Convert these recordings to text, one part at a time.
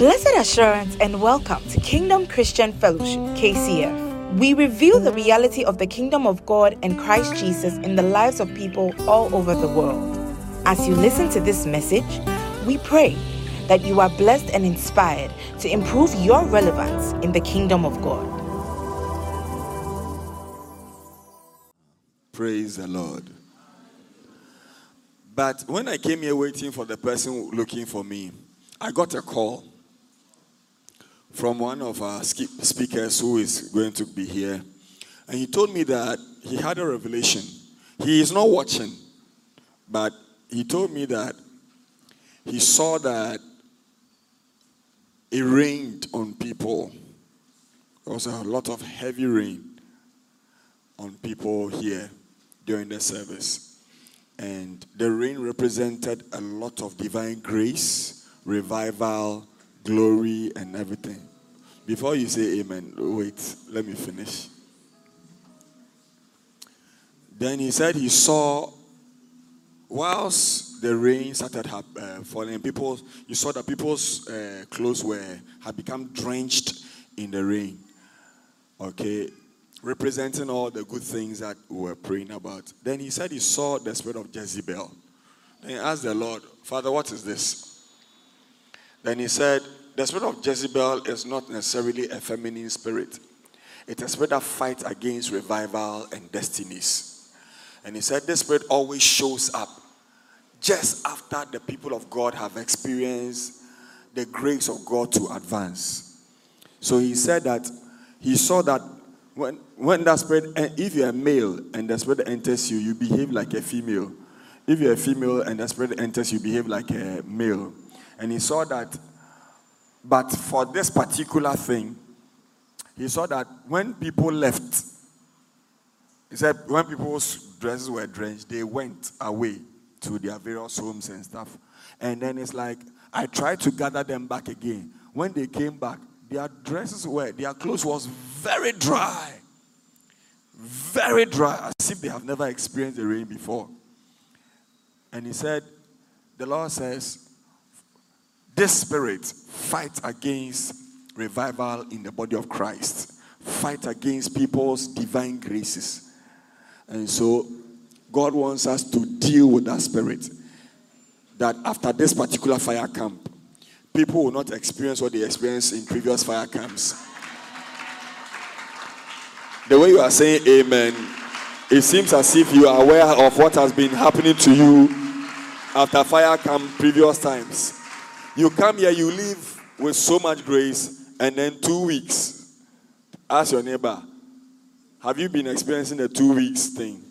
Blessed assurance and welcome to Kingdom Christian Fellowship, KCF. We reveal the reality of the kingdom of God and Christ Jesus in the lives of people all over the world. As you listen to this message, we pray that you are blessed and inspired to improve your relevance in the kingdom of God. Praise the Lord. But when I came here waiting for the person looking for me, I got a call from one of our speakers who is going to be here. And he told me that he had a revelation. He is not watching, but he told me that he saw that it rained on people. There was a lot of heavy rain on people here during the service. And the rain represented a lot of divine grace, revival, glory, and everything. Before you say amen, wait, let me finish. Then he said he saw, whilst the rain started uh, falling, people, you saw that people's uh, clothes were had become drenched in the rain. Okay, representing all the good things that we were praying about. Then he said he saw the spirit of Jezebel. Then he asked the Lord, Father, what is this? Then he said, The spirit of Jezebel is not necessarily a feminine spirit, it's a spirit that fights against revival and destinies. And he said, This spirit always shows up just after the people of God have experienced the grace of God to advance. So he said that he saw that when, when that spirit, eh, if you're a male and the spirit enters you, you behave like a female. If you're a female and the spirit enters, you behave like a male. And he saw that, but for this particular thing, he saw that when people left, he said when people's dresses were drenched, they went away to their various homes and stuff. And then it's like, I tried to gather them back again. When they came back, their dresses were, their clothes was very dry. Very dry, as if they have never experienced the rain before. And he said, The Lord says, this spirit fight against revival in the body of Christ, fight against people's divine graces. And so God wants us to deal with that spirit. That after this particular fire camp, people will not experience what they experienced in previous fire camps. The way you are saying amen, it seems as if you are aware of what has been happening to you after fire camp previous times. You come here, you live with so much grace, and then two weeks. Ask your neighbor, have you been experiencing the two weeks thing?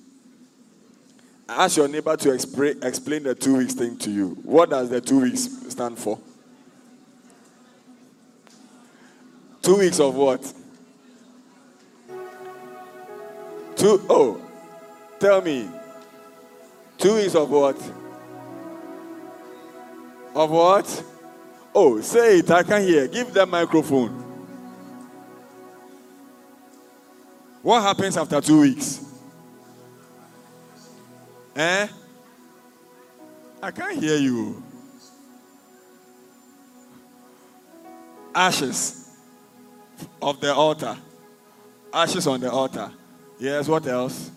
Ask your neighbor to explain the two weeks thing to you. What does the two weeks stand for? Two weeks of what? Two, oh, tell me. Two weeks of what? Of what? Oh, say it. I can hear. Give them microphone. What happens after two weeks? Eh? I can't hear you. Ashes of the altar. Ashes on the altar. Yes, what else?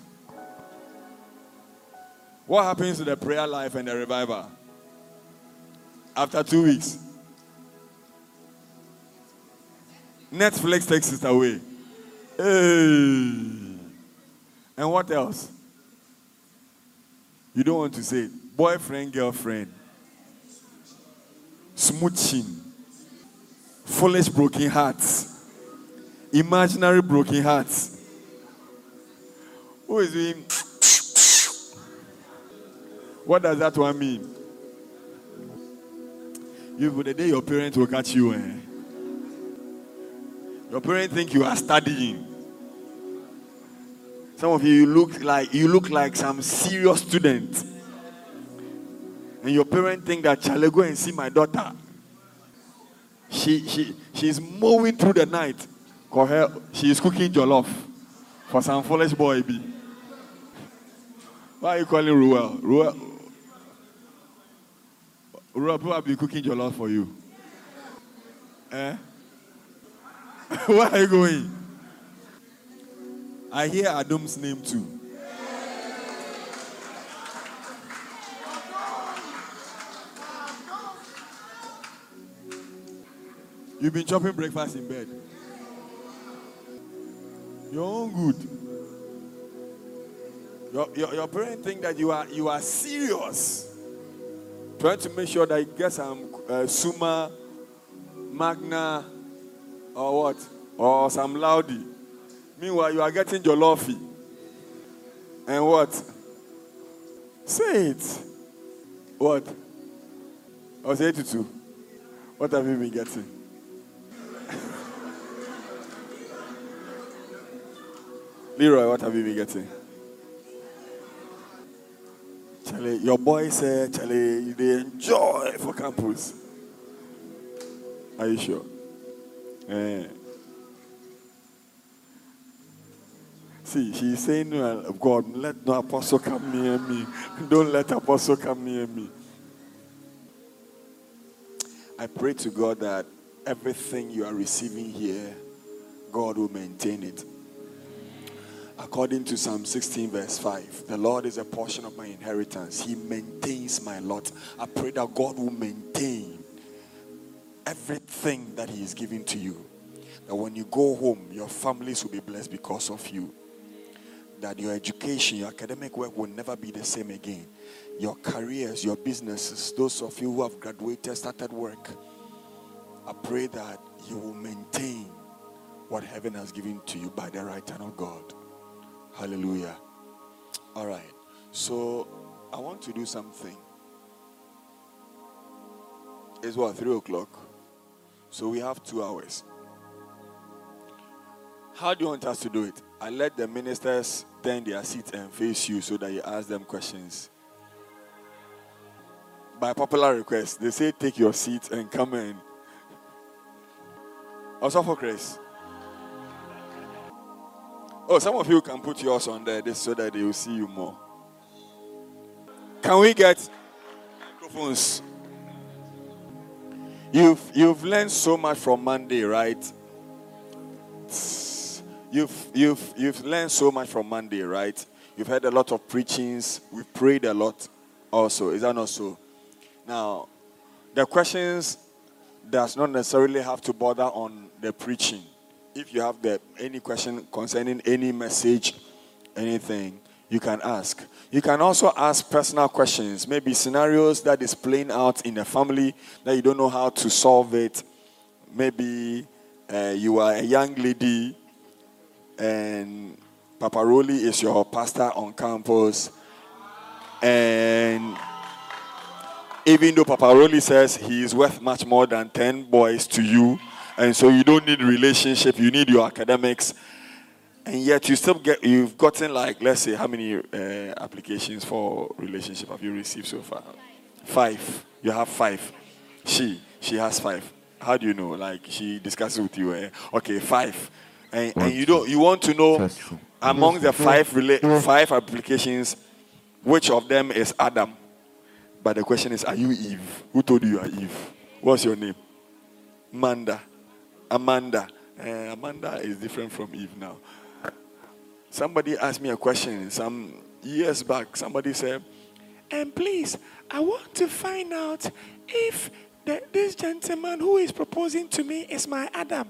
What happens to the prayer life and the revival? After two weeks. Netflix takes it away. Hey. And what else? You don't want to say it. Boyfriend, girlfriend. Smooching. Foolish broken hearts. Imaginary broken hearts. Who is doing? What does that one mean? You, the day your parents will catch you, eh? Your parents think you are studying. Some of you, you look like you look like some serious student. And your parents think that shall I go and see my daughter? She she she's mowing through the night. Call her she is cooking jollof for some foolish boy be. Why are you calling Ruel? Ruel People have been cooking jollof for you. Eh? Where are you going? I hear Adam's name too. You've been chopping breakfast in bed. You're own good. Your, your, your parents think that you are you are serious. Trying to make sure that you get some uh, Summa, Magna, or what? Or some Laude. Meanwhile, you are getting Jollofi. And what? Say it. What? I to two. What have you been getting? Leroy, what have you been getting? Charlie, your boy said, Charlie, they enjoy for campus. Are you sure? Eh. See, she's saying, well, God, let no apostle come near me. Don't let apostle come near me. I pray to God that everything you are receiving here, God will maintain it. According to Psalm 16, verse 5, the Lord is a portion of my inheritance. He maintains my lot. I pray that God will maintain everything that He is giving to you. That when you go home, your families will be blessed because of you. That your education, your academic work will never be the same again. Your careers, your businesses, those of you who have graduated, started work, I pray that you will maintain what heaven has given to you by the right hand of God. Hallelujah. All right. So I want to do something. It's what, three o'clock? So we have two hours. How do you want us to do it? I let the ministers turn their seats and face you so that you ask them questions. By popular request, they say take your seat and come in. Also for Chris. Oh, some of you can put yours on there so that they will see you more. Can we get microphones? You've you've learned so much from Monday, right? You've you've you've learned so much from Monday, right? You've heard a lot of preachings. We prayed a lot also. Is that not so? Now, the questions does not necessarily have to bother on the preaching if you have the, any question concerning any message, anything, you can ask. You can also ask personal questions, maybe scenarios that is playing out in the family that you don't know how to solve it. Maybe uh, you are a young lady and Papa Roli is your pastor on campus. And even though Papa Roli says he is worth much more than 10 boys to you, and so you don't need relationship, you need your academics. And yet you still get, you've gotten like, let's say, how many uh, applications for relationship have you received so far? Five. You have five. She, she has five. How do you know? Like she discusses with you. Eh? Okay, five. And, and you don't, you want to know among the five rela- five applications, which of them is Adam? But the question is, are you Eve? Who told you you are Eve? What's your name? Manda. Amanda. Uh, Amanda is different from Eve now. Somebody asked me a question some years back. Somebody said, and please, I want to find out if the, this gentleman who is proposing to me is my Adam.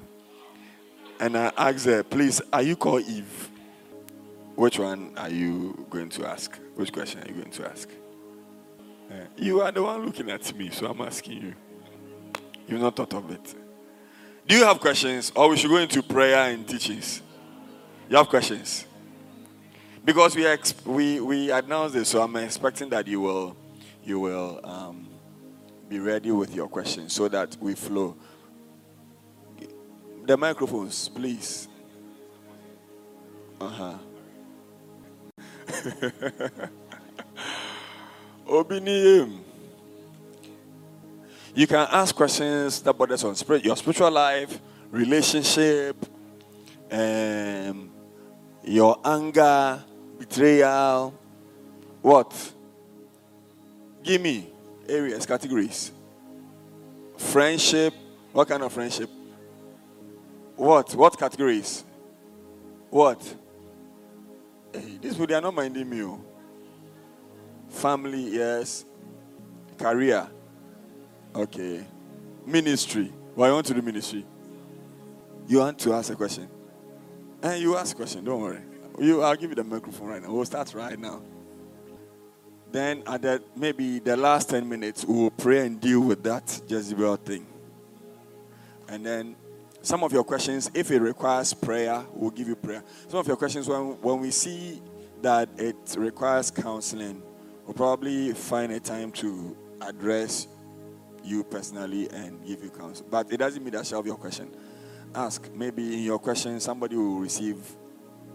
And I asked her, please, are you called Eve? Which one are you going to ask? Which question are you going to ask? Uh, you are the one looking at me, so I'm asking you. You've not thought of it. Do you have questions? Or we should go into prayer and teachings? You have questions? Because we exp- we we announced this, so I'm expecting that you will you will um, be ready with your questions so that we flow. The microphones, please. Uh huh. Obiniem. You can ask questions that borders on spirit, your spiritual life, relationship, um, your anger, betrayal. What? Give me areas, categories. Friendship. What kind of friendship? What? What categories? What? Hey, these people they are not minding me. oh. Family, yes. Career, okay. Ministry. Why want to do ministry? You want to ask a question? And you ask a question. Don't worry. You, I'll give you the microphone right now. We'll start right now. Then at the maybe the last ten minutes, we will pray and deal with that Jezebel thing. And then some of your questions, if it requires prayer, we'll give you prayer. Some of your questions, when, when we see that it requires counseling, we'll probably find a time to address you personally and give you counsel. But it doesn't mean that shall be your question. Ask. Maybe in your question, somebody will receive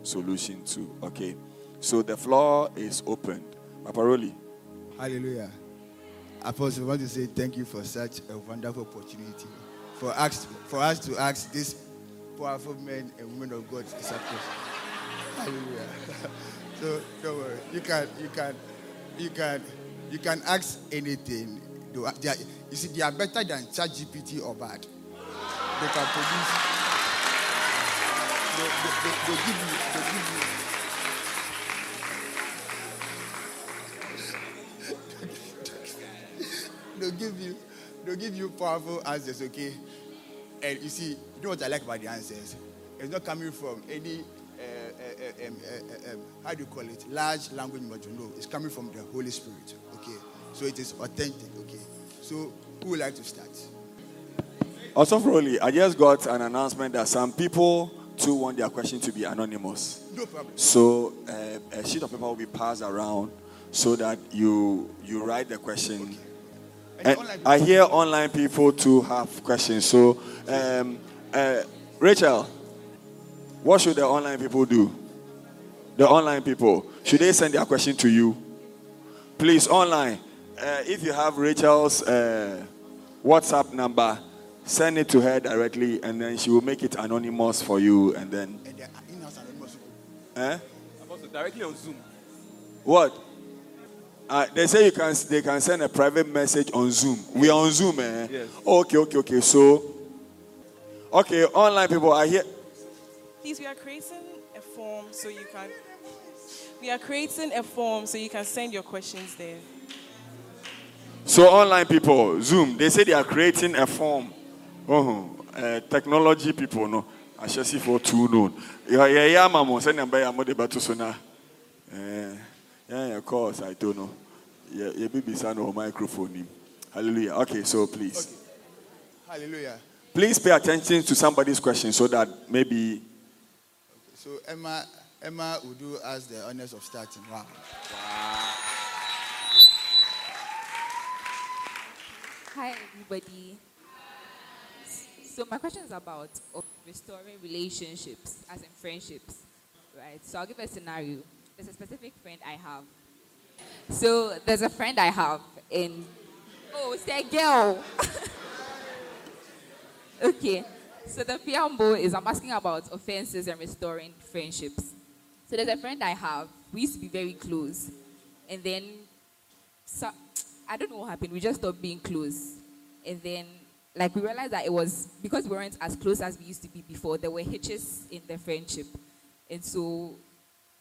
solution too. Okay. So the floor is open. Papa Roli. Hallelujah. Apostle, I want to say thank you for such a wonderful opportunity for us, for us to ask these powerful men and women of God this question. Hallelujah. so don't worry. You can, you can, you can, you can ask anything. They they are- you see, they are better than ChatGPT or Bard. They can produce. They, they, they, they give you. They give you. they'll give you they'll give you powerful answers, okay? And you see, you know what I like about the answers? It's not coming from any uh, uh, um, uh, um, how do you call it? Large language module. No, it's coming from the Holy Spirit. Okay, so it is authentic. Okay, so who would like to start? Also, Froli, I just got an announcement that some people too want their question to be anonymous. No problem. So uh, a sheet of paper will be passed around so that you you write the question. And And I hear online people too have questions. So, um, uh, Rachel, what should the online people do? The online people should they send their question to you? Please, online. Uh, if you have Rachel's uh, WhatsApp number, send it to her directly, and then she will make it anonymous for you. And then, and they're in-house anonymous. eh? Apostle, directly on Zoom. What? Uh, they say you can they can send a private message on Zoom. We are on Zoom, eh? Yes. Okay, okay, okay. So, okay, online people are here. Please, we are creating a form so you can. We are creating a form so you can send your questions there. So, online people, Zoom. They say they are creating a form. Oh, uh, technology people, no. I shall see for two known. Yeah, yeah, yeah, mama. Send them by a mother batu sona. Eh, yeah, of course, I don't know. Yeah, yeah, baby, son or microphone. Hallelujah. Okay, so please. Hallelujah. Please pay attention to somebody's question so that maybe So Emma, Emma do us the honors of starting. Wow. Hi, everybody. So my question is about oh, restoring relationships, as in friendships, right? So I'll give a scenario. There's a specific friend I have. So there's a friend I have in. Oh, it's a girl. okay. So the preamble is I'm asking about offenses and restoring friendships. So there's a friend I have. We used to be very close, and then so I don't know what happened. We just stopped being close, and then like we realized that it was because we weren't as close as we used to be before. There were hitches in the friendship, and so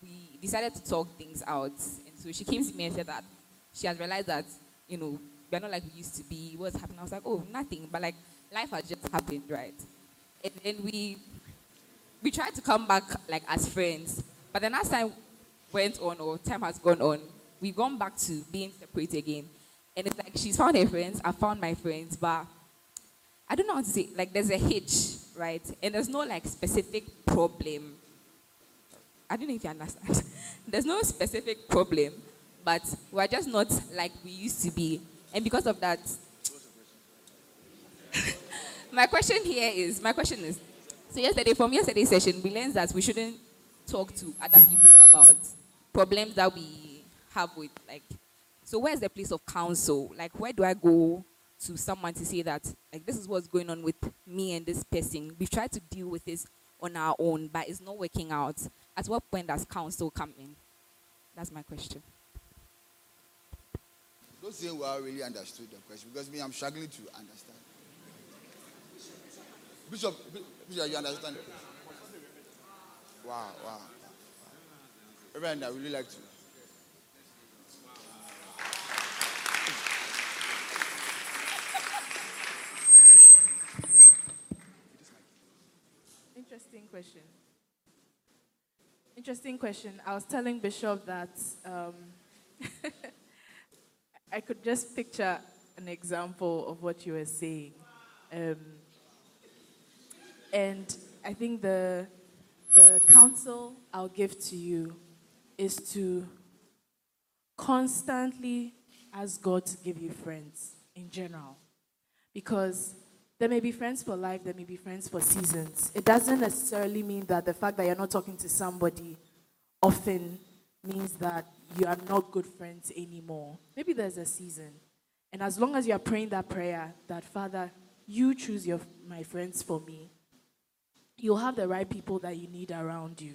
we decided to talk things out. And so she came to me and said that she has realized that you know we're not like we used to be. What's happening? I was like, oh, nothing. But like life has just happened, right? And then we we tried to come back like as friends, but then as time went on or time has gone on, we've gone back to being separate again. And it's like she's found her friends, I found my friends, but I don't know how to say. Like there's a hitch, right? And there's no like specific problem. I don't know if you understand. there's no specific problem, but we're just not like we used to be. And because of that, my question here is my question is so yesterday from yesterday's session we learned that we shouldn't talk to other people about problems that we have with like so where's the place of counsel like where do i go to someone to say that like this is what's going on with me and this person we've tried to deal with this on our own but it's not working out at what point does counsel come in that's my question Don't say really understood the question because me, I'm struggling to understand. Bishop, Bishop, you understand? Wow, wow. Reverend, I really like to. Interesting question. Interesting question. I was telling Bishop that um, I could just picture an example of what you were saying. Um, and I think the, the counsel I'll give to you is to constantly ask God to give you friends in general. Because there may be friends for life, there may be friends for seasons. It doesn't necessarily mean that the fact that you're not talking to somebody often means that you are not good friends anymore. Maybe there's a season. And as long as you are praying that prayer, that Father, you choose your, my friends for me, you'll have the right people that you need around you.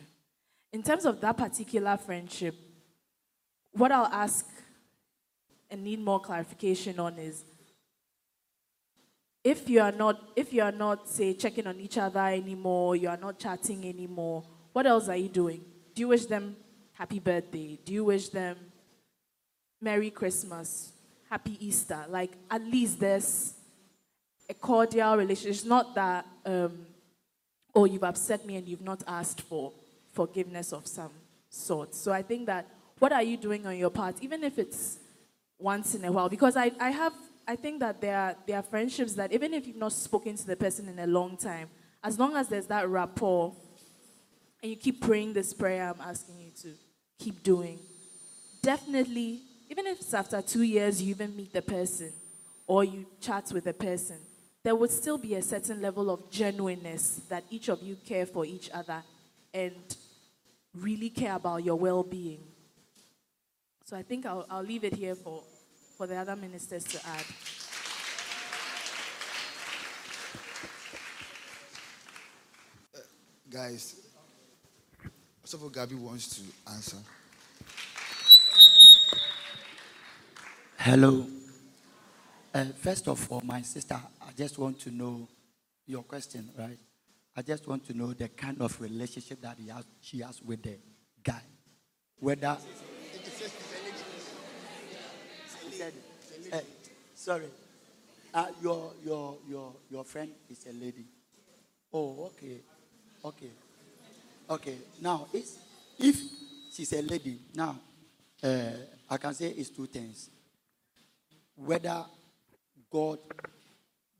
In terms of that particular friendship, what I'll ask and need more clarification on is if you are not if you are not say checking on each other anymore you are not chatting anymore what else are you doing do you wish them happy birthday? Do you wish them merry christmas happy easter? Like at least there's a cordial relationship. It's not that um, oh you've upset me and you've not asked for forgiveness of some sort. So i think that what are you doing on your part even if it's once in a while? Because i, I have I think that there are, there are friendships that even if you've not spoken to the person in a long time, as long as there's that rapport and you keep praying this prayer I'm asking you to keep doing, definitely, even if it's after two years you even meet the person or you chat with the person, there would still be a certain level of genuineness that each of you care for each other and really care about your well being. So I think I'll, I'll leave it here for for the other ministers to add. Guys, Osofo Gabi wants to answer. Hello. Uh, first of all, my sister, I just want to know your question, right? I just want to know the kind of relationship that has, she has with the guy. Whether. Uh, sorry. Uh, your, your, your, your friend is a lady. Oh, okay. Okay. Okay. Now, if she's a lady, now, uh, I can say it's two things. Whether God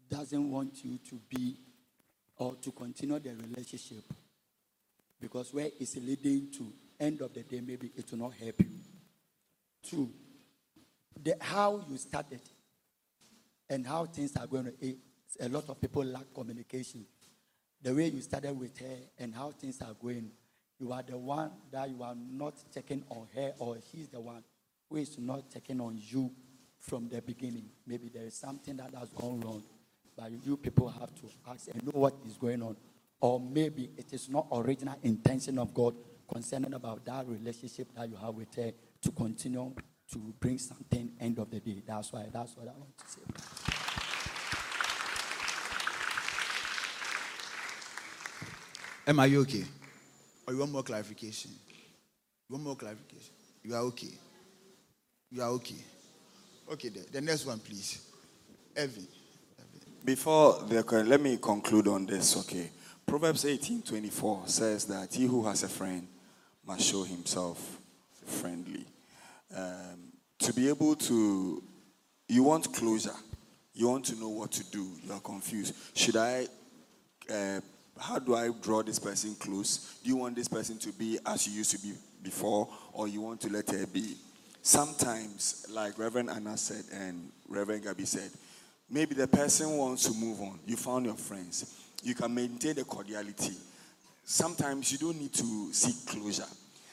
doesn't want you to be or to continue the relationship, because where it's leading to, end of the day, maybe it will not help you. Two, the, how you started and how things are going to, a lot of people lack communication. The way you started with her and how things are going, you are the one that you are not checking on her, or she's the one who is not checking on you from the beginning. Maybe there is something that has gone wrong, but you people have to ask and know what is going on. Or maybe it is not original intention of God concerning about that relationship that you have with her to continue to bring something end of the day. That's why that's what I want to say. Am I okay? Or you want more clarification? You want more clarification? You are okay. You are okay. Okay, the, the next one, please. Evan. Before the let me conclude on this, okay. Proverbs 18:24 says that he who has a friend must show himself friendly. Um, to be able to, you want closure. You want to know what to do. You are confused. Should I, uh, how do I draw this person close? Do you want this person to be as you used to be before, or you want to let her be? Sometimes, like Reverend Anna said and Reverend Gabi said, maybe the person wants to move on. You found your friends. You can maintain the cordiality. Sometimes you don't need to seek closure.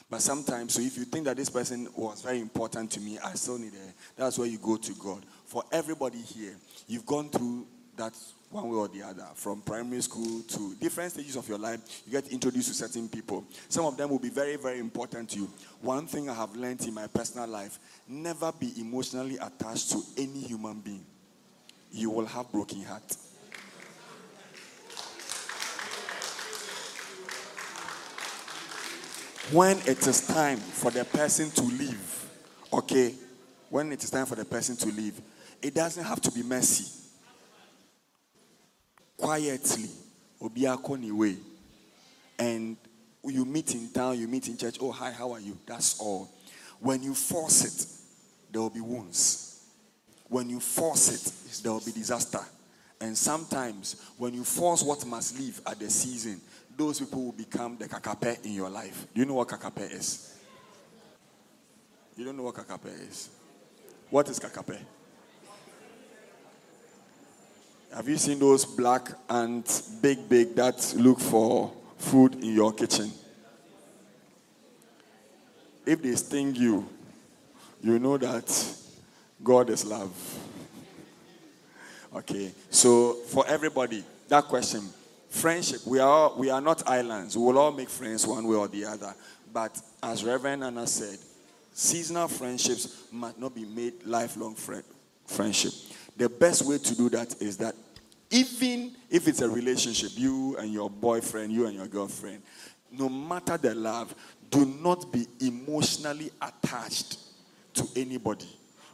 But sometimes, so if you think that this person was very important to me, I still need her. That's where you go to God. For everybody here, you've gone through that one way or the other. From primary school to different stages of your life, you get introduced to certain people. Some of them will be very, very important to you. One thing I have learned in my personal life never be emotionally attached to any human being. You will have broken heart. When it is time for the person to leave, okay, when it is time for the person to leave, it doesn't have to be messy Quietly, obiakoni way, and you meet in town, you meet in church. Oh, hi, how are you? That's all. When you force it, there will be wounds. When you force it, there will be disaster. And sometimes, when you force what must leave at the season, those people will become the kakape in your life. Do you know what kakape is? You don't know what kakape is? What is kakape? Have you seen those black ants, big, big, that look for food in your kitchen? If they sting you, you know that God is love. Okay, so for everybody, that question, friendship, we are we are not islands. We will all make friends one way or the other. But as Reverend Anna said, seasonal friendships must not be made lifelong friend, friendship. The best way to do that is that even if it's a relationship, you and your boyfriend, you and your girlfriend, no matter the love, do not be emotionally attached to anybody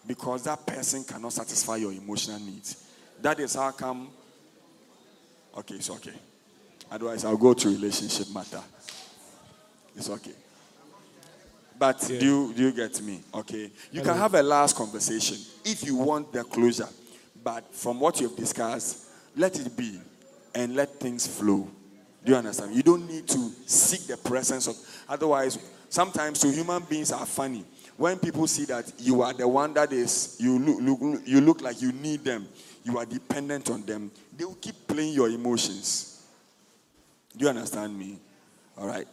because that person cannot satisfy your emotional needs. That is how come. Okay, it's okay. Otherwise, I'll go to relationship matter. It's okay. But yeah. do, you, do you get me? Okay. You can have a last conversation if you want the closure. But from what you've discussed, let it be and let things flow. Do you understand? You don't need to seek the presence of. Otherwise, sometimes so human beings are funny. When people see that you are the one that is, you look, look, you look like you need them, you are dependent on them, they will keep playing your emotions. Do you understand me? All right.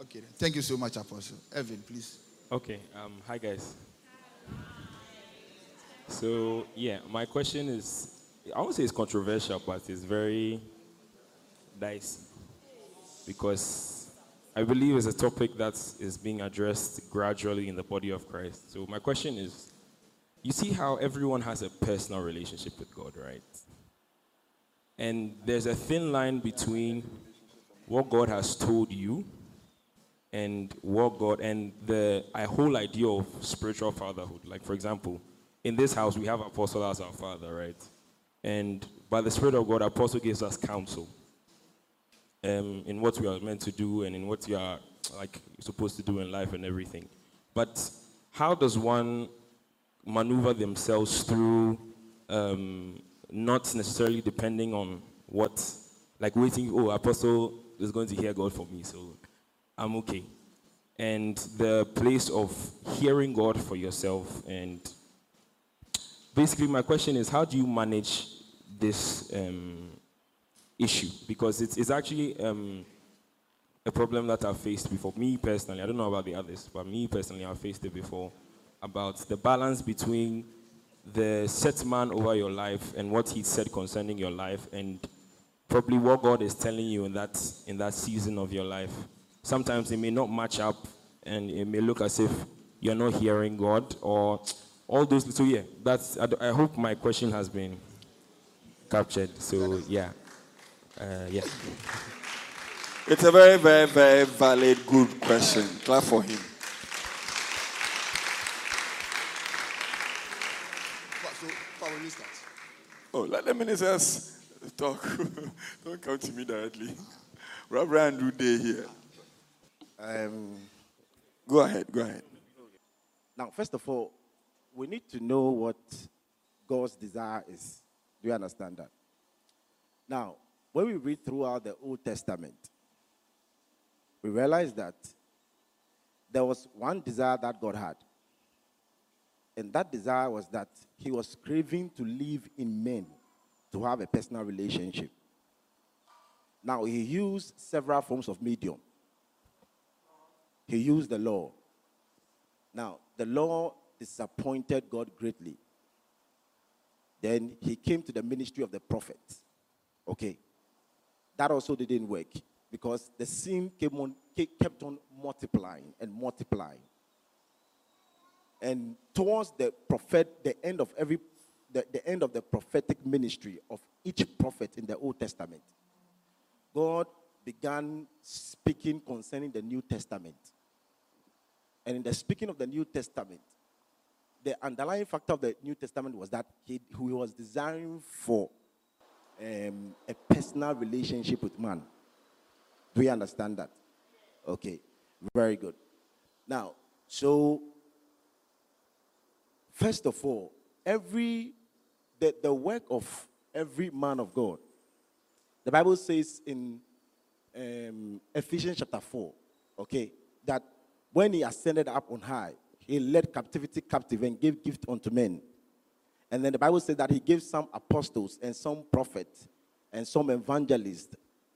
Okay. Thank you so much, Apostle. Evan, please. Okay. Um, hi, guys. So, yeah, my question is I won't say it's controversial, but it's very dicey because I believe it's a topic that is being addressed gradually in the body of Christ. So, my question is you see how everyone has a personal relationship with God, right? And there's a thin line between what God has told you and what God and the whole idea of spiritual fatherhood. Like, for example, in this house, we have Apostle as our father, right? And by the Spirit of God, Apostle gives us counsel um, in what we are meant to do and in what we are like supposed to do in life and everything. But how does one maneuver themselves through um, not necessarily depending on what, like waiting, oh, Apostle is going to hear God for me, so I'm okay. And the place of hearing God for yourself and basically my question is how do you manage this um, issue because it's, it's actually um, a problem that I've faced before. Me personally, I don't know about the others, but me personally, I've faced it before about the balance between the set man over your life and what he said concerning your life and probably what God is telling you in that in that season of your life. Sometimes it may not match up and it may look as if you're not hearing God or all those so yeah that's I, I hope my question has been captured. So yeah. Uh, yeah. It's a very very very valid good question. Clap for him. Oh let the ministers talk don't come to me directly. Reverend Andrew Day here. Um, go ahead go ahead. Now first of all we need to know what God's desire is. Do you understand that? Now, when we read throughout the Old Testament, we realize that there was one desire that God had. And that desire was that he was craving to live in men, to have a personal relationship. Now, he used several forms of medium. He used the law. Now, the law disappointed God greatly. Then he came to the ministry of the prophet. Okay. That also didn't work because the sin on, kept on multiplying and multiplying. And towards the prophet, the end of every the, the end of the prophetic ministry of each prophet in the Old Testament, God began speaking concerning the New Testament. And in the speaking of the New Testament, the underlying factor of the New Testament was that he, he was designed for um, a personal relationship with man. Do you understand that? Okay, very good. Now, so first of all, every the, the work of every man of God, the Bible says in um, Ephesians chapter 4, okay, that when he ascended up on high, he led captivity captive and gave gift unto men. And then the Bible says that he gave some apostles and some prophets and some evangelists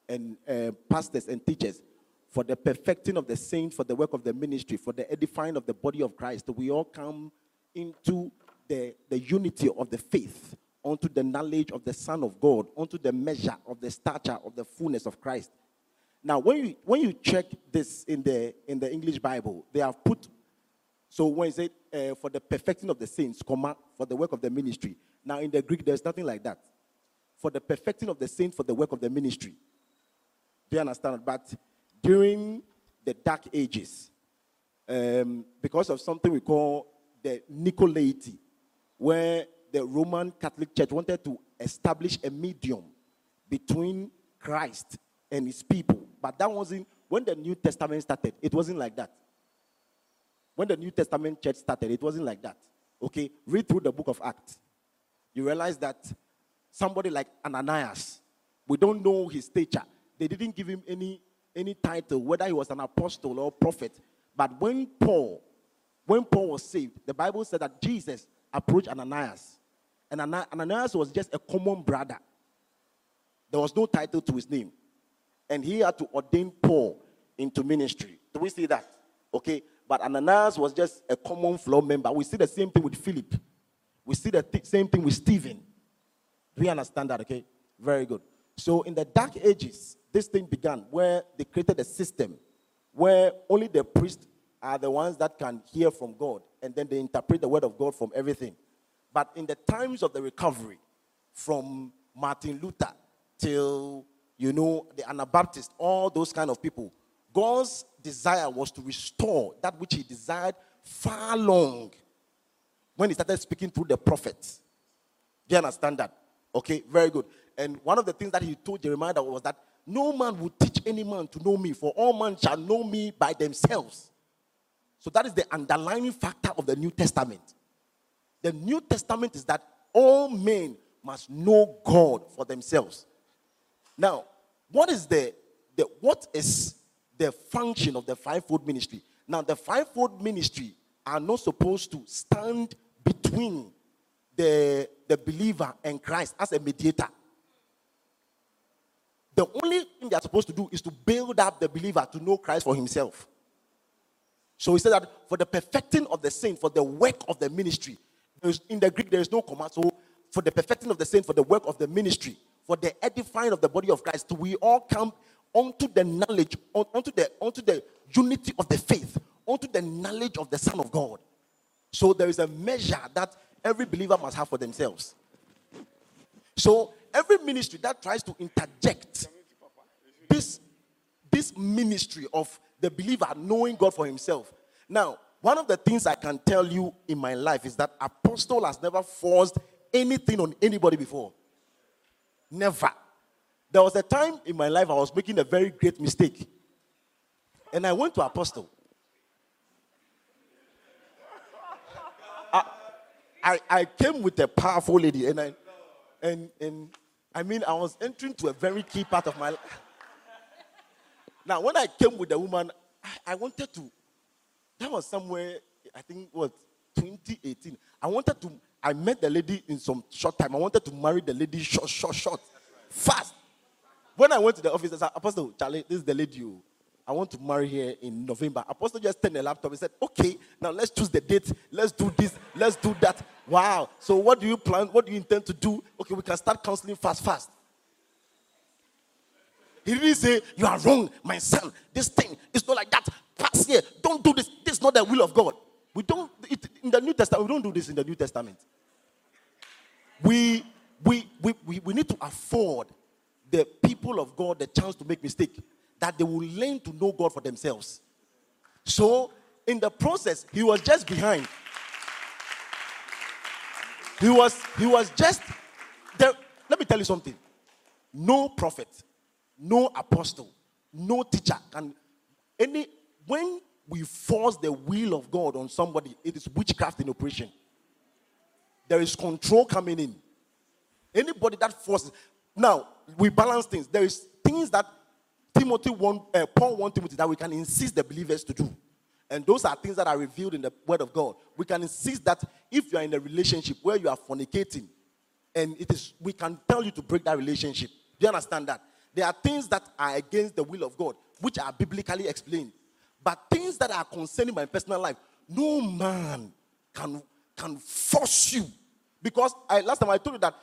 and uh, pastors and teachers for the perfecting of the saints, for the work of the ministry, for the edifying of the body of Christ. We all come into the, the unity of the faith, unto the knowledge of the Son of God, unto the measure of the stature of the fullness of Christ. Now, when you when you check this in the in the English Bible, they have put so when it said uh, for the perfecting of the saints, comma for the work of the ministry. Now in the Greek, there's nothing like that. For the perfecting of the saints, for the work of the ministry. Do you understand? But during the Dark Ages, um, because of something we call the Nicolaity, where the Roman Catholic Church wanted to establish a medium between Christ and his people. But that wasn't, when the New Testament started, it wasn't like that. When the New Testament church started, it wasn't like that. Okay? Read through the book of Acts. You realize that somebody like Ananias, we don't know his stature. They didn't give him any, any title, whether he was an apostle or prophet. But when Paul, when Paul was saved, the Bible said that Jesus approached Ananias. And Ananias was just a common brother. There was no title to his name. And he had to ordain Paul into ministry. Do we see that? Okay. But Ananias was just a common floor member. We see the same thing with Philip. We see the th- same thing with Stephen. Do we understand that? Okay, very good. So in the dark ages, this thing began where they created a system where only the priests are the ones that can hear from God and then they interpret the word of God from everything. But in the times of the recovery, from Martin Luther till you know the Anabaptists, all those kind of people, God's desire was to restore that which he desired far long when he started speaking through the prophets. Do you understand that? Okay, very good. And one of the things that he told Jeremiah was that no man would teach any man to know me, for all men shall know me by themselves. So that is the underlying factor of the New Testament. The New Testament is that all men must know God for themselves. Now, what is the, the what is the function of the fivefold ministry. Now, the fivefold ministry are not supposed to stand between the, the believer and Christ as a mediator. The only thing they are supposed to do is to build up the believer to know Christ for himself. So he said that for the perfecting of the saint, for the work of the ministry, in the Greek there is no command. So for the perfecting of the saint, for the work of the ministry, for the edifying of the body of Christ, we all come onto the knowledge, onto the, onto the unity of the faith, onto the knowledge of the Son of God. So there is a measure that every believer must have for themselves. So every ministry that tries to interject this, this ministry of the believer knowing God for himself. Now, one of the things I can tell you in my life is that apostle has never forced anything on anybody before. Never. There was a time in my life I was making a very great mistake. And I went to Apostle. I, I, I came with a powerful lady, and I, and, and I mean, I was entering to a very key part of my life. Now, when I came with the woman, I, I wanted to, that was somewhere, I think, what, 2018. I wanted to, I met the lady in some short time. I wanted to marry the lady short, short, short, fast. When I went to the office, I said, Apostle, Charlie, this is the lady you. I want to marry here in November. Apostle just turned the laptop and said, Okay, now let's choose the date. Let's do this. Let's do that. Wow. So, what do you plan? What do you intend to do? Okay, we can start counseling fast, fast. He didn't say, You are wrong, my son. This thing is not like that. Pass here. Don't do this. This is not the will of God. We don't, it, in the New Testament, we don't do this in the New Testament. We, we, we, we, we need to afford the people of God the chance to make mistake, that they will learn to know God for themselves. So in the process, he was just behind. He was he was just there. Let me tell you something. No prophet, no apostle, no teacher can any when we force the will of God on somebody, it is witchcraft in operation. There is control coming in. Anybody that forces now we balance things. There is things that Timothy want, uh, Paul want Timothy that we can insist the believers to do. And those are things that are revealed in the Word of God. We can insist that if you are in a relationship where you are fornicating, and it is, we can tell you to break that relationship. Do you understand that? There are things that are against the will of God, which are biblically explained. But things that are concerning my personal life, no man can, can force you. Because I, last time I told you that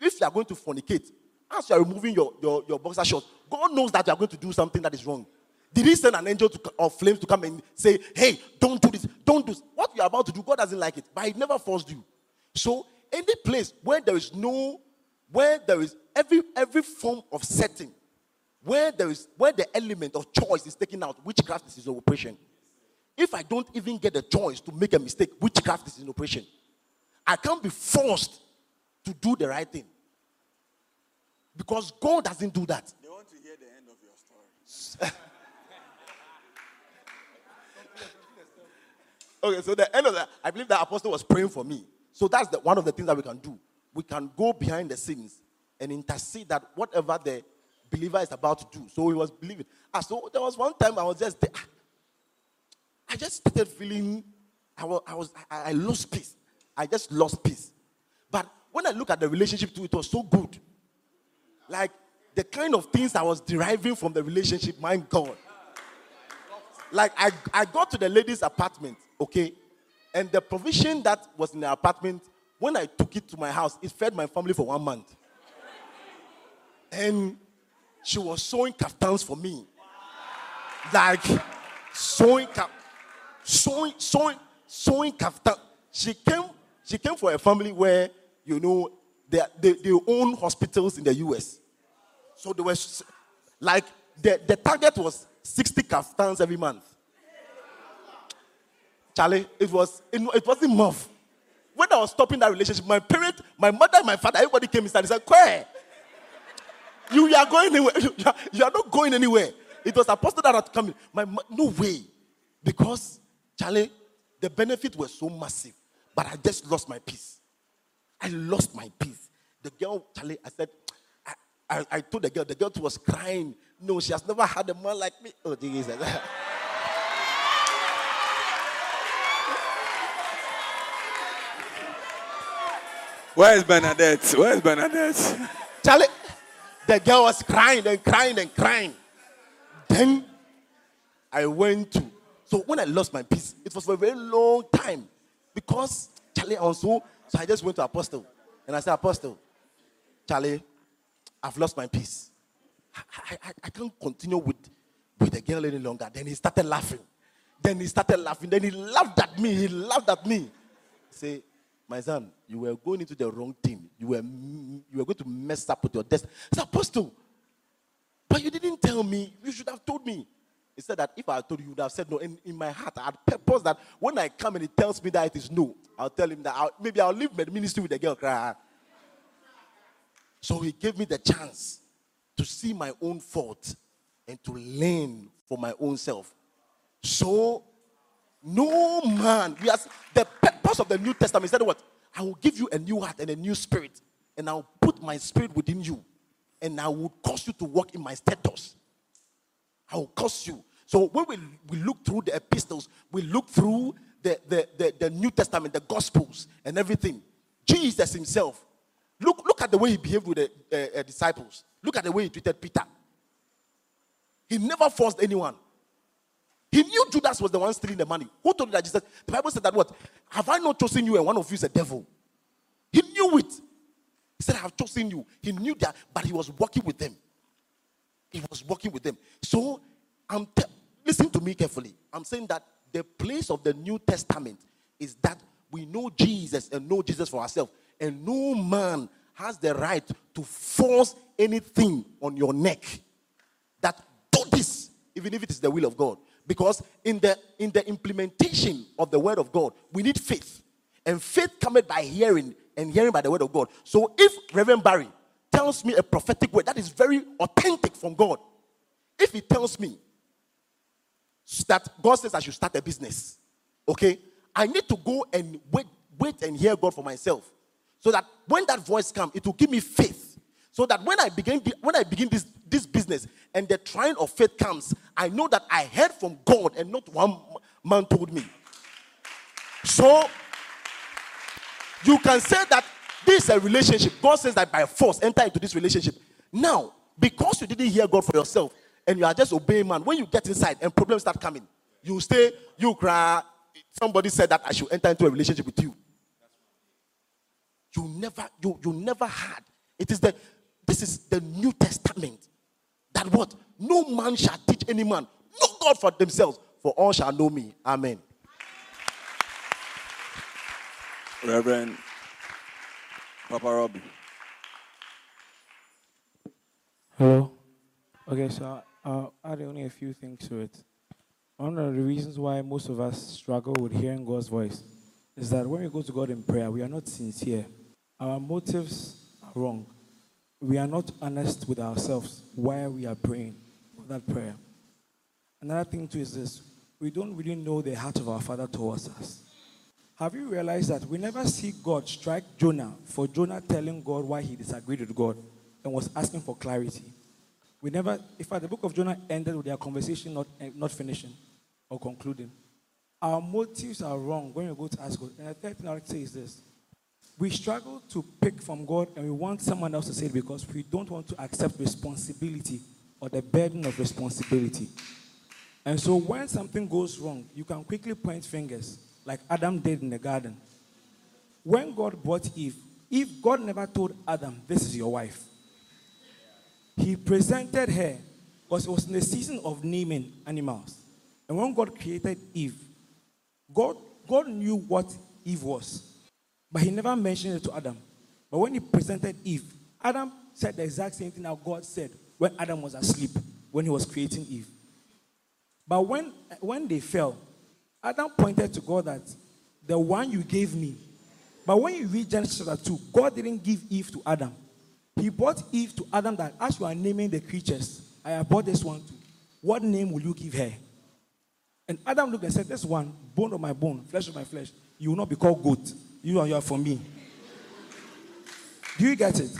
if you are going to fornicate, as you are removing your, your, your boxer shorts, God knows that you are going to do something that is wrong. Did he send an angel to, of flames to come and say, hey, don't do this, don't do this? What you're about to do, God doesn't like it, but he never forced you. So, any place where there is no, where there is every every form of setting, where there is where the element of choice is taken out, witchcraft is in operation. If I don't even get the choice to make a mistake, witchcraft is in operation. I can't be forced to do the right thing. Because God doesn't do that. They want to hear the end of your story. Okay, so the end of that, I believe that apostle was praying for me. So that's the, one of the things that we can do. We can go behind the scenes and intercede that whatever the believer is about to do. So he was believing. Ah, so there was one time I was just there. I just started feeling, I was, I, was I, I lost peace. I just lost peace. But when I look at the relationship too, it was so good. Like the kind of things I was deriving from the relationship, my God. Like I, I got to the lady's apartment, okay? And the provision that was in the apartment, when I took it to my house, it fed my family for one month. And she was sewing kaftans for me. Like sewing cap, sewing, sewing, sewing kaftan. She came, she came for a family where, you know, they, they, they own hospitals in the US. So they were like the, the target was 60 kaftans every month. Charlie, it was it, it wasn't enough. When I was stopping that relationship, my parent, my mother, my father, everybody came inside and said, Where? You, you are going anywhere. You, are, you are not going anywhere. It was apostle that had come in. My no way. Because Charlie, the benefit was so massive. But I just lost my peace. I lost my peace. The girl, Charlie, I said, I, I, I told the girl, the girl was crying. No, she has never had a man like me. Oh, Jesus. Where is Bernadette? Where is Bernadette? Charlie, the girl was crying and crying and crying. Then I went to, so when I lost my peace, it was for a very long time because Charlie also, so I just went to Apostle and I said, Apostle, Charlie, I've lost my peace. I, I, I can't continue with, with the girl any longer. Then he started laughing. Then he started laughing. Then he laughed at me. He laughed at me. Say, my son, you were going into the wrong team. You were, you were going to mess up with your destiny. Said, Apostle, but you didn't tell me. You should have told me. He said that if I told you, you would have said no. And in my heart, I had purpose that when I come and he tells me that it is no, I'll tell him that I'll, maybe I'll leave my ministry with the girl cry. So he gave me the chance to see my own fault and to learn for my own self. So, no man, we are, the purpose of the New Testament said what? I will give you a new heart and a new spirit, and I'll put my spirit within you, and I will cause you to walk in my status. I will cause you. So when we, we look through the epistles, we look through the, the, the, the New Testament, the Gospels, and everything. Jesus himself, look, look at the way he behaved with the uh, uh, disciples. Look at the way he treated Peter. He never forced anyone. He knew Judas was the one stealing the money. Who told you that Jesus? The Bible said that what? Have I not chosen you and one of you is a devil? He knew it. He said, I have chosen you. He knew that, but he was working with them. He was working with them. So I'm listen to me carefully. I'm saying that the place of the New Testament is that we know Jesus and know Jesus for ourselves. And no man has the right to force anything on your neck that do this, even if it is the will of God. Because in the in the implementation of the word of God, we need faith. And faith cometh by hearing, and hearing by the word of God. So if Reverend Barry tells me a prophetic word that is very authentic from God, if he tells me that God says I should start a business, okay, I need to go and wait, wait and hear God for myself. So that when that voice comes, it will give me faith. So that when I begin when I begin this, this business and the trying of faith comes, I know that I heard from God and not one man told me. So you can say that this is a relationship. God says that by force enter into this relationship. Now, because you didn't hear God for yourself and you are just obeying man, when you get inside and problems start coming, you stay, you cry. Somebody said that I should enter into a relationship with you. You never, you, you never had. It is the this is the New Testament. That what? No man shall teach any man. No God for themselves, for all shall know me. Amen. Reverend Papa Roli. Hello. Okay, so I'll add only a few things to it. One of the reasons why most of us struggle with hearing God's voice is that when we go to God in prayer, we are not sincere. Our motives are wrong. We are not honest with ourselves why we are praying that prayer. Another thing too is this we don't really know the heart of our Father towards us. Have you realized that we never see God strike Jonah for Jonah telling God why he disagreed with God and was asking for clarity? We never, in fact, the book of Jonah ended with their conversation not, eh, not finishing or concluding. Our motives are wrong when we go to ask God. And the third thing I would say is this we struggle to pick from God and we want someone else to say it because we don't want to accept responsibility or the burden of responsibility. And so when something goes wrong, you can quickly point fingers like Adam did in the garden. When God brought Eve, Eve, God never told Adam, This is your wife. He presented her because it was in the season of naming animals. And when God created Eve, God, God knew what Eve was. But he never mentioned it to Adam. But when he presented Eve, Adam said the exact same thing that God said when Adam was asleep, when he was creating Eve. But when, when they fell, Adam pointed to God that the one you gave me. But when you read Genesis chapter 2, God didn't give Eve to Adam. He brought Eve to Adam that as you are naming the creatures, I have brought this one too. What name will you give her? And Adam looked and said, This one, bone of my bone, flesh of my flesh, you will not be called goat. You are, you are for me. Do you get it?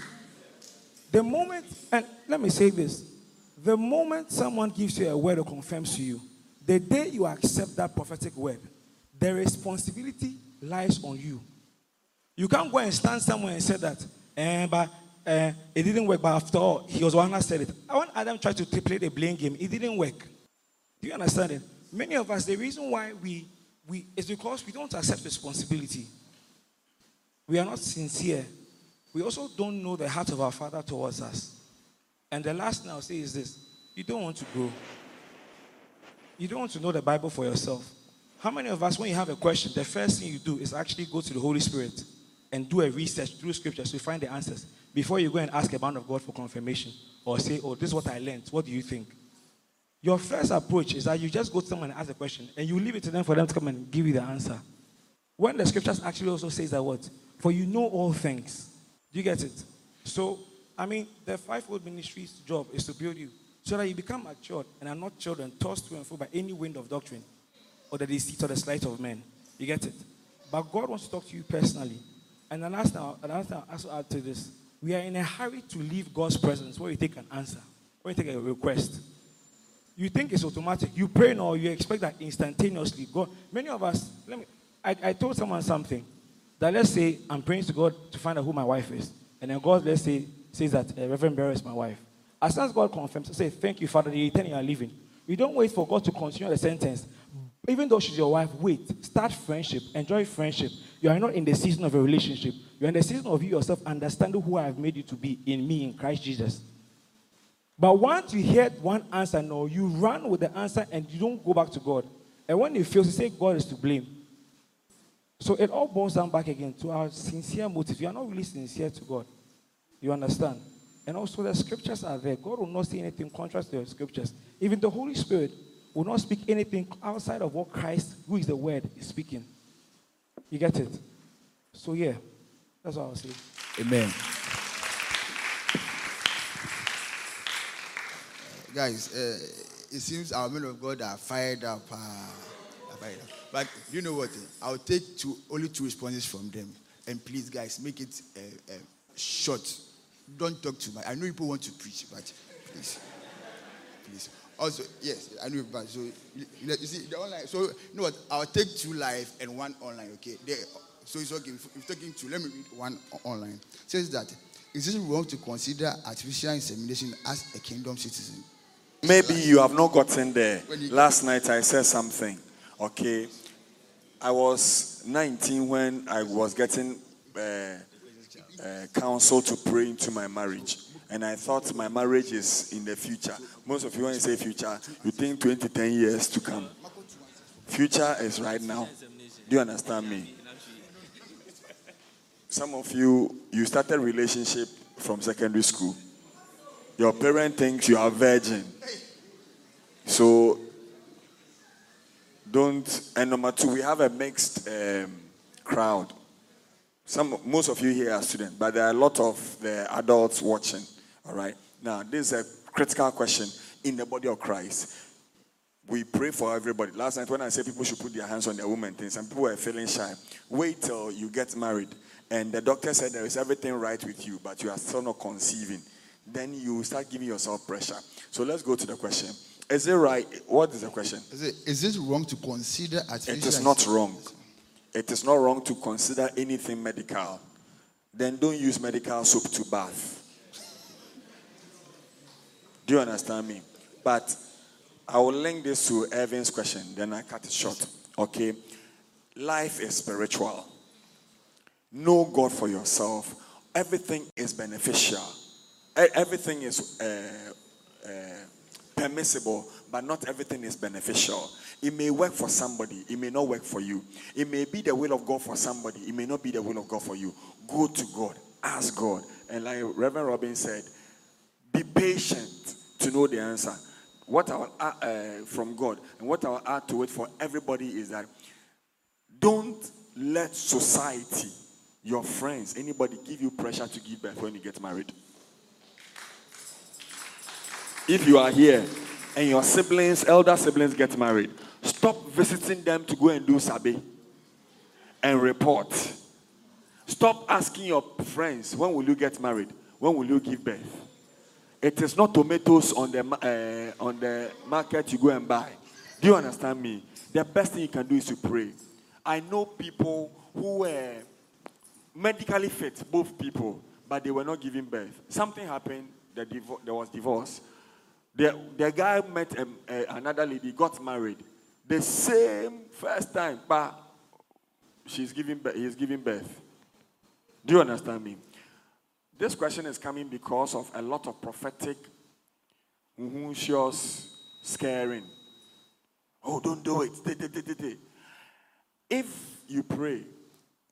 The moment, and let me say this the moment someone gives you a word or confirms to you, the day you accept that prophetic word, the responsibility lies on you. You can't go and stand somewhere and say that, eh, but eh, it didn't work, but after all, he was one that said it. When Adam tried to play the blame game, it didn't work. Do you understand it? Many of us, the reason why we, we is because we don't accept responsibility. We are not sincere. We also don't know the heart of our Father towards us. And the last thing I'll say is this you don't want to grow. You don't want to know the Bible for yourself. How many of us, when you have a question, the first thing you do is actually go to the Holy Spirit and do a research through scriptures to find the answers before you go and ask a man of God for confirmation or say, Oh, this is what I learned. What do you think? Your first approach is that you just go to someone and ask a question and you leave it to them for them to come and give you the answer. When the scriptures actually also says that what? For you know all things. Do you get it? So, I mean, the fivefold ministry's job is to build you so that you become matured and are not children tossed to and fro by any wind of doctrine or the deceit or the sleight of men. You get it? But God wants to talk to you personally. And thing, another thing I'll also add to this. We are in a hurry to leave God's presence where you take an answer, where you take a request. You think it's automatic. You pray now, you expect that instantaneously. God, many of us, let me, I, I told someone something that let's say I'm praying to God to find out who my wife is. And then God, let's say, says that uh, Reverend Barry is my wife. As soon as God confirms, say, Thank you, Father, the eternal you are living. You don't wait for God to continue the sentence. Even though she's your wife, wait. Start friendship. Enjoy friendship. You are not in the season of a relationship. You're in the season of you yourself understanding who I have made you to be in me, in Christ Jesus. But once you hear one answer, no, you run with the answer and you don't go back to God. And when you feel, you say God is to blame. So it all boils down back again to our sincere motive. You are not really sincere to God. You understand? And also the scriptures are there. God will not say anything contrary to the scriptures. Even the Holy Spirit, will not speak anything outside of what Christ, who is the word, is speaking. You get it? So yeah, that's what I was saying. Amen. Guys, uh, it seems our men of God are fired up. Uh, are fired up. But you know what? I'll take two, only two responses from them. And please, guys, make it uh, uh, short. Don't talk too much. I know people want to preach, but please. Please. Also, yes, I know, but so you, you see the online. So you know what? I'll take two live and one online. Okay. There, so it's okay. If, if taking two, let me read one online. It says that is it wrong to consider artificial insemination as a kingdom citizen? Maybe you have not gotten there. Last night I said something. Okay. I was 19 when I was getting uh, uh, counsel to pray into my marriage. And I thought my marriage is in the future. Most of you, when you say future, you think 20, 10 years to come. Future is right now. Do you understand me? Some of you, you started relationship from secondary school. Your parent thinks you are virgin. So don't. And number two, we have a mixed um, crowd. Some, most of you here are students, but there are a lot of the adults watching. All right. Now, this is a critical question in the body of Christ. We pray for everybody. Last night, when I said people should put their hands on their women things, some people were feeling shy. Wait till you get married, and the doctor said there is everything right with you, but you are still not conceiving. Then you start giving yourself pressure. So let's go to the question. Is it right? What is the question? Is it is it wrong to consider artificial? It is not wrong. It is not wrong to consider anything medical. Then don't use medical soap to bath. Do you understand me? But I will link this to Evan's question, then I cut it short. Okay? Life is spiritual. Know God for yourself. Everything is beneficial. Everything is uh, uh, permissible, but not everything is beneficial. It may work for somebody, it may not work for you. It may be the will of God for somebody, it may not be the will of God for you. Go to God, ask God. And like Reverend Robin said, be patient to know the answer. What I will add uh, from God and what I will add to it for everybody is that don't let society, your friends, anybody give you pressure to give birth when you get married. If you are here and your siblings, elder siblings get married, stop visiting them to go and do sabe and report. Stop asking your friends, when will you get married? When will you give birth? It is not tomatoes on the, uh, on the market you go and buy. Do you understand me? The best thing you can do is to pray. I know people who were medically fit, both people, but they were not giving birth. Something happened, the divo- there was divorce. The, the guy met a, a, another lady, got married. The same first time, but she's giving, he's giving birth. Do you understand me? This question is coming because of a lot of prophetic scaring. Oh, don't do it. If you pray,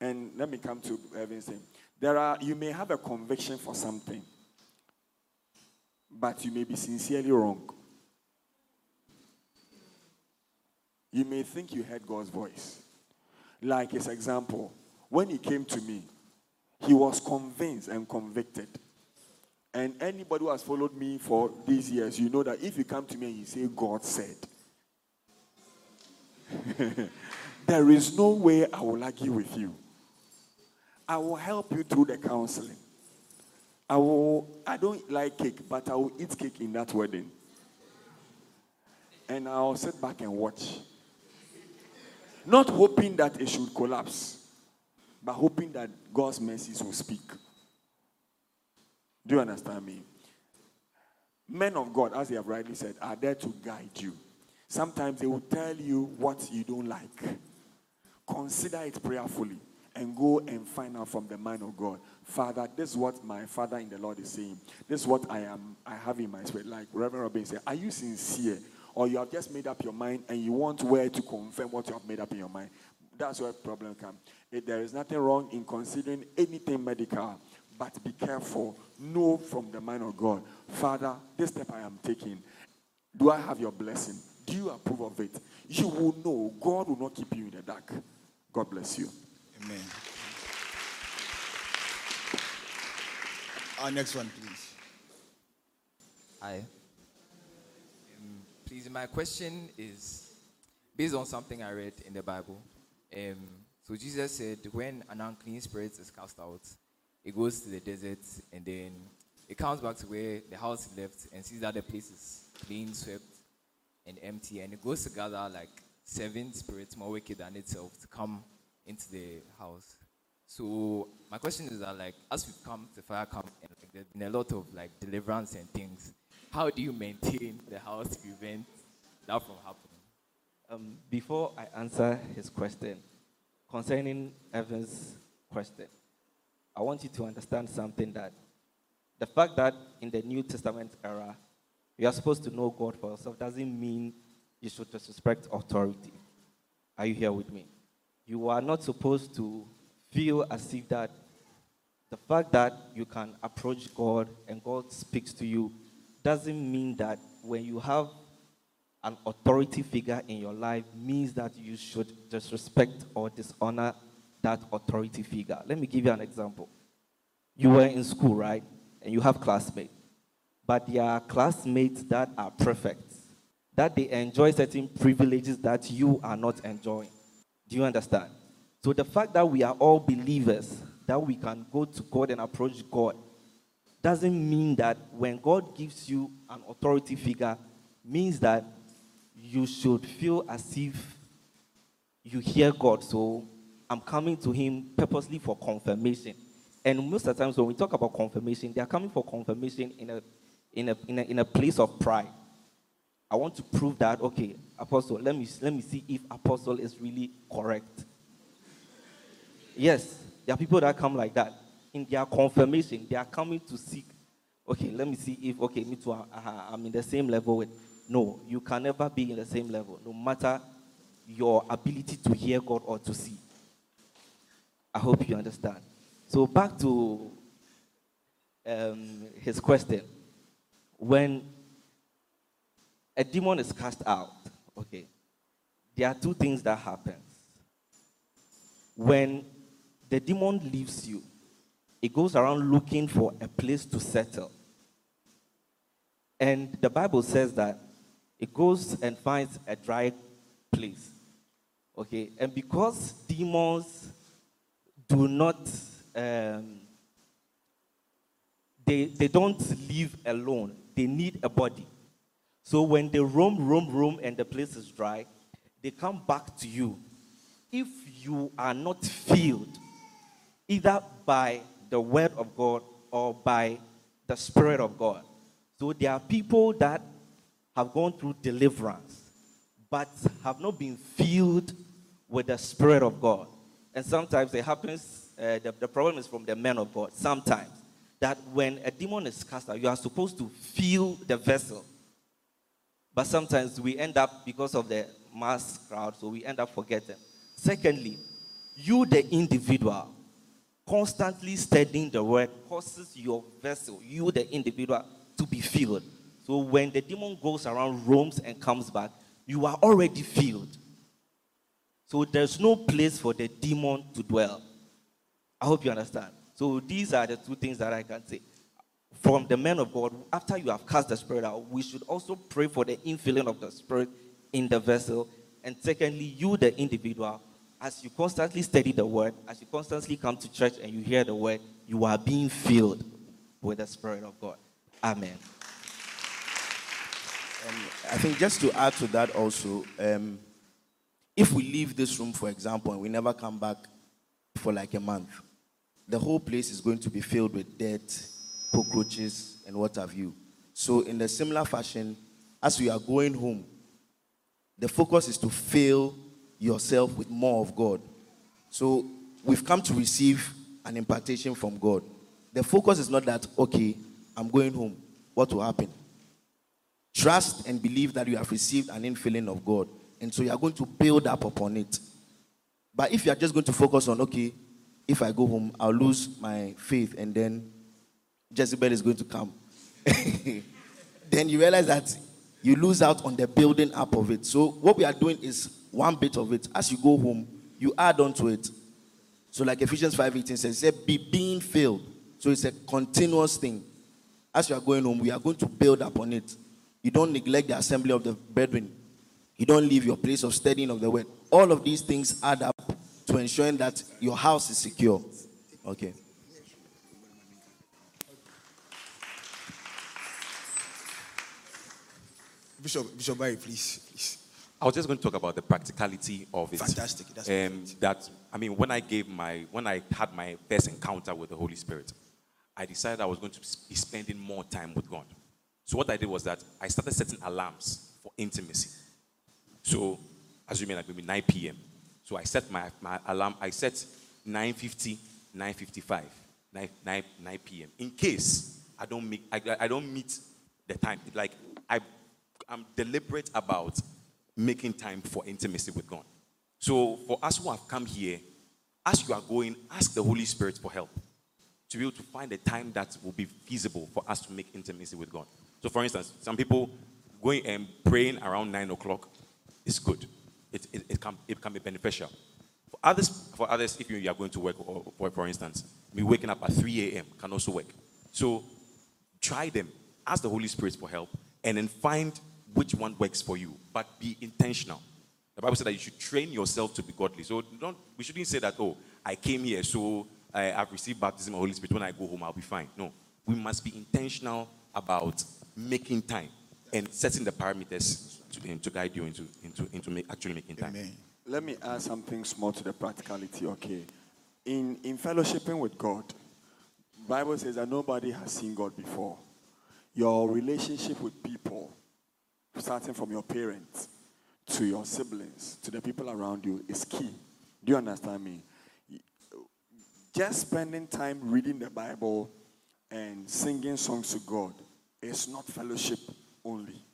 and let me come to Evan's thing. There are you may have a conviction for something, but you may be sincerely wrong. You may think you heard God's voice. Like his example, when he came to me, he was convinced and convicted. And anybody who has followed me for these years, you know that if you come to me and you say, God said, there is no way I will argue with you. I will help you through the counseling. I will I don't like cake, but I will eat cake in that wedding. And I'll sit back and watch. Not hoping that it should collapse but hoping that God's mercies will speak. Do you understand me? Men of God, as they have rightly said, are there to guide you. Sometimes they will tell you what you don't like. Consider it prayerfully and go and find out from the mind of God. Father, this is what my father in the Lord is saying. This is what I am I have in my spirit. Like Reverend Robin said, are you sincere? Or you have just made up your mind and you want where to confirm what you have made up in your mind. That's where problem comes. There is nothing wrong in considering anything medical, but be careful. Know from the mind of God, Father, this step I am taking, do I have your blessing? do you approve of it? You will know. God will not keep you in the dark. God bless you. Amen. Our next one, please. Hi. Um, please, my question is based on something I read in the Bible. Um, so Jesus said, when an unclean spirit is cast out, it goes to the desert and then it comes back to where the house is left and sees that the place is clean, swept, and empty. And it goes to gather like seven spirits more wicked than itself to come into the house. So my question is that like as we come to fire camp and like there's been a lot of like deliverance and things, how do you maintain the house to prevent that from happening? Um, before I answer his question concerning Evan's question, I want you to understand something that the fact that in the New Testament era you are supposed to know God for yourself doesn't mean you should disrespect authority. Are you here with me? You are not supposed to feel as if that the fact that you can approach God and God speaks to you doesn't mean that when you have an authority figure in your life means that you should disrespect or dishonor that authority figure. Let me give you an example. You were in school, right? And you have classmates. But there are classmates that are perfect, that they enjoy certain privileges that you are not enjoying. Do you understand? So the fact that we are all believers, that we can go to God and approach God, doesn't mean that when God gives you an authority figure, means that you should feel as if you hear God. So I'm coming to Him purposely for confirmation. And most of the times when we talk about confirmation, they are coming for confirmation in a in a, in a, in a place of pride. I want to prove that, okay, apostle, let me, let me see if apostle is really correct. Yes, there are people that come like that. In their confirmation, they are coming to seek, okay, let me see if, okay, me too, uh, I'm in the same level with. No, you can never be in the same level, no matter your ability to hear God or to see. I hope you understand. So back to um, his question. When a demon is cast out, okay, there are two things that happen. When the demon leaves you, it goes around looking for a place to settle. And the Bible says that it goes and finds a dry place. Okay, and because demons do not, um, they, they don't live alone, they need a body. So when they roam, roam, roam, and the place is dry, they come back to you. If you are not filled, either by the word of God or by the Spirit of God. So there are people that have gone through deliverance, but have not been filled with the Spirit of God. And sometimes it happens, uh, the, the problem is from the men of God. Sometimes that when a demon is cast out, you are supposed to fill the vessel. But sometimes we end up, because of the mass crowd, so we end up forgetting. Secondly, you, the individual, constantly studying the word causes your vessel, you, the individual, to be filled. So when the demon goes around, roams, and comes back, you are already filled. So there's no place for the demon to dwell. I hope you understand. So these are the two things that I can say. From the men of God, after you have cast the spirit out, we should also pray for the infilling of the spirit in the vessel. And secondly, you, the individual, as you constantly study the word, as you constantly come to church and you hear the word, you are being filled with the spirit of God. Amen. And I think just to add to that also, um, if we leave this room, for example, and we never come back for like a month, the whole place is going to be filled with dirt, cockroaches, and what have you. So, in a similar fashion, as we are going home, the focus is to fill yourself with more of God. So, we've come to receive an impartation from God. The focus is not that, okay, I'm going home. What will happen? Trust and believe that you have received an infilling of God. And so you are going to build up upon it. But if you are just going to focus on, okay, if I go home, I'll lose my faith, and then Jezebel is going to come. then you realize that you lose out on the building up of it. So what we are doing is one bit of it. As you go home, you add on to it. So like Ephesians 5:18 says, it be being filled. So it's a continuous thing. As you are going home, we are going to build up on it. You don't neglect the assembly of the brethren. You don't leave your place of studying of the word. All of these things add up to ensuring that your house is secure. Okay. Bishop, Bishop Barry, please, please. I was just going to talk about the practicality of it. Fantastic, that's um, that I mean, when I gave my when I had my first encounter with the Holy Spirit, I decided I was going to be spending more time with God. So what I did was that I started setting alarms for intimacy. So, assuming like maybe 9 p.m. So I set my, my alarm. I set 9:50, 9:55, 9, 9, 9 p.m. In case I don't meet I, I don't meet the time. Like I I'm deliberate about making time for intimacy with God. So for us who have come here, as you are going, ask the Holy Spirit for help to be able to find a time that will be feasible for us to make intimacy with God. So, for instance, some people going and praying around nine o'clock is good. It, it, it, can, it can be beneficial. For others, for others, if you are going to work, or, for, for instance, me waking up at 3 a.m. can also work. So, try them. Ask the Holy Spirit for help, and then find which one works for you. But be intentional. The Bible said that you should train yourself to be godly. So don't we shouldn't say that, oh, I came here, so I, have received baptism of the Holy Spirit. When I go home, I'll be fine. No. We must be intentional about making time and setting the parameters to, to guide you into, into, into make, actually making time. Amen. Let me add something small to the practicality, okay? In, in fellowshipping with God, Bible says that nobody has seen God before. Your relationship with people, starting from your parents to your siblings to the people around you, is key. Do you understand me? Just spending time reading the Bible and singing songs to God is not fellowship only.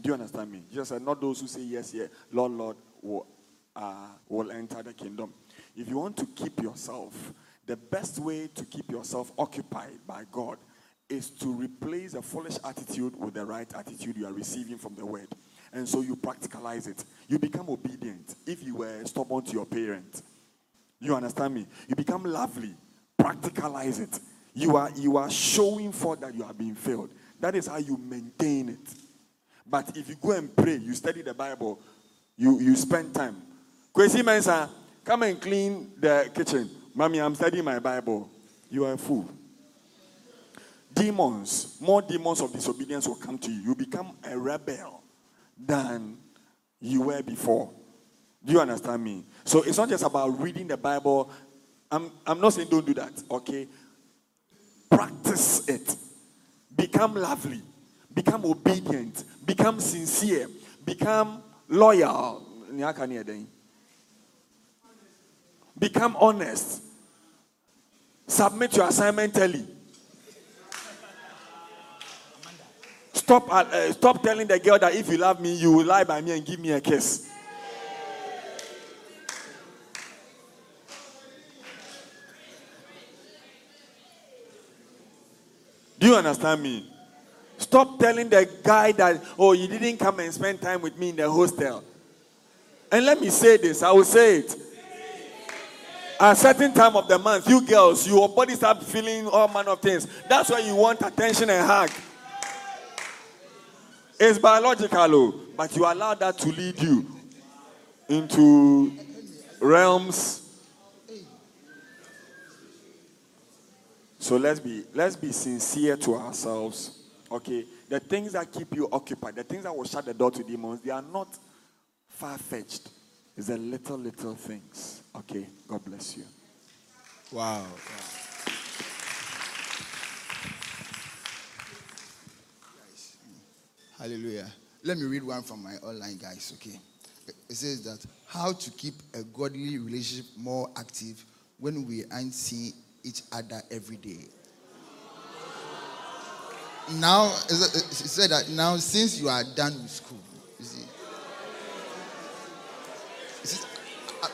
Do you understand me? Just said, not those who say yes, yeah, Lord, Lord, will, uh, will enter the kingdom. If you want to keep yourself, the best way to keep yourself occupied by God is to replace a foolish attitude with the right attitude you are receiving from the word. And so you practicalize it. You become obedient. If you were stubborn to your parents, you understand me? You become lovely. Practicalize it. You are you are showing forth that you are being filled. That is how you maintain it. But if you go and pray, you study the Bible, you you spend time. Kwesi Mensa, come and clean the kitchen. Mommy, I'm studying my Bible. You are a fool. Demons, more demons of disobedience will come to you. You become a rebel than you were before. Do you understand me? So it's not just about reading the Bible. I'm, I'm not saying don't do that, okay? Practice it. Become lovely. Become obedient. Become sincere. Become loyal. Become honest. Submit your assignment early. Stop, uh, stop telling the girl that if you love me, you will lie by me and give me a kiss. Do you understand me? Stop telling the guy that, oh, you didn't come and spend time with me in the hostel. And let me say this, I will say it. At a certain time of the month, you girls, your body start feeling all manner of things. That's why you want attention and hug. It's biological, oh, but you allow that to lead you into realms So let's be let's be sincere to ourselves. Okay, the things that keep you occupied, the things that will shut the door to demons, they are not far fetched. It's the little little things. Okay, God bless you. Wow. Hallelujah. Let me read one from my online guys, okay? It says that how to keep a godly relationship more active when we aren't seeing each other every day. Now, it said that now since you are done with school, you see. see uh,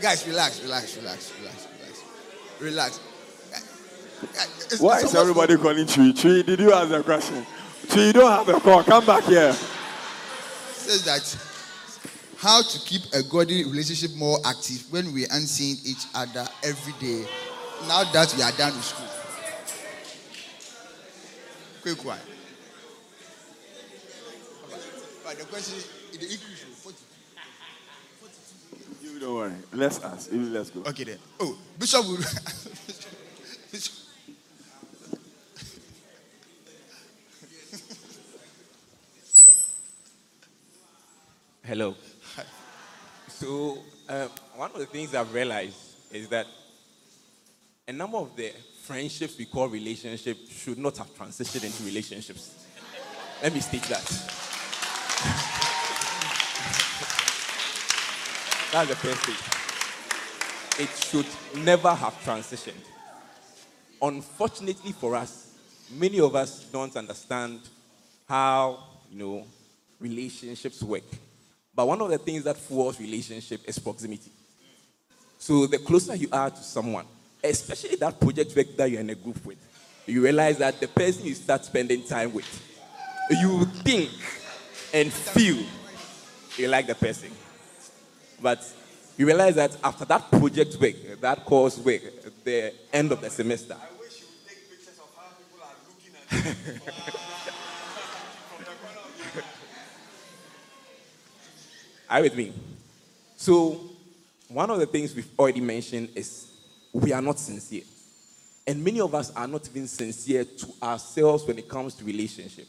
guys, relax, relax, relax, relax, relax, relax. Why is everybody calling Chui? Chui, did you ask a question? So you don't have a call. Come back here. Says that how to keep a godly relationship more active when we aren't seeing each other every day. Now that we are done with school. Quick one. But the question is, in the English, You don't worry. Let's ask. Let's go. Okay then. Oh, Bishop will. Bishop. Hello. So, um, one of the things I've realized is that a number of the friendships we call relationships should not have transitioned into relationships. Let me state that. That's the first thing. It should never have transitioned. Unfortunately for us, many of us don't understand how, you know, relationships work. But one of the things that fuels relationship is proximity. So the closer you are to someone, especially that project work that you're in a group with, you realize that the person you start spending time with, you think and feel you like the person. But you realize that after that project work, that course work, the end of the semester. Are you with me? So, one of the things we've already mentioned is we are not sincere. And many of us are not even sincere to ourselves when it comes to relationship.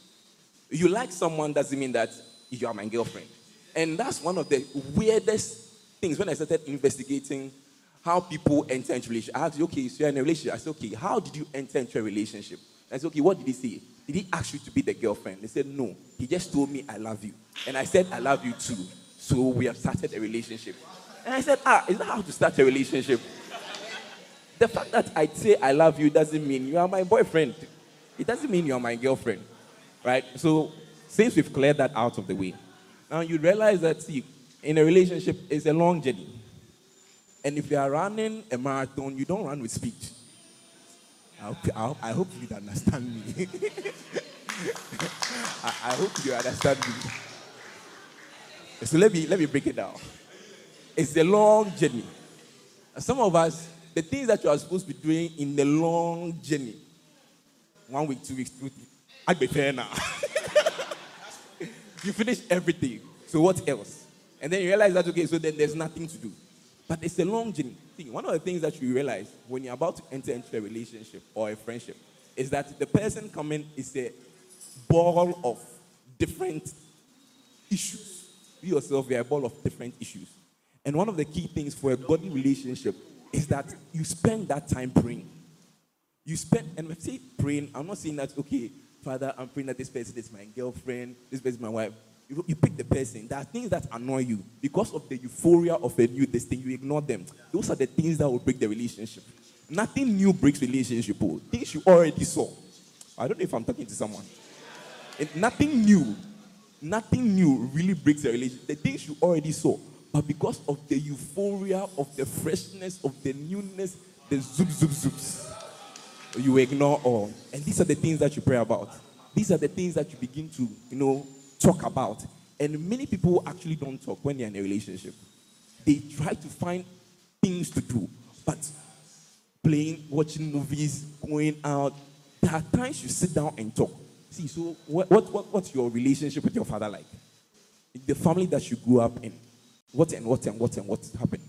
You like someone doesn't mean that you are my girlfriend. And that's one of the weirdest things when I started investigating how people enter into relationship. I asked, okay, so you're in a relationship. I said, okay, how did you enter into a relationship? I said, okay, what did he say? Did he ask you to be the girlfriend? They said, no. He just told me, I love you. And I said, I love you too. So we have started a relationship. And I said, ah, is that how to start a relationship? The fact that I say I love you doesn't mean you are my boyfriend. It doesn't mean you are my girlfriend. Right? So since we've cleared that out of the way, now you realize that see, in a relationship, it's a long journey. And if you are running a marathon, you don't run with speed. I hope, you understand me. I, I hope you understand me. So let me let me break it down. It's a long journey. And some of us, the things that you are supposed to be doing in the long journey, one week, two weeks, two weeks, I'd be fair now. you finish everything. So what else? And then you realize that okay, so then there's nothing to do. But it's a long journey. Thing. One of the things that you realize when you're about to enter into a relationship or a friendship is that the person coming is a ball of different issues. You yourself, you're a ball of different issues. And one of the key things for a godly relationship is that you spend that time praying. You spend, and when I say praying, I'm not saying that, okay, Father, I'm praying that this person is my girlfriend, this person is my wife. You, you pick the person. There are things that annoy you. Because of the euphoria of a new this thing, you ignore them. Those are the things that will break the relationship. Nothing new breaks relationship. oh. Things you already saw. I don't know if I'm talking to someone. And nothing new, nothing new really breaks the relationship. The things you already saw. But because of the euphoria of the freshness of the newness, the zoop, zoop, zoops, you ignore all. And these are the things that you pray about. These are the things that you begin to, you know, talk about. And many people actually don't talk when they're in a relationship. They try to find things to do, but playing, watching movies, going out. There are times you sit down and talk. See, so what, what, what, what's your relationship with your father like? The family that you grew up in. What and what and what and what happened?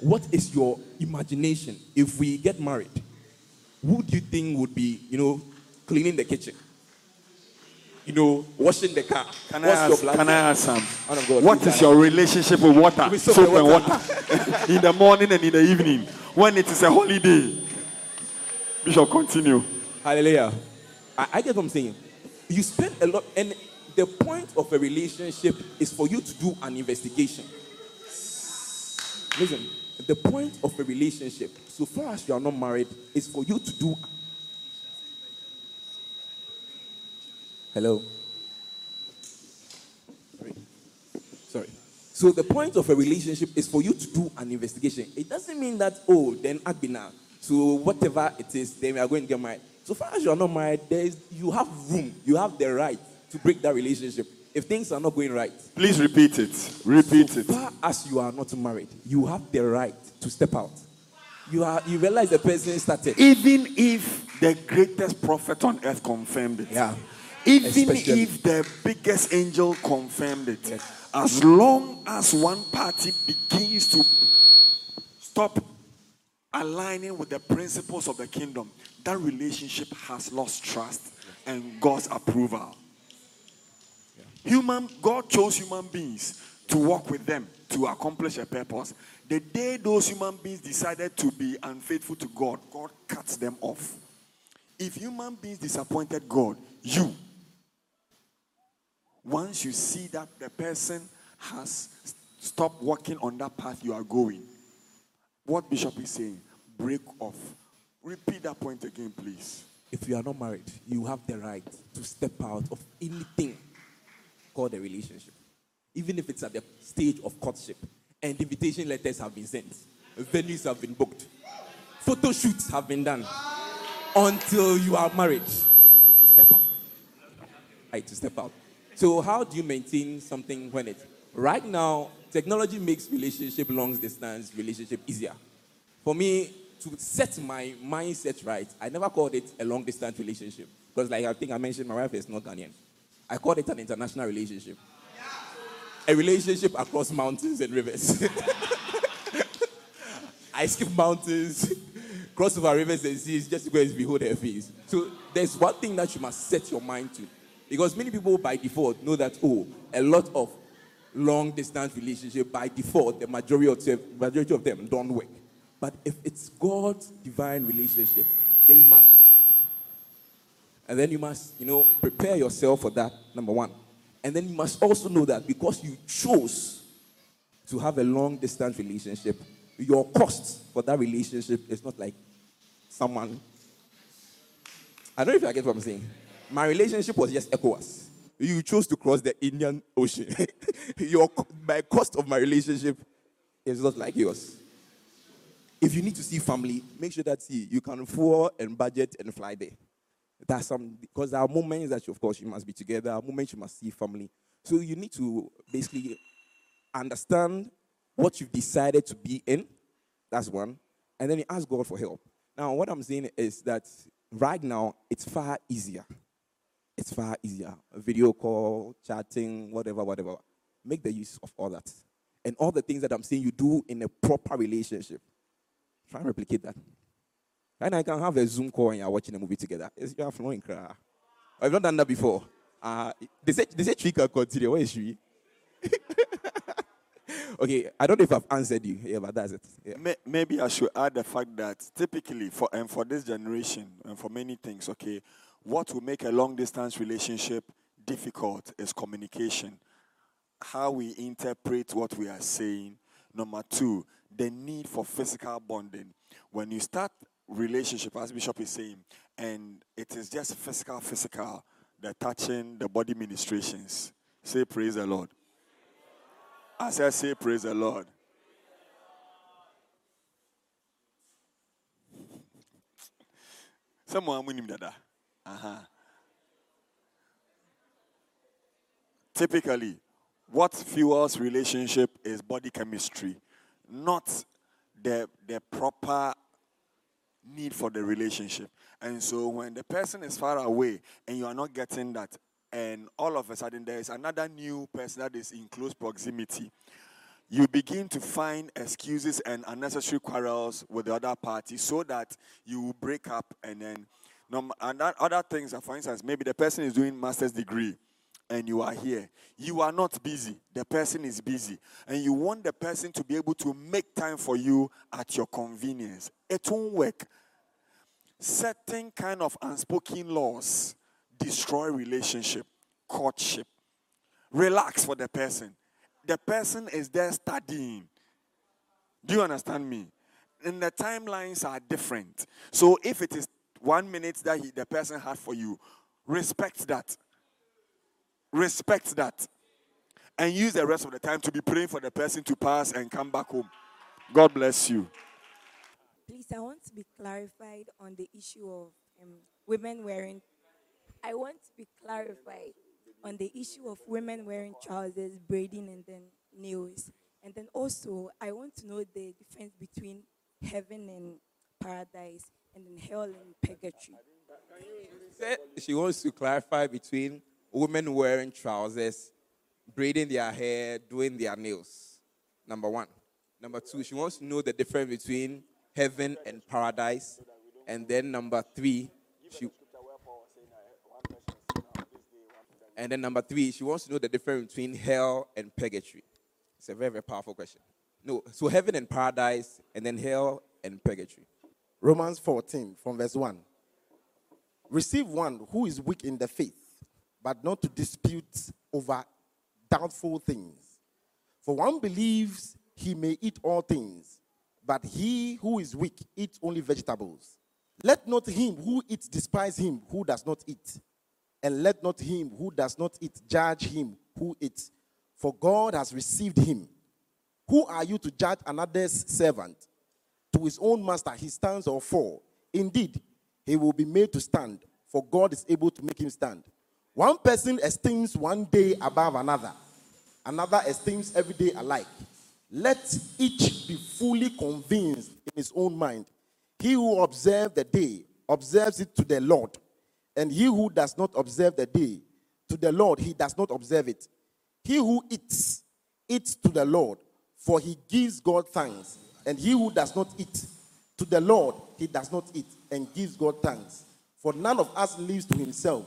What is your imagination if we get married? Who do you think would be, you know, cleaning the kitchen? You know, washing the car. Can I ask, your can I ask? Um, Man of God, What is your relationship with water? With Soap, soap and water. water. in the morning and in the evening. When it is a holiday. shall continue. Hallelujah. I, I get what I'm saying. You spend a lot, and the point of a relationship is for you to do an investigation. Listen, the point of a relationship, so far as you are not married, is for you to do. Hello. Sorry. Sorry. So the point of a relationship is for you to do an investigation. It doesn't mean that oh then Agbina. So whatever it is, then we are going to get married. So far as you are not married, there is, you have room, you have the right to break that relationship if things are not going right. Please repeat it. Repeat so it. far as you are not married, you have the right to step out. You are you realize the person started. Even if the greatest prophet on earth confirmed it. Yeah. Even Especially- if the biggest angel confirmed it. As long as one party begins to stop aligning with the principles of the kingdom, that relationship has lost trust and God's approval. Human God chose human beings to work with them to accomplish a purpose. The day those human beings decided to be unfaithful to God, God cuts them off. If human beings disappointed God, you, once you see that the person has stopped working on that path you are going, what Bishop is saying, break off. Repeat that point again, please. If you are not married, you have the right to step out of anything called a relationship. Even if it's at the stage of courtship and invitation letters have been sent, venues have been booked, photo shoots have been done. Until you are married, step out. Right, to step out. So, how do you maintain something when it? Right now, technology makes relationship long distance relationship easier. For me, to set my mindset right, I never called it a long distance relationship. Because, like I think I mentioned, my wife is not Ghanaian. I called it an international relationship. A relationship across mountains and rivers. I skip mountains, cross over rivers and seas just and behold her face. So there's one thing that you must set your mind to. Because many people by default know that, oh, a lot of long distance relationship by default, the majority of majority of them don't work. But if it's God's divine relationship, they must. And then you must, you know, prepare yourself for that, number one. And then you must also know that because you chose to have a long distance relationship, your cost for that relationship is not like someone. I don't know if I get what I'm saying. My relationship was just ECOWAS. You chose to cross the Indian Ocean. your my cost of my relationship is not like yours. If you need to see family, make sure that see, you can afford and budget and fly there. That's some because there are moments that you, of course you must be together, moments you must see family. So you need to basically understand what you've decided to be in. That's one. And then you ask God for help. Now, what I'm saying is that right now it's far easier. It's far easier. A video call, chatting, whatever, whatever. Make the use of all that. And all the things that I'm saying you do in a proper relationship. Try and replicate that. Now, you can have a Zoom call and you're watching a movie together. It's, you are flowing cry. I've not done that before. Uh, they say they say can continue. Where is she? okay, I don't know if I've answered you. Yeah, but that's it. Yeah. May- Maybe I should add the fact that typically for and for this generation and for many things, okay, what will make a long distance relationship difficult is communication. How we interpret what we are saying. Number two, the need for physical bonding. When you start relationship, as Bishop is saying, and it is just physical, physical, the touching, the body ministrations. Say praise the Lord. As I said, say praise the Lord. Someone winning dada. Uh-huh. Typically, what fuels relationship is body chemistry, not the the proper need for the relationship. And so when the person is far away and you are not getting that, and all of a sudden there is another new person that is in close proximity, you begin to find excuses and unnecessary quarrels with the other party so that you will break up and then and other things are for instance maybe the person is doing master's degree and you are here. You are not busy. The person is busy. And you want the person to be able to make time for you at your convenience. It won't work. Certain kind of unspoken laws destroy relationship courtship. Relax for the person. The person is there studying. Do you understand me? And the timelines are different. So if it is one minute that he, the person had for you respect that respect that and use the rest of the time to be praying for the person to pass and come back home god bless you Please, I want to be clarified on the issue of um, women wearing. I want to be clarified on the issue of women wearing trousers, braiding, and then nails. And then also, I want to know the difference between heaven and paradise, and then hell and purgatory. She wants to clarify between women wearing trousers, braiding their hair, doing their nails. Number one. Number two, she wants to know the difference between heaven and paradise. And then number three, she. And then number three, she wants to know the difference between hell and purgatory. It's a very, very powerful question. No, so heaven and paradise, and then hell and purgatory. Romans 14, from verse 1. Receive one who is weak in the faith, but not to dispute over doubtful things. For one believes he may eat all things, but he who is weak eats only vegetables. Let not him who eats despise him who does not eat, and let not him who does not eat judge him who eats, for God has received him. Who are you to judge another's servant? To his own master he stands or fall. Indeed, he will be made to stand, for God is able to make him stand. One person esteems one day above another, another esteems every day alike. Let each be fully convinced in his own mind. He who observes the day observes it to the Lord, and he who does not observe the day to the Lord, he does not observe it. He who eats, eats to the Lord, for he gives God thanks. And he who does not eat to the Lord, he does not eat and gives God thanks. For none of us lives to himself,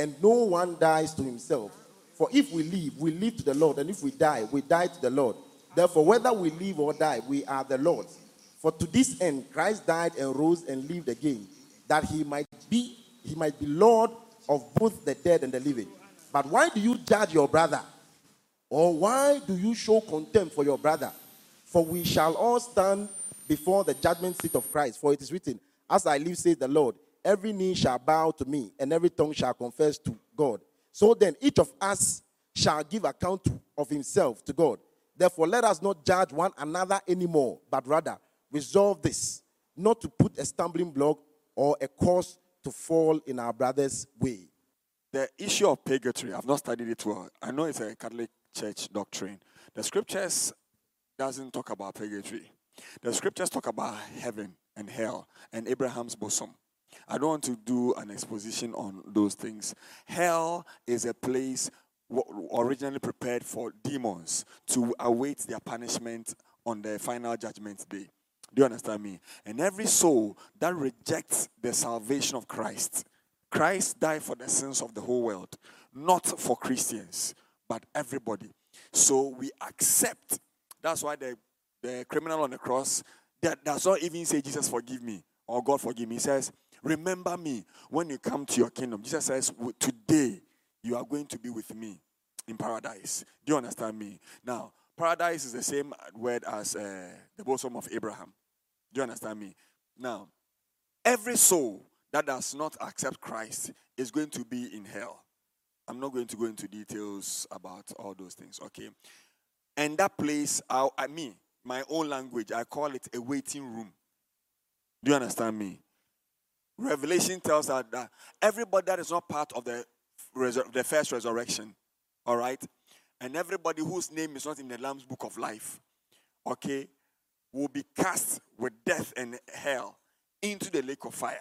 and no one dies to himself. For if we live, we live to the Lord, and if we die, we die to the Lord. Therefore, whether we live or die, we are the Lord's. For to this end Christ died and rose and lived again, that he might be he might be Lord of both the dead and the living. But why do you judge your brother? Or why do you show contempt for your brother? For we shall all stand before the judgment seat of Christ. For it is written, As I live, says the Lord, every knee shall bow to me, and every tongue shall confess to God. So then, each of us shall give account of himself to God. Therefore, let us not judge one another anymore, but rather resolve this, not to put a stumbling block or a cause to fall in our brother's way. The issue of purgatory, I've not studied it well. I know it's a Catholic church doctrine. The scriptures doesn't talk about purgatory. The scriptures talk about heaven and hell and Abraham's bosom. I don't want to do an exposition on those things. Hell is a place originally prepared for demons to await their punishment on the final judgment day. Do you understand me? And every soul that rejects the salvation of Christ, Christ died for the sins of the whole world, not for Christians, but everybody. So we accept. That's why the, the criminal on the cross that does not even say, Jesus, forgive me, or God, forgive me. He says, Remember me when you come to your kingdom. Jesus says, Today you are going to be with me in paradise. Do you understand me? Now, paradise is the same word as uh, the bosom of Abraham. Do you understand me? Now, every soul that does not accept Christ is going to be in hell. I'm not going to go into details about all those things, okay? And that place, I, I mean, my own language, I call it a waiting room. Do you understand me? Revelation tells us that everybody that is not part of the, resur- the first resurrection, all right, and everybody whose name is not in the Lamb's book of life, okay, will be cast with death and hell into the lake of fire,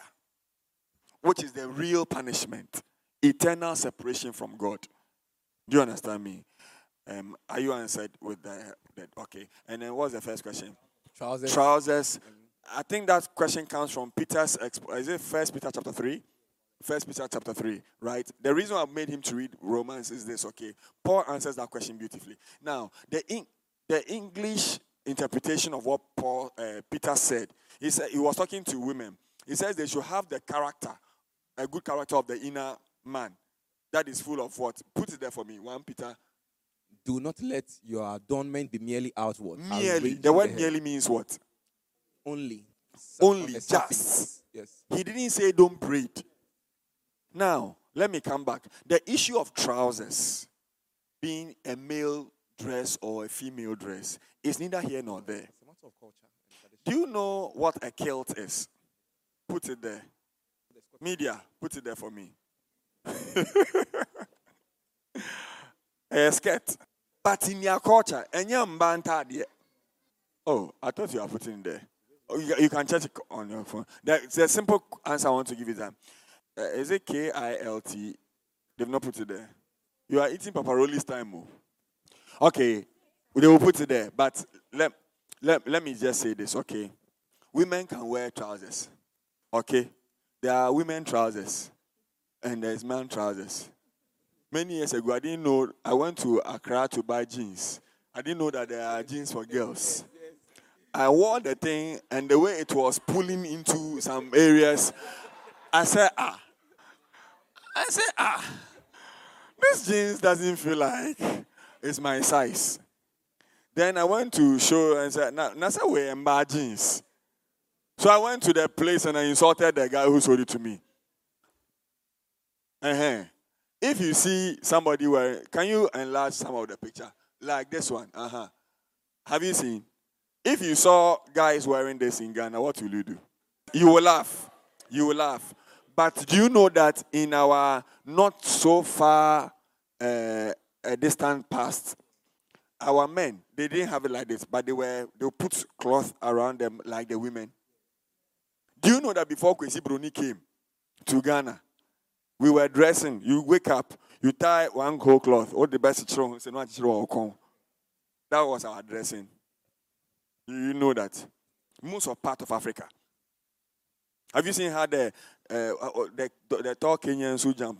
which is the real punishment, eternal separation from God. Do you understand me? Um, are you answered with the, the okay? And then what's the first question? Trousers. Trousers. I think that question comes from Peter's. Is it First Peter chapter three? First Peter chapter 3, right? The reason I made him to read Romans is this, okay? Paul answers that question beautifully. Now, the, in, the English interpretation of what Paul uh, Peter said, he said he was talking to women. He says they should have the character, a good character of the inner man that is full of what? Put it there for me. 1 Peter. Do not let your adornment be merely outward. Merely. The word merely means what? Only. Only, just. Yes. He didn't say don't braid. Now, let me come back. The issue of trousers being a male dress or a female dress is neither here nor there. It's a matter of culture. Do you know what a kilt is? Put it there. Media, put it there for me. a skirt. But in your culture, and your Oh, I thought you were putting it there. Oh, you, can check it on your phone. There's a simple answer I want to give you that. Uh, is it K I L T? They've not put it there. You are eating Papa Roli's time. Oh. Okay, they will put it there. But let, let, let me just say this, okay? Women can wear trousers. Okay? There are women trousers and there's man trousers. Many years ago, I didn't know. I went to Accra to buy jeans. I didn't know that there are jeans for girls. I wore the thing, and the way it was pulling into some areas, I said, ah. I said, ah. This jeans doesn't feel like it's my size. Then I went to show and said, now, now say we bad jeans. So I went to the place and I insulted the guy who sold it to me. Uh-huh. If you see somebody wearing, can you enlarge some of the picture? Like this one. Uh-huh. Have you seen? If you saw guys wearing this in Ghana, what will you do? You will laugh. You will laugh. But do you know that in our not so far uh, distant past, our men they didn't have it like this, but they were they put cloth around them like the women. Do you know that before Kwesi Broni came to Ghana, we were dressing. You wake up, you tie one whole cloth. All the best That was our dressing. You know that. Most of part of Africa. Have you seen how the uh, uh the, the tall Kenyans who jump?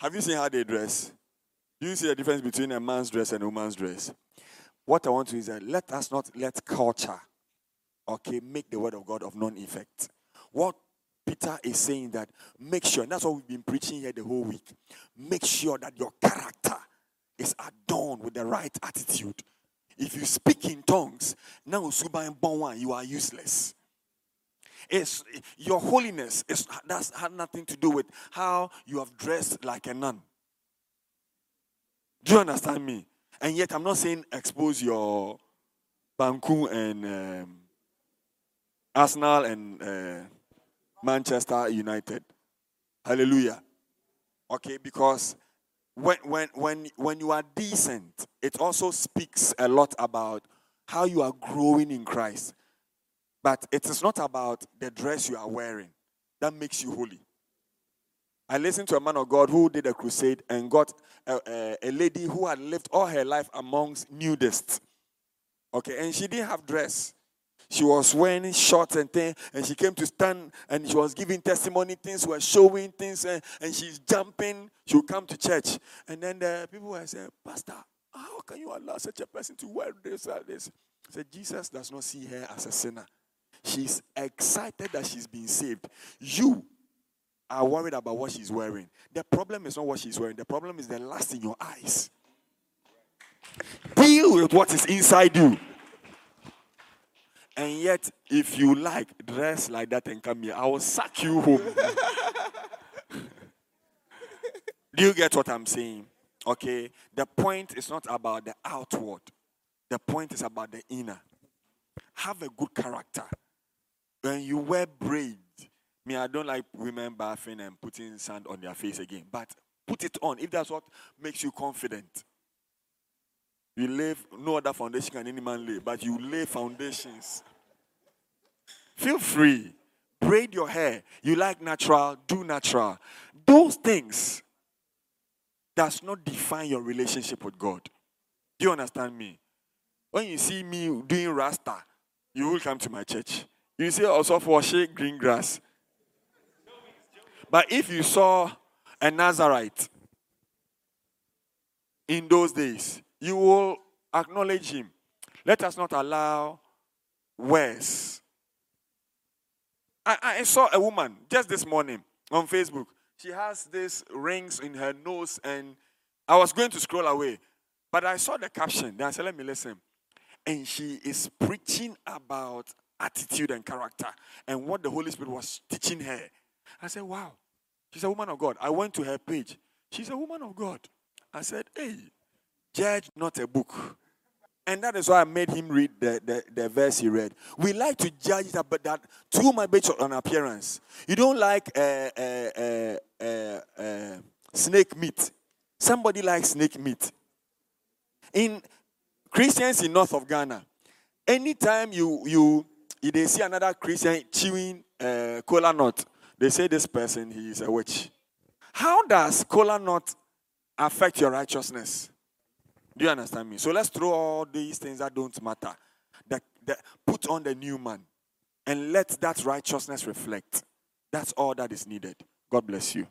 Have you seen how they dress? Do you see the difference between a man's dress and a woman's dress? What I want to is that let us not let culture, okay, make the word of God of non-effect. What Peter is saying that make sure, that's what we've been preaching here the whole week. Make sure that your character is adorned with the right attitude. If you speak in tongues, now you are useless. It's your holiness is that's had nothing to do with how you have dressed like a nun. Do you understand me? And yet I'm not saying expose your Banku and um, Arsenal and uh, Manchester United. Hallelujah. Okay, because when, when, when, when you are decent, it also speaks a lot about how you are growing in Christ. But it is not about the dress you are wearing that makes you holy. I listened to a man of God who did a crusade and got a, a, a lady who had lived all her life amongst nudists. Okay, and she didn't have dress. She was wearing shorts and things, and she came to stand and she was giving testimony. Things were showing things, and, and she's jumping. She would come to church, and then the people were saying, "Pastor, how can you allow such a person to wear this or this?" I said, "Jesus does not see her as a sinner. She's excited that she's been saved. You are worried about what she's wearing. The problem is not what she's wearing. The problem is the lust in your eyes. Deal with what is inside you." And yet, if you like, dress like that and come here, I will sack you home. Do you get what I'm saying? Okay. The point is not about the outward, the point is about the inner. Have a good character. When you wear braid, me, I don't like women bathing and putting sand on their face again, but put it on if that's what makes you confident. You lay no other foundation can any man lay, but you lay foundations. Feel free. Braid your hair. You like natural, do natural. Those things does not define your relationship with God. Do you understand me? When you see me doing rasta, you will come to my church. You see also for shake green grass. But if you saw a Nazarite in those days, you will acknowledge him. Let us not allow words. I, I saw a woman just this morning on Facebook. She has these rings in her nose, and I was going to scroll away, but I saw the caption. Then I said, Let me listen. And she is preaching about attitude and character and what the Holy Spirit was teaching her. I said, Wow, she's a woman of God. I went to her page. She's a woman of God. I said, Hey, judge not a book And that is why I made him read the, the, the verse he read. We like to judge that, but that too much based on appearance. You don't like uh, uh, uh, uh, uh, snake meat. Somebody likes snake meat. In Christians in north of Ghana, anytime you you, they see another Christian chewing uh, cola nut, they say this person he is a witch. How does cola nut affect your righteousness? Do you understand me? So let's throw all these things that don't matter. That, that put on the new man and let that righteousness reflect. That's all that is needed. God bless you.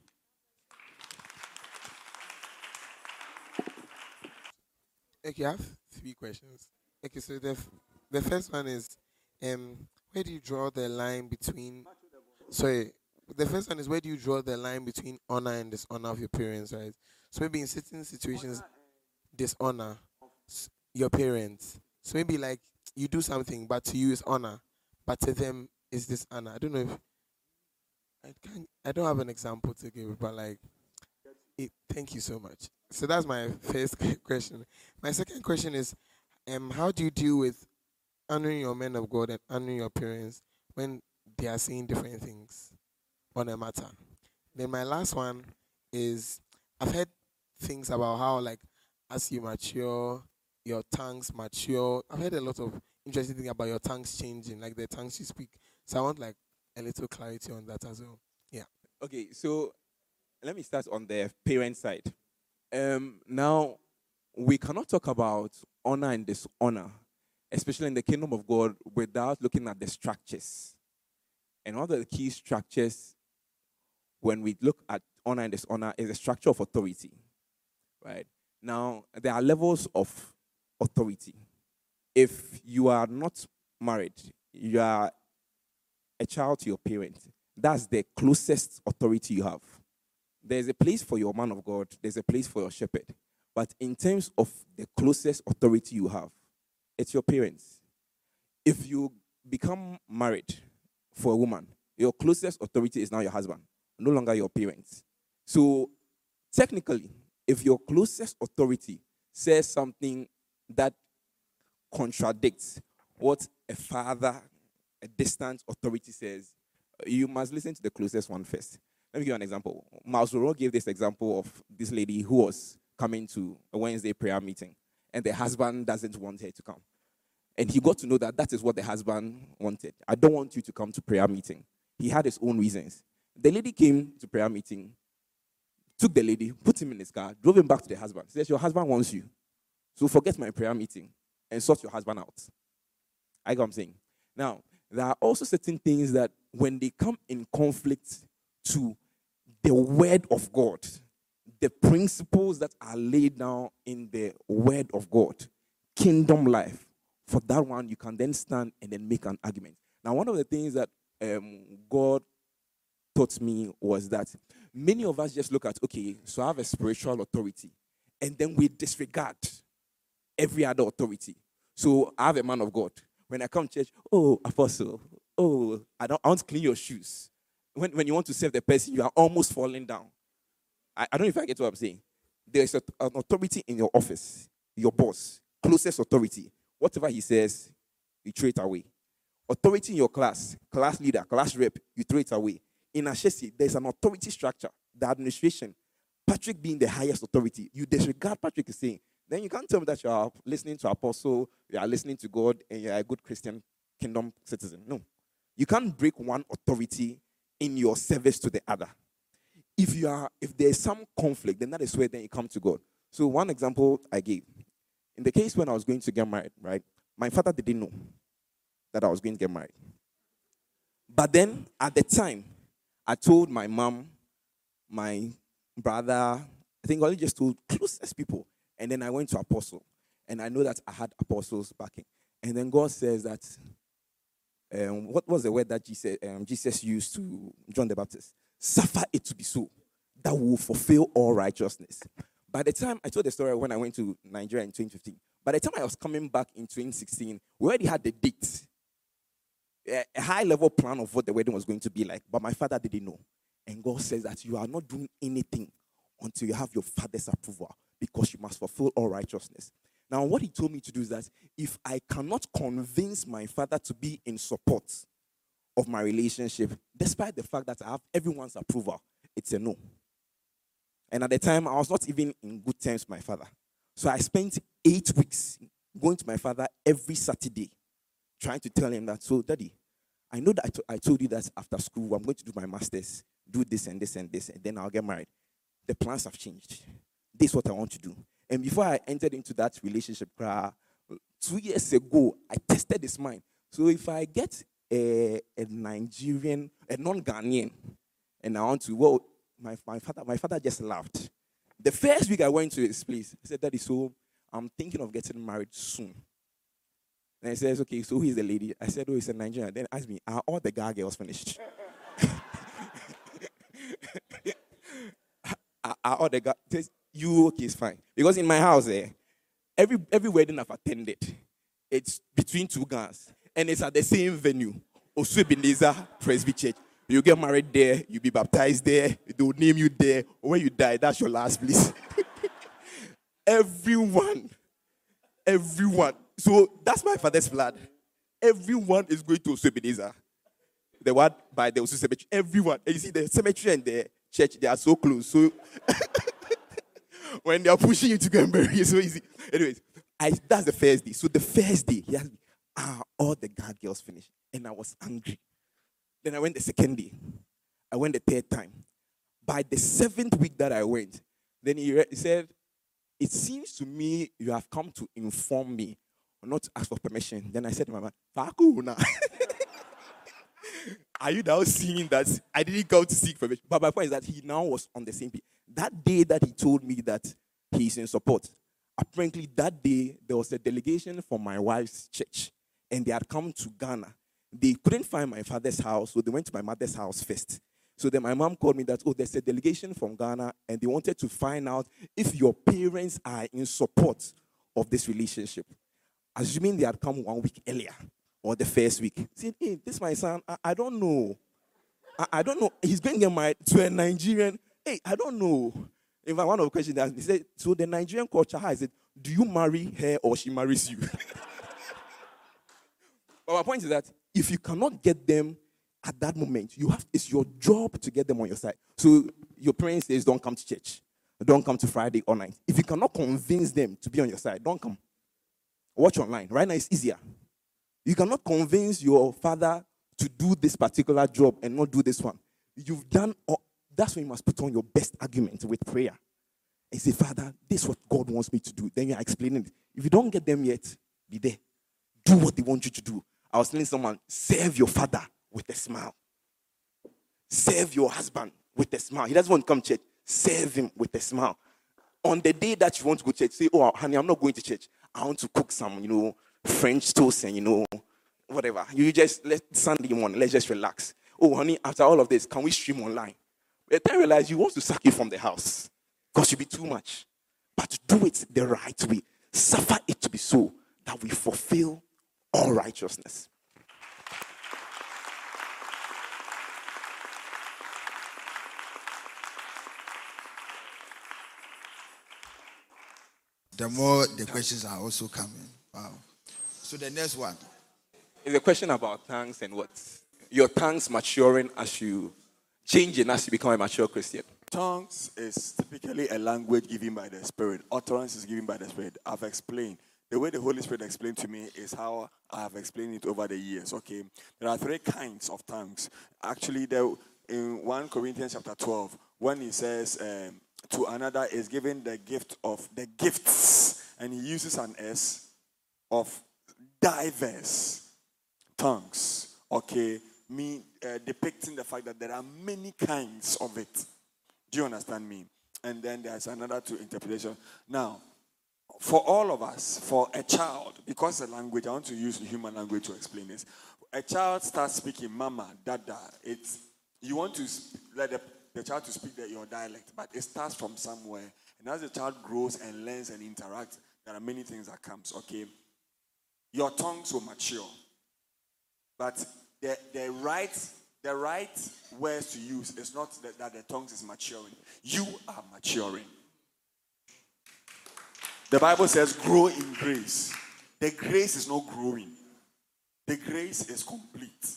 Okay, I have three questions. Okay, so the f- the first one is, um, where do you draw the line between? Sorry, the first one is where do you draw the line between honor and dishonor of your parents, right? So maybe in certain situations, dishonor your parents. So maybe like you do something, but to you is honor, but to them is dishonor. I don't know if I can I don't have an example to give, but like, it, thank you so much. So that's my first question. My second question is, um, how do you deal with honoring your men of God and honoring your parents when they are saying different things on a matter? Then my last one is, I've heard things about how like as you mature, your tongues mature. I've heard a lot of interesting things about your tongues changing, like the tongues you speak. So I want like a little clarity on that as well. Yeah. Okay, so let me start on the parent side. Um, now, we cannot talk about honor and dishonor, especially in the kingdom of God, without looking at the structures. And one of the key structures when we look at honor and dishonor is the structure of authority. Right? Now, there are levels of authority. If you are not married, you are a child to your parent, that's the closest authority you have. There's a place for your man of God, there's a place for your shepherd. But in terms of the closest authority you have, it's your parents. If you become married for a woman, your closest authority is now your husband, no longer your parents. So, technically, if your closest authority says something that contradicts what a father, a distant authority says, you must listen to the closest one first. Let me give you an example. Mausoro gave this example of this lady who was coming to a Wednesday prayer meeting, and the husband doesn't want her to come. And he got to know that that is what the husband wanted. I don't want you to come to prayer meeting. He had his own reasons. The lady came to prayer meeting, took the lady, put him in his car, drove him back to the husband. Says, Your husband wants you. So forget my prayer meeting and sort your husband out. I got what I'm saying. Now, there are also certain things that when they come in conflict to the word of God, the principles that are laid down in the word of God, kingdom life, for that one, you can then stand and then make an argument. Now, one of the things that um, God taught me was that many of us just look at, okay, so I have a spiritual authority, and then we disregard every other authority. So I have a man of God. When I come to church, oh, apostle, oh, I don't I want to clean your shoes. When, when you want to serve the person, you are almost falling down. I, I don't know if I get what I'm saying. There's a, an authority in your office, your boss, closest authority. Whatever he says, you throw it away. Authority in your class, class leader, class rep, you throw it away. In Ashesi, there's an authority structure, the administration. Patrick being the highest authority, you disregard Patrick is saying. Then you can't tell me that you are listening to Apostle, you are listening to God, and you are a good Christian kingdom citizen. No. You can't break one authority in your service to the other. If you are, if there is some conflict, then that is where then you come to God. So one example I gave. In the case when I was going to get married, right? My father didn't know that I was going to get married. But then at the time, I told my mom, my brother, I think I only just told closest people. And then I went to Apostle. And I know that I had Apostles backing. And then God says that, um, what was the word that Jesus, um, Jesus used to John the Baptist? Suffer it to be so, that will fulfill all righteousness. By the time I told the story when I went to Nigeria in 2015, by the time I was coming back in 2016, we already had the date, a, a high level plan of what the wedding was going to be like. But my father didn't know. And God says that you are not doing anything until you have your father's approval because you must fulfill all righteousness. Now, what he told me to do is that if I cannot convince my father to be in support of my relationship, despite the fact that I have everyone's approval, it's a no. And at the time, I was not even in good terms with my father. So I spent eight weeks going to my father every Saturday, trying to tell him that, so, daddy, I know that I, told you that after school, I'm going to do my master's, do this and this and this, and then I'll get married. The plans have changed. This is what I want to do. And before I entered into that relationship, two years ago, I tested his mind. So if I get a, a Nigerian, a non-Ghanaian, and I want to, well, my, my father, my father just laughed. The first week I went to his place, he said, Daddy, so I'm thinking of getting married soon. And he says, Okay, so who is the lady? I said, Oh, it's a Nigerian. Then he asked me, Are all the guy girls finished? are, all the guys? Says, You okay, it's fine. Because in my house, eh, every every wedding I've attended, it's between two guys, and it's at the same venue. Osu Ebenezer Presby Church. You get married there, you be baptized there, they'll name you there. When you die, that's your last place. everyone, everyone. So that's my father's blood. Everyone is going to Osu Ebenezer. The one by the Osu cemetery. Everyone. And you see the cemetery and the church, they are so close. So when they are pushing you to go and bury, it's so easy. Anyways, I, that's the first day. So the first day, he asked me, ah, all the guard girls finished. And I was angry. Then I went the second day. I went the third time. By the seventh week that I went, then he, re- he said, It seems to me you have come to inform me, not ask for permission. Then I said to my man, Faku na. Are you now seeing that I didn't come to seek permission? But my point is that he now was on the same page. That day that he told me that he's in support, apparently that day there was a delegation from my wife's church, and they had come to Ghana. They couldn't find my father's house, so they went to my mother's house first. So then my mom called me that, oh, there's a delegation from Ghana, and they wanted to find out if your parents are in support of this relationship. Assuming they had come one week earlier or the first week. Said, hey, this is my son. I, I don't know. I, I don't know. He's going to get married to a Nigerian. Hey, I don't know. In fact, one of the questions they he said, so the Nigerian culture, is it? Do you marry her or she marries you? but my point is that if you cannot get them at that moment, you have it's your job to get them on your side. So your parents says, don't come to church. Don't come to Friday or night. If you cannot convince them to be on your side, don't come. Watch online. Right now it's easier. You cannot convince your father to do this particular job and not do this one. You've done, all, that's when you must put on your best argument with prayer. And say, Father, this is what God wants me to do. Then you are explaining it. If you don't get them yet, be there. Do what they want you to do. I was telling someone, serve your father with a smile. Serve your husband with a smile. He doesn't want to come to church. Serve him with a smile. On the day that you want to go to church, say, Oh, honey, I'm not going to church. I want to cook some, you know, French toast and, you know, whatever. You just let Sunday morning, let's just relax. Oh, honey, after all of this, can we stream online? But then realize you want to sack you from the house because you be too much. But do it the right way. Suffer it to be so that we fulfill all righteousness. The more the questions are also coming. Wow. So the next one. It's a question about tongues and what? Your tongues maturing as you changing as you become a mature Christian. Tongues is typically a language given by the Spirit. Utterance is given by the Spirit. I've explained. The way the Holy Spirit explained to me is how I have explained it over the years. Okay, there are three kinds of tongues. Actually, there in one Corinthians chapter twelve, when he says um, to another is given the gift of the gifts, and he uses an S of diverse tongues. Okay, me uh, depicting the fact that there are many kinds of it. Do you understand me? And then there's another two interpretation. Now, for all of us, for a child, because the language, I want to use the human language to explain this. A child starts speaking mama, dada. It's you want to let the, the child to speak the, your dialect, but it starts from somewhere. And as the child grows and learns and interacts, there are many things that comes. Okay, your tongues will mature, but the the right the right words to use is not that, that the tongues is maturing. You are maturing. The Bible says, grow in grace. The grace is not growing, the grace is complete.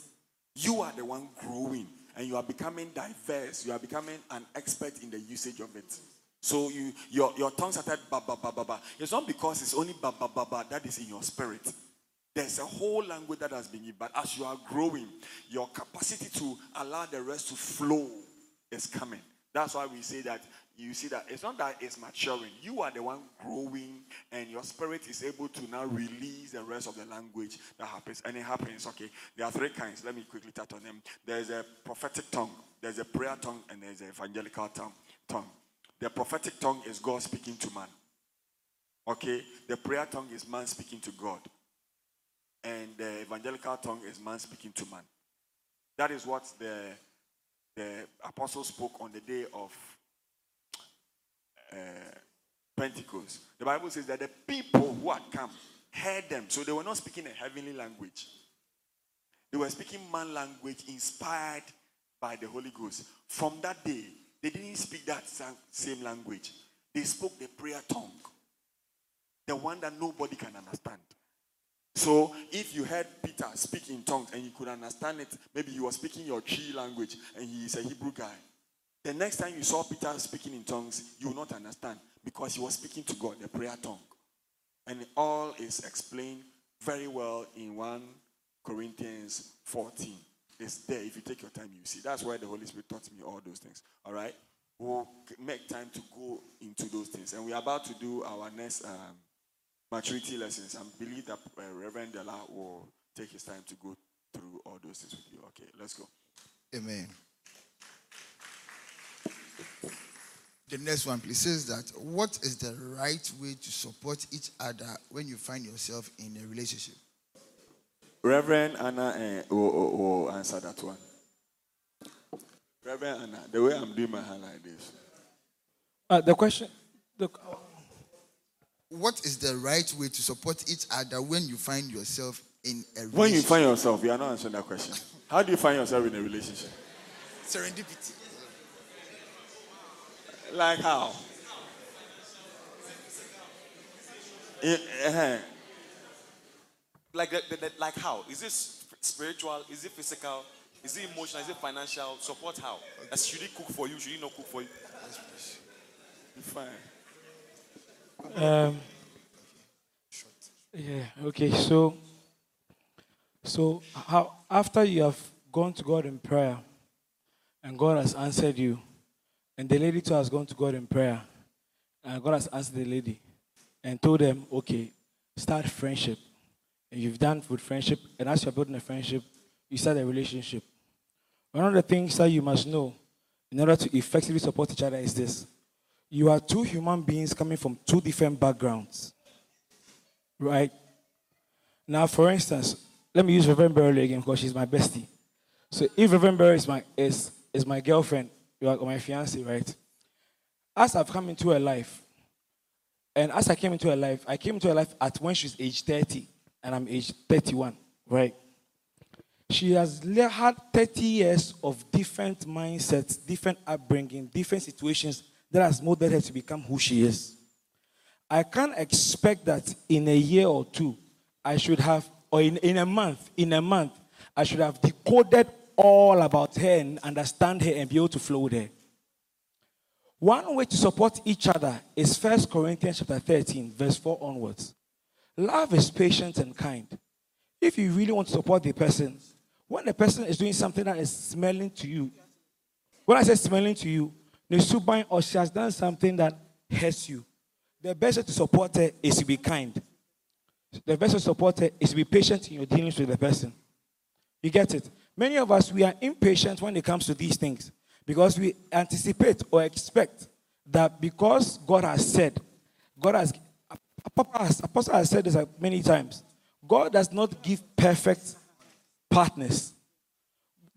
You are the one growing and you are becoming diverse. You are becoming an expert in the usage of it. So you your, your tongue started ba ba ba ba ba. It's not because it's only ba ba ba ba that is in your spirit. There's a whole language that has been given, but as you are growing, your capacity to allow the rest to flow is coming. That's why we say that you see that it's not that it's maturing. You are the one growing, and your spirit is able to now release the rest of the language that happens. And it happens, okay? There are three kinds. Let me quickly touch on them. There's a prophetic tongue, there's a prayer tongue, and there's an evangelical tongue. tongue. The prophetic tongue is God speaking to man. Okay? The prayer tongue is man speaking to God. And the evangelical tongue is man speaking to man. That is what the, the apostle spoke on the day of uh, Pentecost. The Bible says that the people who had come heard them. So they were not speaking a heavenly language. They were speaking man language inspired by the Holy Ghost. From that day, they didn't speak that same language. They spoke the prayer tongue, the one that nobody can understand. So if you heard Peter speak in tongues and you could understand it, maybe you were speaking your Twi language and he is a Hebrew guy. The next time you saw Peter speaking in tongues, you will not understand because he was speaking to God, the prayer tongue. And all is explained very well in 1 Corinthians 14. It's there. If you take your time, you see. That's why the Holy Spirit taught me all those things. All right? We'll make time to go into those things. And we're about to do our next um, maturity lessons. I believe that uh, Reverend Dela will take his time to go through all those things with you. Okay, let's go. Amen. The next one, please, says that what is the right way to support each other when you find yourself in a relationship? Reverend Anna uh, will, will, will answer that one. Reverend Anna, the way I'm doing my hand like this. Uh, the question. The, what is the right way to support each other when you find yourself in a relationship? When you find yourself, you are not answering that question. How do you find yourself in a relationship? Serendipity. Like how? Uh-huh. Like, the, the, like how? Is this spiritual? Is it physical? Is it emotional? Is it financial? Support how? Okay. should he cook for you? Should he not cook for you? Fine. Um, yeah. Okay. So, so how after you have gone to God in prayer, and God has answered you, and the lady too has gone to God in prayer, and God has asked the lady, and told them, okay, start friendship. And you've done with friendship, and as you're building a friendship, you start a relationship. One of the things that you must know in order to effectively support each other is this you are two human beings coming from two different backgrounds. Right? Now, for instance, let me use Reverend Beverly again because she's my bestie. So if Reverend is my is, is my girlfriend, you are my fiance, right? As I've come into her life, and as I came into her life, I came into her life at when she's age 30, and I'm age 31, right? She has had 30 years of different mindsets, different upbringing, different situations that has molded her to become who she is. I can't expect that in a year or two, I should have, or in, in a month, in a month, I should have decoded all about her and understand her and be able to flow her. One way to support each other is 1 Corinthians chapter 13, verse 4 onwards. Love is patient and kind. If you really want to support the person, when the person is doing something that is smelling to you, when I say smelling to you, Nesuban or she has done something that hurts you. The best way to support her is to be kind. The best way to support her is to be patient in your dealings with the person. You get it? Many of us, we are impatient when it comes to these things because we anticipate or expect that because God has said, God has, Apostle has said this many times, God does not give perfect partners.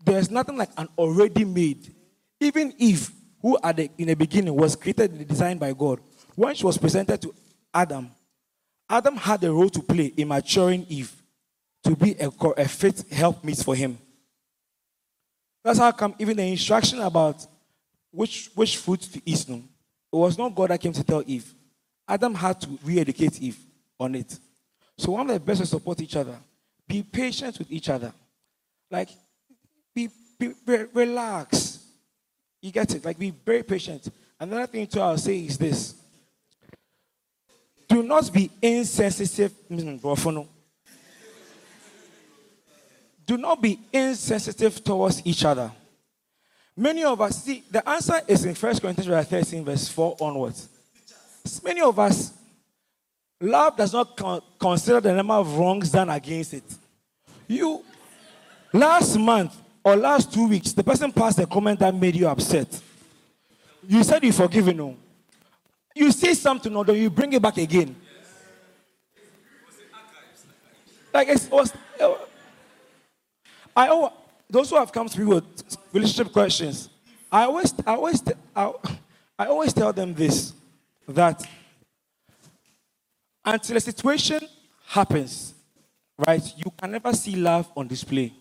There's nothing like an already made. Even Eve who at the, in the beginning was created and designed by God, when she was presented to Adam, Adam had a role to play in maturing Eve to be a, a fit helpmeet for him. That's how come even the instruction about which, which fruit to eat, no, it was not God that came to tell Eve. Adam had to re-educate Eve on it. So one of the best to support each other, be patient with each other. Like, be, be, relax. You get it? Like, be very patient. Another thing too I'll say is this. Do not be insensitive. Mm, Do not be insensitive towards each other. Many of us, see, the answer is in 1 Corinthians 13, verse 4 onwards. Many of us, love does not con- consider the number of wrongs done against it. You, last month or last two weeks, the person passed a comment that made you upset. You said you forgiven him. You say something, or you bring it back again. Like it was, it, I al- those who have come to me with relationship questions, I always, I always, I, I always tell them this that until a situation happens, right, you can never see love on display.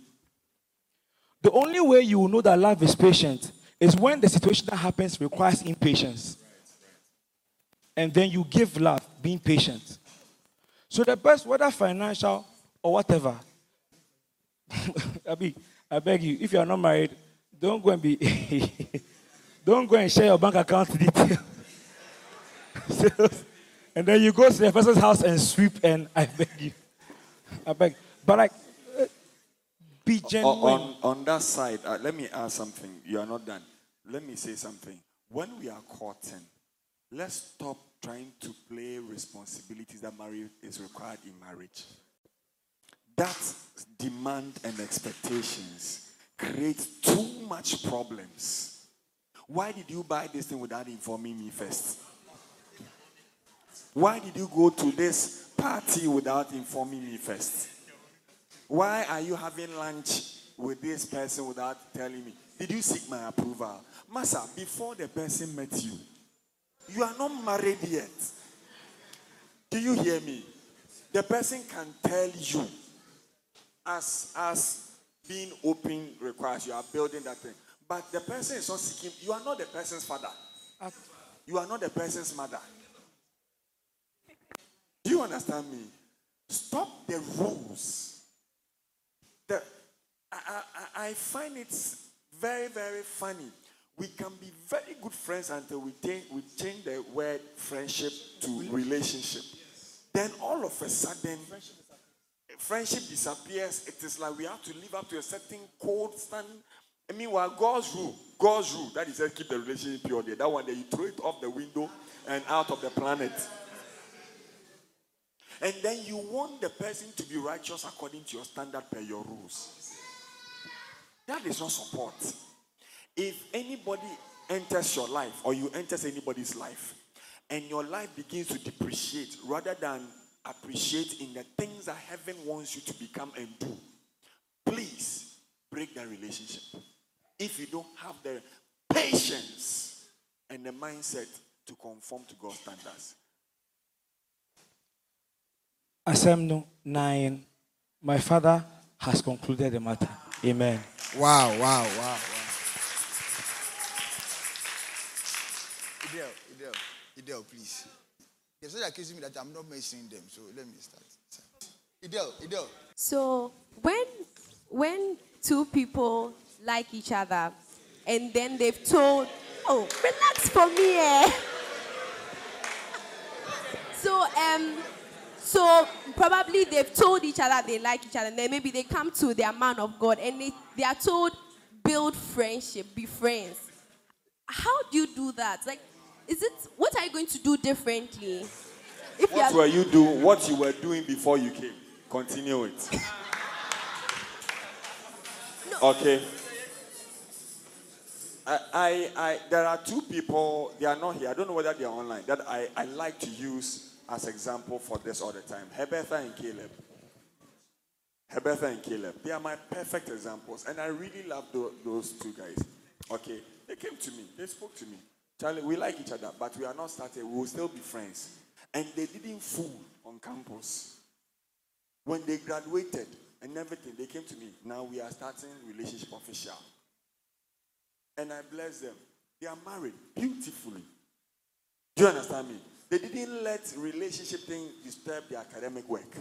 The only way you will know that love is patient is when the situation that happens requires impatience. And then you give love, being patient. So the best, whether financial or whatever, Abi, I beg you, if you are not married, don't go and be, don't go and share your bank account details. So, and then you go to the person's house and sweep, and I beg you, I beg. But like, uh, be genuine. On, on that side, uh, let me ask something. You are not done. Let me say something. When we are courting, let's stop trying to play responsibilities that marriage is required in marriage. That demand and expectations create too much problems. Why did you buy this thing without informing me first? Why did you go to this party without informing me first? Why are you having lunch with this person without telling me? Did you seek my approval? Massa, before the person met you, you are not married yet. Do you hear me? The person can tell you, as as being open requires, you are building that thing. But the person is not seeking, you are not the person's father. You are not the person's mother. Do you understand me? Stop the rules. The, I, I, I find it very, very funny. We can be very good friends until we, change, we change the word friendship to relationship. Then all of a sudden, friendship disappears. It is like we have to live up to a certain code standard. I mean, while God's rule, God's rule, that is to keep the relationship pure. There. That one, day you throw it off the window and out of the planet. And then you want the person to be righteous according to your standard per your rules. That is not support. If anybody enters your life or you enters anybody's life and your life begins to depreciate rather than appreciate in the things that heaven wants you to become and do, please break that relationship. If you don't have the patience and the mindset to conform to God's standards. Assembly 9, my father has concluded the matter. Amen. Wow, wow, wow, wow. Idel, Idel, Idel, please. They said accusing me that I'm not mentioning them, so let me start. Idel, Idel. So when when two people like each other and then they've told, oh, relax for me, eh? So um so probably they've told each other they like each other, and then maybe they come to their man of God and they, they are told build friendship, be friends. How do you do that? Like, is it what are you going to do differently? If you What are- were you doing? What you were doing before you came? Continue it. Okay. I, I, I, there are two people, they are not here. I don't know whether they are online, that I, I like to use as example for this all the time. Hebetha and Caleb. Hebetha and Caleb. They are my perfect examples. And I really love tho- those two guys. Okay. They came to me. They spoke to me. Charlie, we like each other, but we are not started. We will still be friends. And they didn't fool on campus. When they graduated and everything, they came to me. Now we are starting relationship official. And I bless them. They are married beautifully. Do you understand me? They didn't let relationship thing disturb their academic work.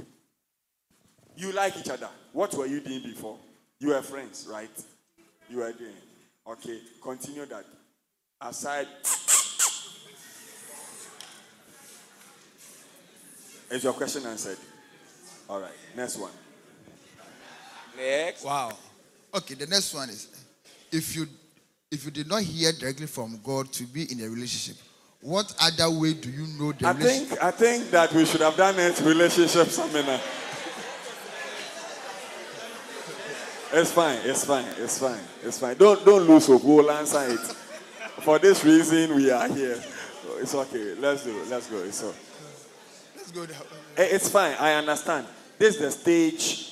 You like each other. What were you doing before? You were friends, right? You were doing. Okay, continue that. Aside. Is your question answered? All right, next one. Next. Wow. Okay, the next one is if you if you did not hear directly from God to be in a relationship, what other way do you know the I relationship? think I think that we should have done it relationship seminar. It's fine, it's fine, it's fine, it's fine. Don't don't lose hope. We'll answer it. For this reason, we are here. It's okay. Let's do it. Let's go. It's okay. Let's go. Eh, It's fine. I understand. This is the stage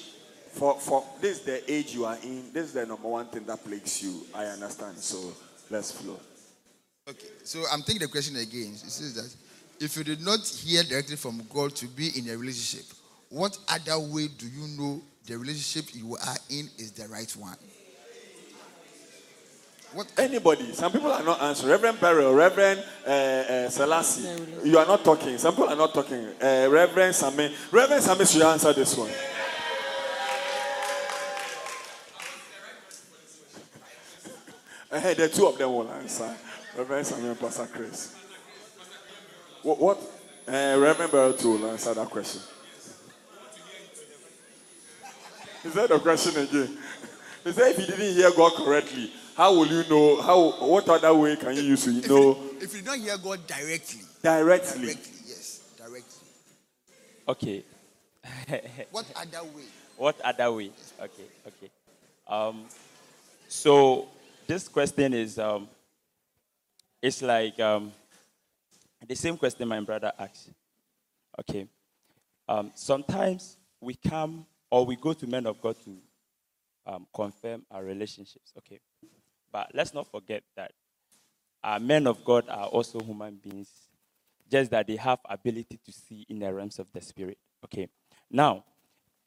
for for this is the age you are in. This is the number one thing that plagues you. I understand. So let's flow. Okay, so I'm taking the question again. It says that if you did not hear directly from God to be in a relationship, what other way do you know the relationship you are in is the right one? What anybody? Some people are not answering. Reverend Beryl, Reverend uh, uh, Selassie, you are not talking. Some people are not talking. Uh, Reverend Same, Reverend Same should answer this one. Uh, the two of them will answer. Reverend Same and Pastor Chris. What? what? Uh, Reverend Beryl too will answer that question. Is that the question again? He said, if you didn't hear God correctly, how will you know? How? What other way can you use to know? If you don't hear God directly, Directly. directly, yes, directly. Okay. What other way? What other way? Okay, okay. Um, so this question is um, it's like um, the same question my brother asked. Okay. Um, sometimes we come or we go to men of God to um, confirm our relationships. Okay. But let's not forget that our men of God are also human beings, just that they have ability to see in the realms of the spirit. Okay. Now,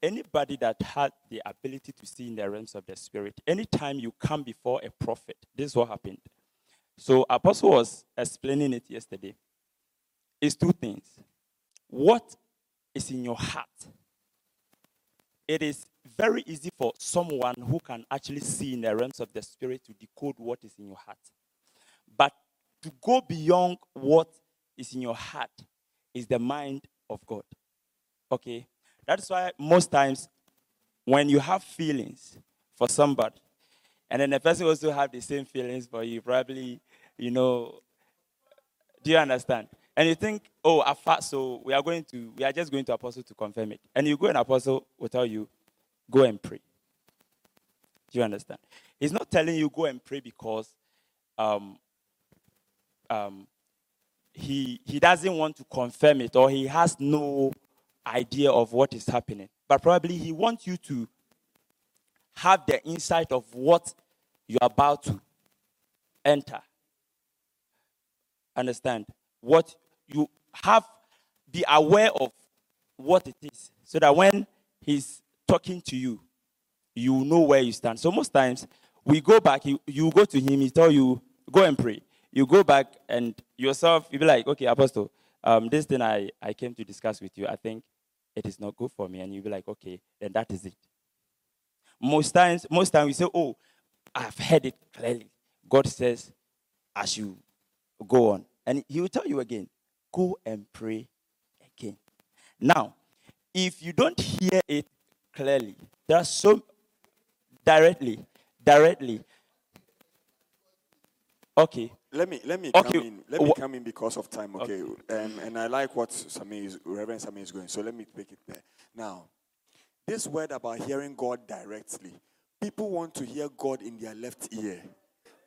anybody that had the ability to see in the realms of the spirit, anytime you come before a prophet, this is what happened. So Apostle was explaining it yesterday. It's two things. What is in your heart? It is very easy for someone who can actually see in the realms of the spirit to decode what is in your heart. But to go beyond what is in your heart is the mind of God. Okay? That's why most times when you have feelings for somebody, and then the person also have the same feelings for you, probably, you know, do you understand? And you think, oh, I fast, so we are going to, we are just going to apostle to confirm it. And you go and apostle will tell you, go and pray. Do you understand? He's not telling you go and pray because um, um, he he doesn't want to confirm it or he has no idea of what is happening. But probably he wants you to have the insight of what you're about to enter. Understand? What you have, be aware of what it is. So that when he's talking to you, you know where you stand. So most times we go back, you, you go to him, he tell you, go and pray. You go back and yourself, you be like, okay, Apostle, um, this thing I, I came to discuss with you, I think it is not good for me. And you be like, okay, then that is it. Most times, most times we say, oh, I've heard it clearly. God says, as you go on. And he will tell you again, go and pray again. Now, if you don't hear it clearly, there are so directly, directly. Okay. Let me let me Okay, come in. Let me come in because of time. Okay, um, and I like what Sami is, Reverend Sami is going. So let me take it there. Now, this word about hearing God directly, people want to hear God in their left ear,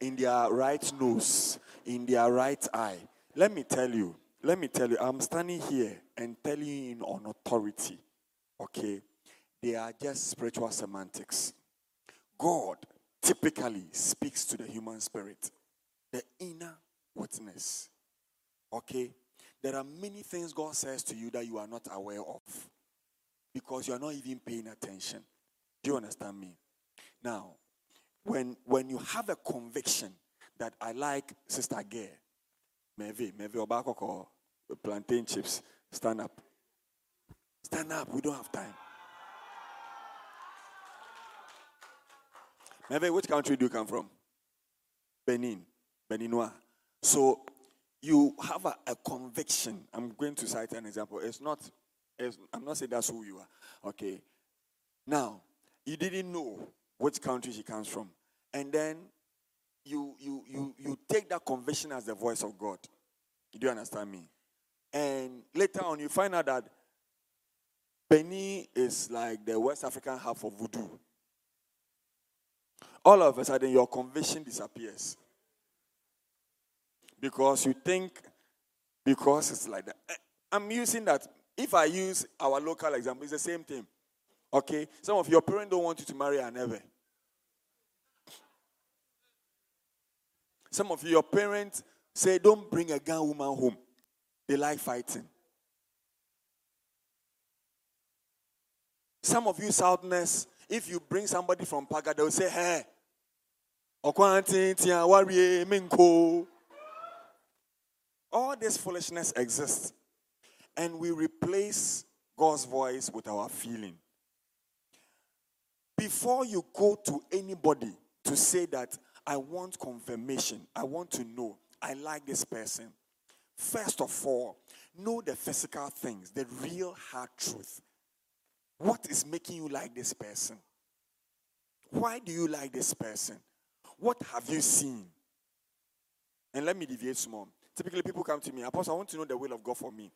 in their right nose, in their right eye. Let me tell you. Let me tell you. I'm standing here and telling you on authority. Okay, they are just spiritual semantics. God typically speaks to the human spirit the inner witness. Okay? There are many things God says to you that you are not aware of because you are not even paying attention. Do you understand me? Now, when when you have a conviction that I like Sister Gay, maybe, maybe Obakoko, plantain chips. Stand up. Stand up. We don't have time. Maybe which country do you come from? Benin. Beninois. So you have a, a, conviction. I'm going to cite an example. It's not, it's, I'm not saying that's who you are. Okay. Now, you didn't know which country she comes from. And then you you you you take that conviction as the voice of God. Do you understand me? And later on you find out that Benin is like the West African half of voodoo. All of a sudden your conviction disappears. Because you think because it's like that. Eh, I'm using that. If I use our local example, it's the same thing. Okay? Some of your parents don't want you to marry an Ewe. Some of your parents say, don't bring a gun woman home. They like fighting. Some of you Southerners, if you bring somebody from Paga, they'll say, hey, all this foolishness exists. And we replace God's voice with our feeling. Before you go to anybody to say that I want confirmation, I want to know, I like this person, first of all, know the physical things, the real hard truth. What is making you like this person? Why do you like this person? What have you seen? And let me deviate small. Typically, people come to me, Apostle, I want to know the will of God for me.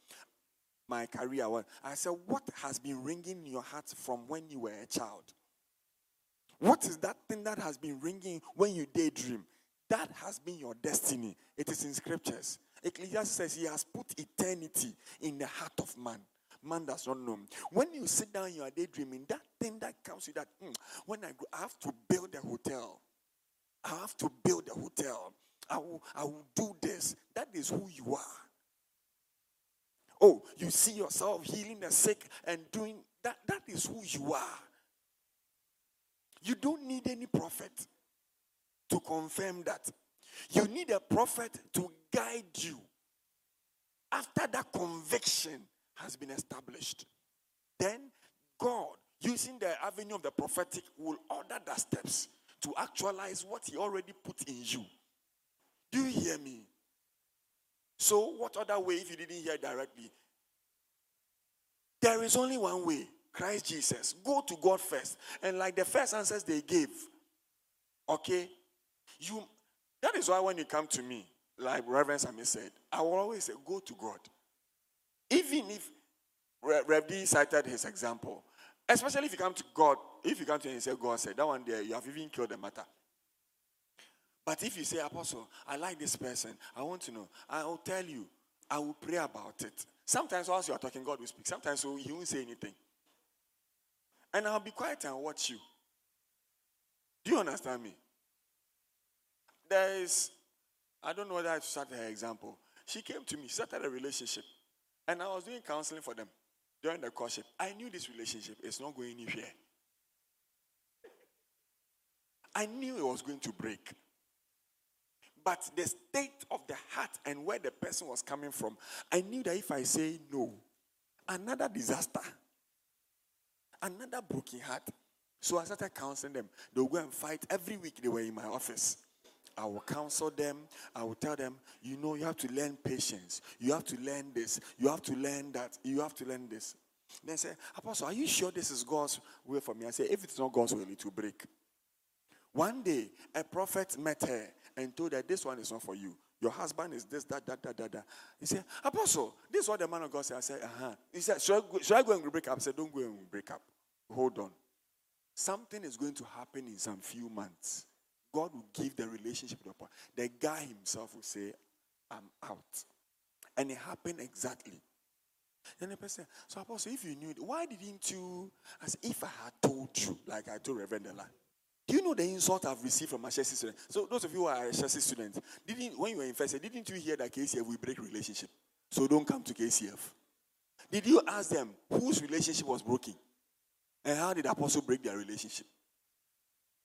My career. I said, What has been ringing in your heart from when you were a child? What is that thing that has been ringing when you daydream? That has been your destiny. It is in scriptures. Ecclesiastes says he has put eternity in the heart of man. Man does not know. When you sit down, you are daydreaming. That thing that comes with that, mm, when I go, I have to build a hotel. I have to build a hotel. I will, I will do this. That is who you are. Oh, you see yourself healing the sick and doing that. That is who you are. You don't need any prophet to confirm that. You need a prophet to guide you after that conviction has been established. Then God, using the avenue of the prophetic, will order the steps to actualize what He already put in you. Do you hear me? So, what other way if you didn't hear directly? There is only one way Christ Jesus. Go to God first. And like the first answers they gave, okay, you that is why when you come to me, like Reverend Sammy said, I will always say, go to God. Even if Rev D cited his example, especially if you come to God, if you come to him and say, God said, that one there, you have even killed the matter. But if you say, Apostle, I like this person, I want to know, I will tell you, I will pray about it. Sometimes whilst you are talking, God will speak. Sometimes he won't say anything and I'll be quiet and watch you. Do you understand me? There is, I don't know whether I start her example. She came to me, started a relationship, and I was doing counseling for them during the courtship. I knew this relationship is not going anywhere. I knew it was going to break. But the state of the heart and where the person was coming from, I knew that if I say no, another disaster another broken heart. So I started counseling them. They'll go and fight. Every week they were in my office. I will counsel them. I will tell them, you know, you have to learn patience. You have to learn this. You have to learn that. You have to learn this. Then say, Apostle, are you sure this is God's will for me? I say, if it's not God's will, it will break. One day, a prophet met her and told her, this one is not for you. Your husband is this, that, that, that, that, that. He said, Apostle, this is what the man of God said. I said, uh huh. He said, should I, go, should I go and break up? I said, don't go and break up. Hold on. Something is going to happen in some few months. God will give the relationship the point. The guy himself will say, I'm out. And it happened exactly. Then the person, said, so Apostle, if you knew it, why didn't you? As if I had told you, like I told Reverend do you know the insult I've received from my Chelsea student? So those of you who are Chelsea students, didn't when you were in first, didn't you hear that KCF will break relationship? So don't come to KCF. Did you ask them whose relationship was broken? And how did Apostle break their relationship?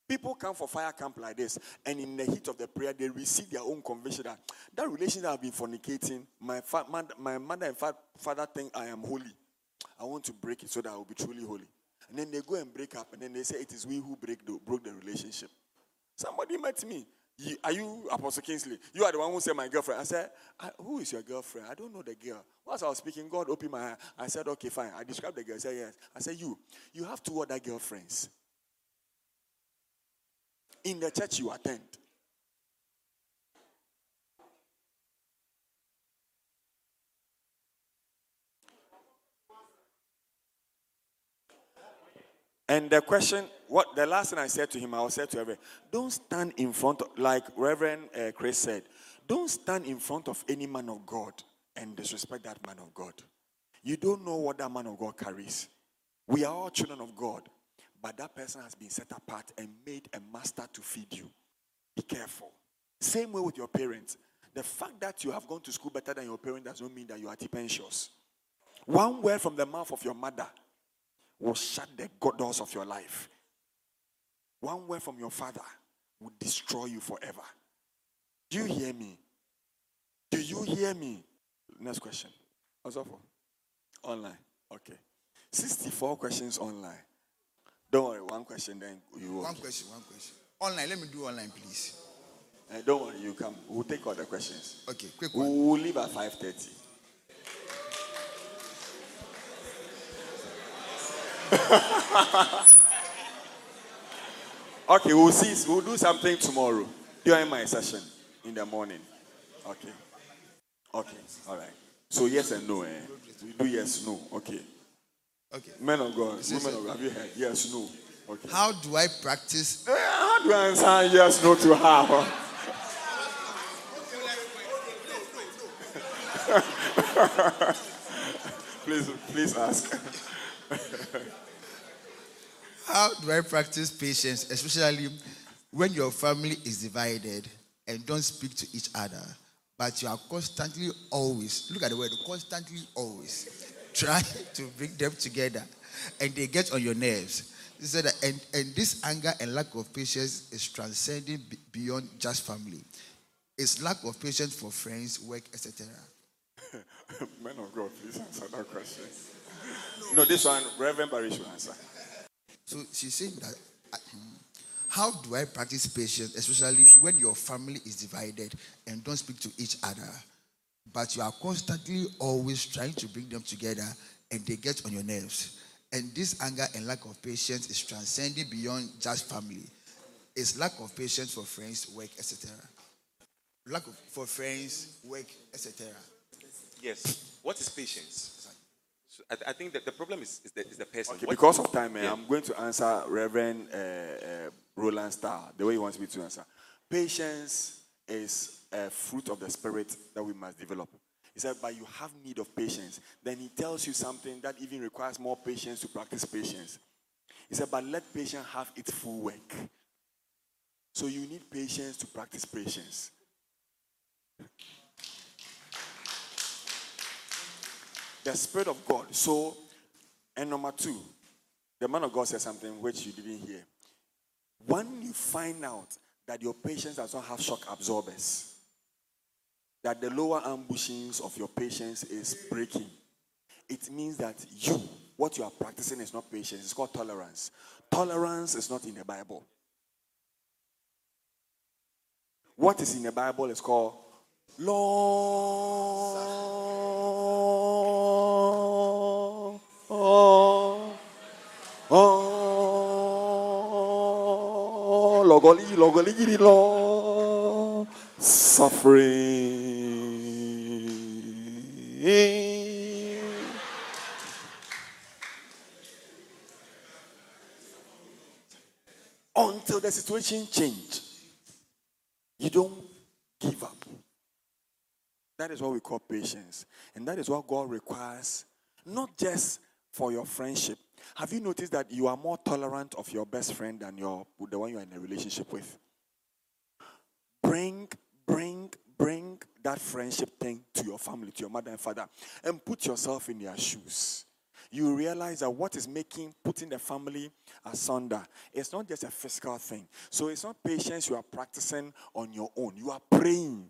People come for fire camp like this, and in the heat of the prayer, they receive their own conviction that that relationship I've been fornicating, my, fa- my mother and fa- father think I am holy. I want to break it so that I will be truly holy. And then they go and break up, and then they say it is we who break the, broke the relationship. Somebody met me. You, are you Apostle Kingsley? You are the one who said my girlfriend. I said, Who is your girlfriend? I don't know the girl. Whilst I was speaking, God opened my eye. I said, Okay, fine. I described the girl. I said, Yes. I said, You, you have two other girlfriends in the church you attend. And the question, what the last thing I said to him, I was said to everyone, don't stand in front of, like Reverend uh, Chris said, don't stand in front of any man of God and disrespect that man of God. You don't know what that man of God carries. We are all children of God, but that person has been set apart and made a master to feed you. Be careful. Same way with your parents. The fact that you have gone to school better than your parents does not mean that you are dependentious. One word from the mouth of your mother will shut the doors of your life. One word from your father will destroy you forever. Do you hear me? Do you hear me? Next question. For? Online. Okay. 64 questions online. Don't worry, one question then you One question, one question. Online, let me do online, please. Uh, don't worry, you come. We'll take all the questions. Okay, quick one. We'll leave at 5.30. okay, we'll see. We'll do something tomorrow during my session in the morning. Okay. Okay. All right. So yes and no. Eh? We do yes, no. Okay. Okay. Men of God, women of God, have you heard? Yes, no. Okay. How do I practice? Eh, how do I answer yes, no to her? please, please ask. How do I practice patience, especially when your family is divided and don't speak to each other, but you are constantly always, look at the word, constantly always trying to bring them together and they get on your nerves. He said that, and, and this anger and lack of patience is transcending beyond just family. It's lack of patience for friends, work, etc. Men of God, please answer that question. No, this one, Reverend Barry should answer. So she's saying that uh, how do I practice patience, especially when your family is divided and don't speak to each other, but you are constantly always trying to bring them together and they get on your nerves? And this anger and lack of patience is transcending beyond just family. It's lack of patience for friends, work, etc. Lack of for friends, work, etc. Yes. What is patience? So I, I, think that the problem is, is, the, is the person. Okay, because of time, yeah. I'm going to answer Reverend uh, uh, Roland Starr the way he wants me to answer. Patience is a fruit of the spirit that we must develop. He said, but you have need of patience. Then he tells you something that even requires more patience to practice patience. He said, but let patience have its full work. So you need patience to practice patience. The Spirit of God. So, and number two, the man of God said something which you didn't hear. When you find out that your patience does not have shock absorbers, that the lower ambushings of your patience is breaking, it means that you, what you are practicing is not patience, it's called tolerance. Tolerance is not in the Bible. What is in the Bible is called long. Oh, logoli, logoli, lo, suffering. Until the situation change, you don't give up. That is what we call patience. And that is what God requires, not just for your friendship. Have you noticed that you are more tolerant of your best friend than your the one you are in a relationship with? Bring, bring, bring that friendship thing to your family, to your mother and father, and put yourself in their shoes. you realize that what is making putting the family asunder it's not just a physical thing. So it's not patience you are practicing on your own. You are praying.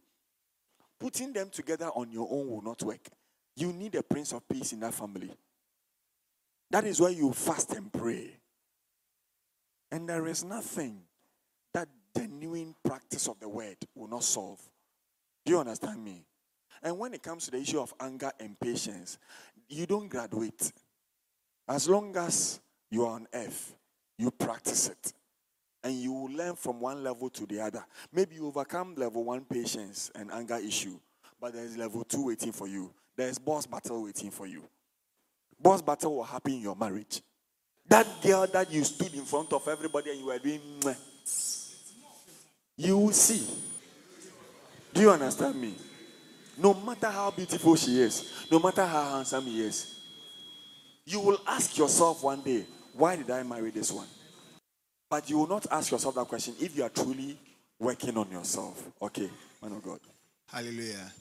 Putting them together on your own will not work. You need a prince of peace in that family. That is why you fast and pray. And there is nothing that the genuine practice of the word will not solve. Do you understand me? And when it comes to the issue of anger and patience, you don't graduate. As long as you are on earth, you practice it. And you will learn from one level to the other. Maybe you overcome level one patience and anger issue, but there's level two waiting for you. There's boss battle waiting for you. Boss battle will happen in your marriage. That girl that you stood in front of everybody and you were doing, mwah, you will see. Do you understand me? No matter how beautiful she is, no matter how handsome he is, you will ask yourself one day, why did I marry this one? But you will not ask yourself that question if you are truly working on yourself. Okay, man of God. Hallelujah.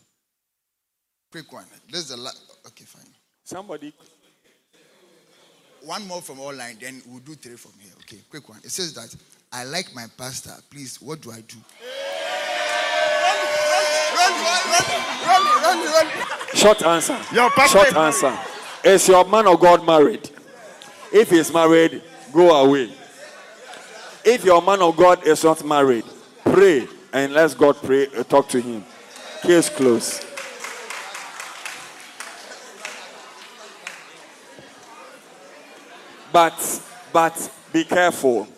Quick one. This is the last. Okay, fine. Somebody. One more from online, then we'll do three from here. Okay, quick one. It says that I like my pastor. Please, what do I do? Run, run, run, run. Short answer. Your pastor Short is married. answer. Is your man of God married? If he's married, go away. If your man of God is not married, pray and let God pray. uh, talk to him. Case closed. But but be careful.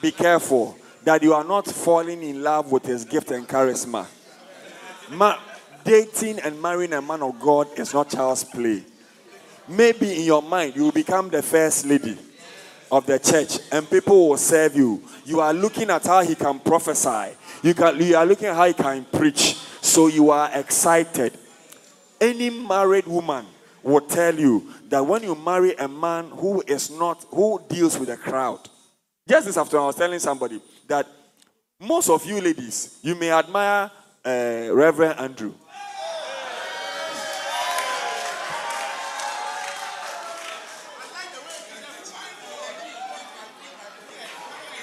Be careful that you are not falling in love with his gift and charisma. Ma- dating and marrying a man of God is not child's play. Maybe in your mind you will become the first lady of the church and people will serve you. You are looking at how he can prophesy. You, can, you are looking at how he can preach. So you are excited. Any married woman will tell you that when you marry a man who is not, who deals with a crowd. Just this afternoon, I was telling somebody that most of you ladies, you may admire uh, Reverend Andrew.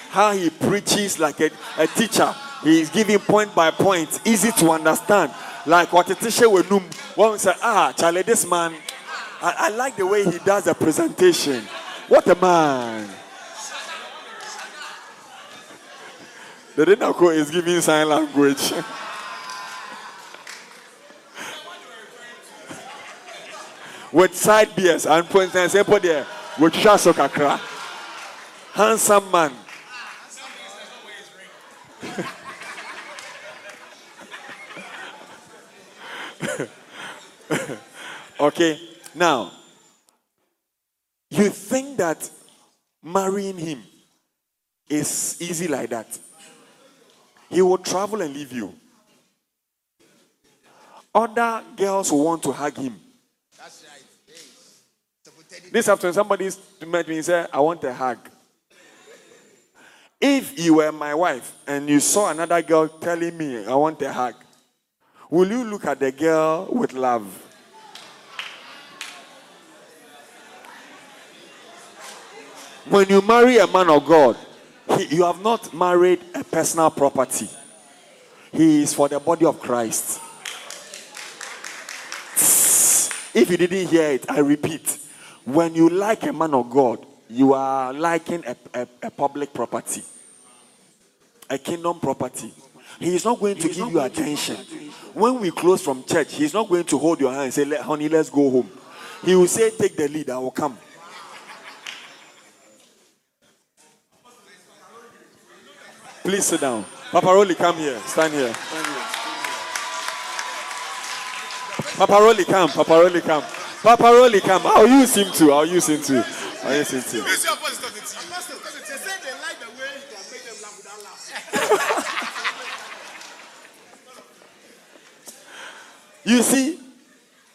How he preaches like a, a teacher. He is giving point by point, easy to understand. Like what a teacher will know. One say, ah, Charlie, this man, I, I like the way he does the presentation. What a man. The Renako is giving sign language. With side beers and for instance, put there with Shaso Kakra. Handsome man. okay, now you think that marrying him is easy like that? He will travel and leave you. Other girls will want to hug him. That's right. This afternoon, somebody met me and said, I want a hug. If you were my wife and you saw another girl telling me, I want a hug, will you look at the girl with love? When you marry a man of God, he, you have not married a personal property. He is for the body of Christ. If you didn't hear it, I repeat. When you like a man of God, you are liking a, a, a public property, a kingdom property. He is not going to give you attention. When we close from church, he's not going to hold your hand and say, honey, let's go home. He will say, take the lead, I will come. Please sit down. Papa Roli, come here. Stand here. Stand here. Papa Roli, come. Papa Roli, come. Papa Roli, come. I'll use him too. I'll use him too. I'll use him too. This is your pastor talking to you. Pastor, they say they like the way you can make them laugh without laughing. You see,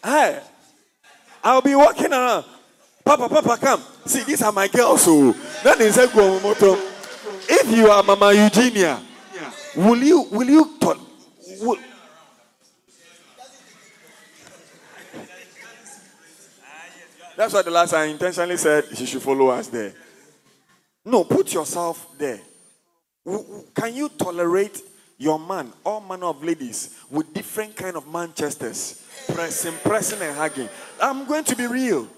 hey, I'll be walking around. Papa, Papa, come. See, these are my girls. Oh. So is a moto. If you are Mama Eugenia, will you will you tol- will, That's why the last I intentionally said she should follow us there. No, put yourself there. Can you tolerate your man, all manner of ladies, with different kind of Manchesters, pressing, pressing and hugging? I'm going to be real.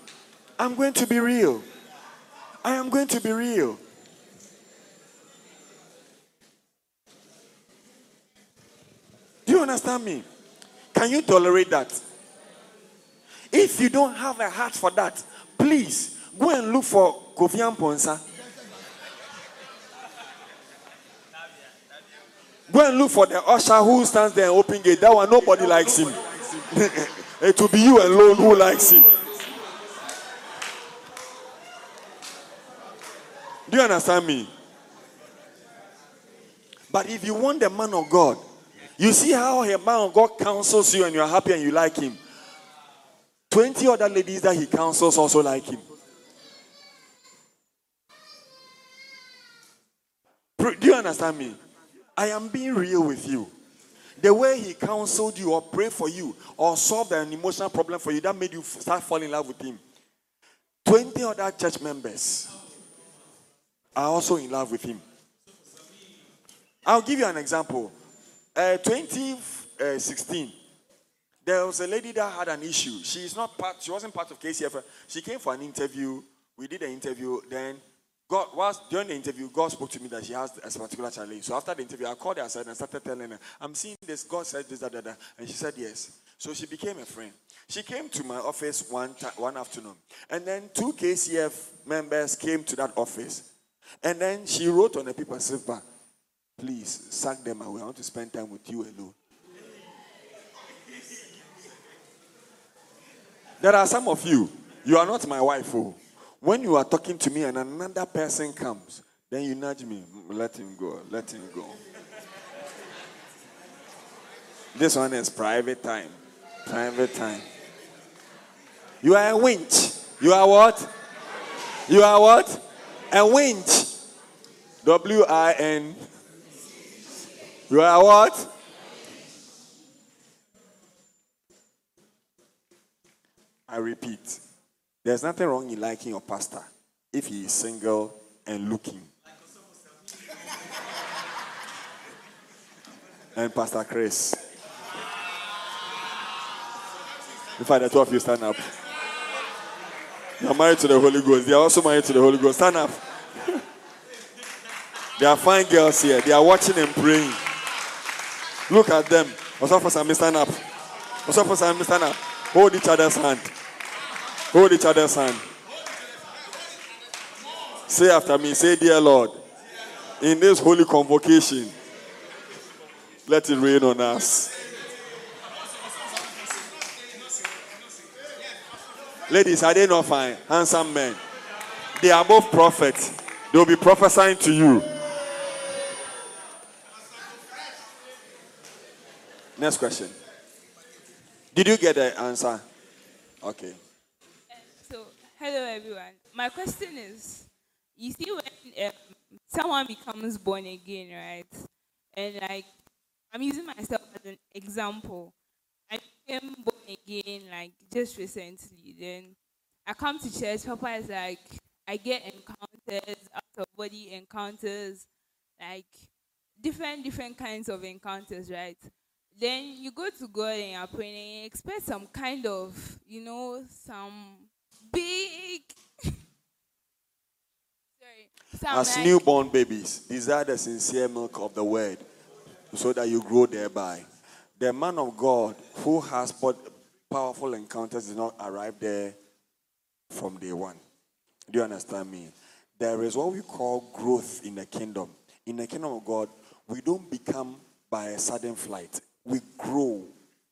I'm going to be real. I am going to be real. Do you understand me? Can you tolerate that? If you don't have a heart for that, please go and look for Kofi Amponsa. Go and look for the usher who stands there and open gate. That one, nobody likes him. it will be you alone who likes him. Do you understand me? But if you want the man of God, you see how a man of God counsels you and you're happy and you like him. 20 other ladies that he counsels also like him. Do you understand me? I am being real with you. The way he counseled you or prayed for you or solved an emotional problem for you that made you start falling in love with him. 20 other church members are also in love with him. I'll give you an example. Uh, 2016, there was a lady that had an issue. She is not part. She wasn't part of KCF. She came for an interview. We did an interview. Then God was during the interview. God spoke to me that she has a particular challenge. So after the interview, I called her aside and started telling her, "I'm seeing this. God said this, that, that, that." And she said yes. So she became a friend. She came to my office one ti- one afternoon, and then two KCF members came to that office, and then she wrote on a paper slip, "Please sack them away. I want to spend time with you alone." There are some of you, you are not my wife. Oh. When you are talking to me and another person comes, then you nudge me, "Mm, let him go, let him go. This one is private time. Private time. You are a winch. You are what? You are what? A winch. W I N. You are what? I repeat, there's nothing wrong in liking your pastor if he is single and looking. and Pastor Chris. In fact, the two of you stand up. You are married to the Holy Ghost. They are also married to the Holy Ghost. Stand up. they are fine girls here. They are watching and praying. Look at them. What's up for Sammy? Stand up. What's up for Sammy? Stand up. Hold each other's hand. Hold each other's hand. Say after me. Say, Dear Lord, in this holy convocation, let it rain on us. Ladies, are they not fine? Handsome men. They are both prophets. They will be prophesying to you. Next question. Did you get the answer? Okay. Hello everyone. My question is, you see when um, someone becomes born again, right? And like, I'm using myself as an example. I became born again like just recently. Then I come to church. Papa is like, I get encounters, out of body encounters, like different different kinds of encounters, right? Then you go to God and you're praying and you expect some kind of, you know, some big Some As like- newborn babies, desire the sincere milk of the word so that you grow thereby. The man of God who has put powerful encounters did not arrive there from day one. Do you understand me? There is what we call growth in the kingdom. In the kingdom of God, we don't become by a sudden flight, we grow.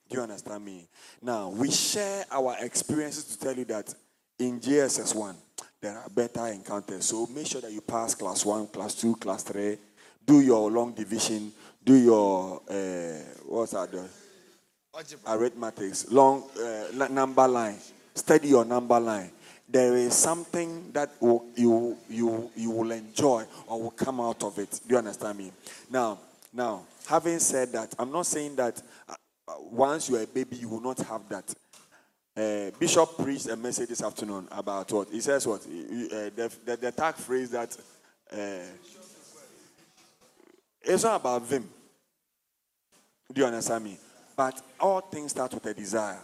Do you understand me? Now, we share our experiences to tell you that in JSS 1, there are better encounters. So make sure that you pass class 1, class 2, class 3. Do your long division. Do your, uh, what's that? The arithmetics, long uh, number line. Study your number line. There is something that will, you, you, you will enjoy or will come out of it. Do you understand me? Now, now, having said that, I'm not saying that uh, once you're a baby, you will not have that. Uh, Bishop preached a message this afternoon about what? He says what? Uh, the, the, the tag phrase that uh, it's not about them. Do you understand me? But all things start with a desire.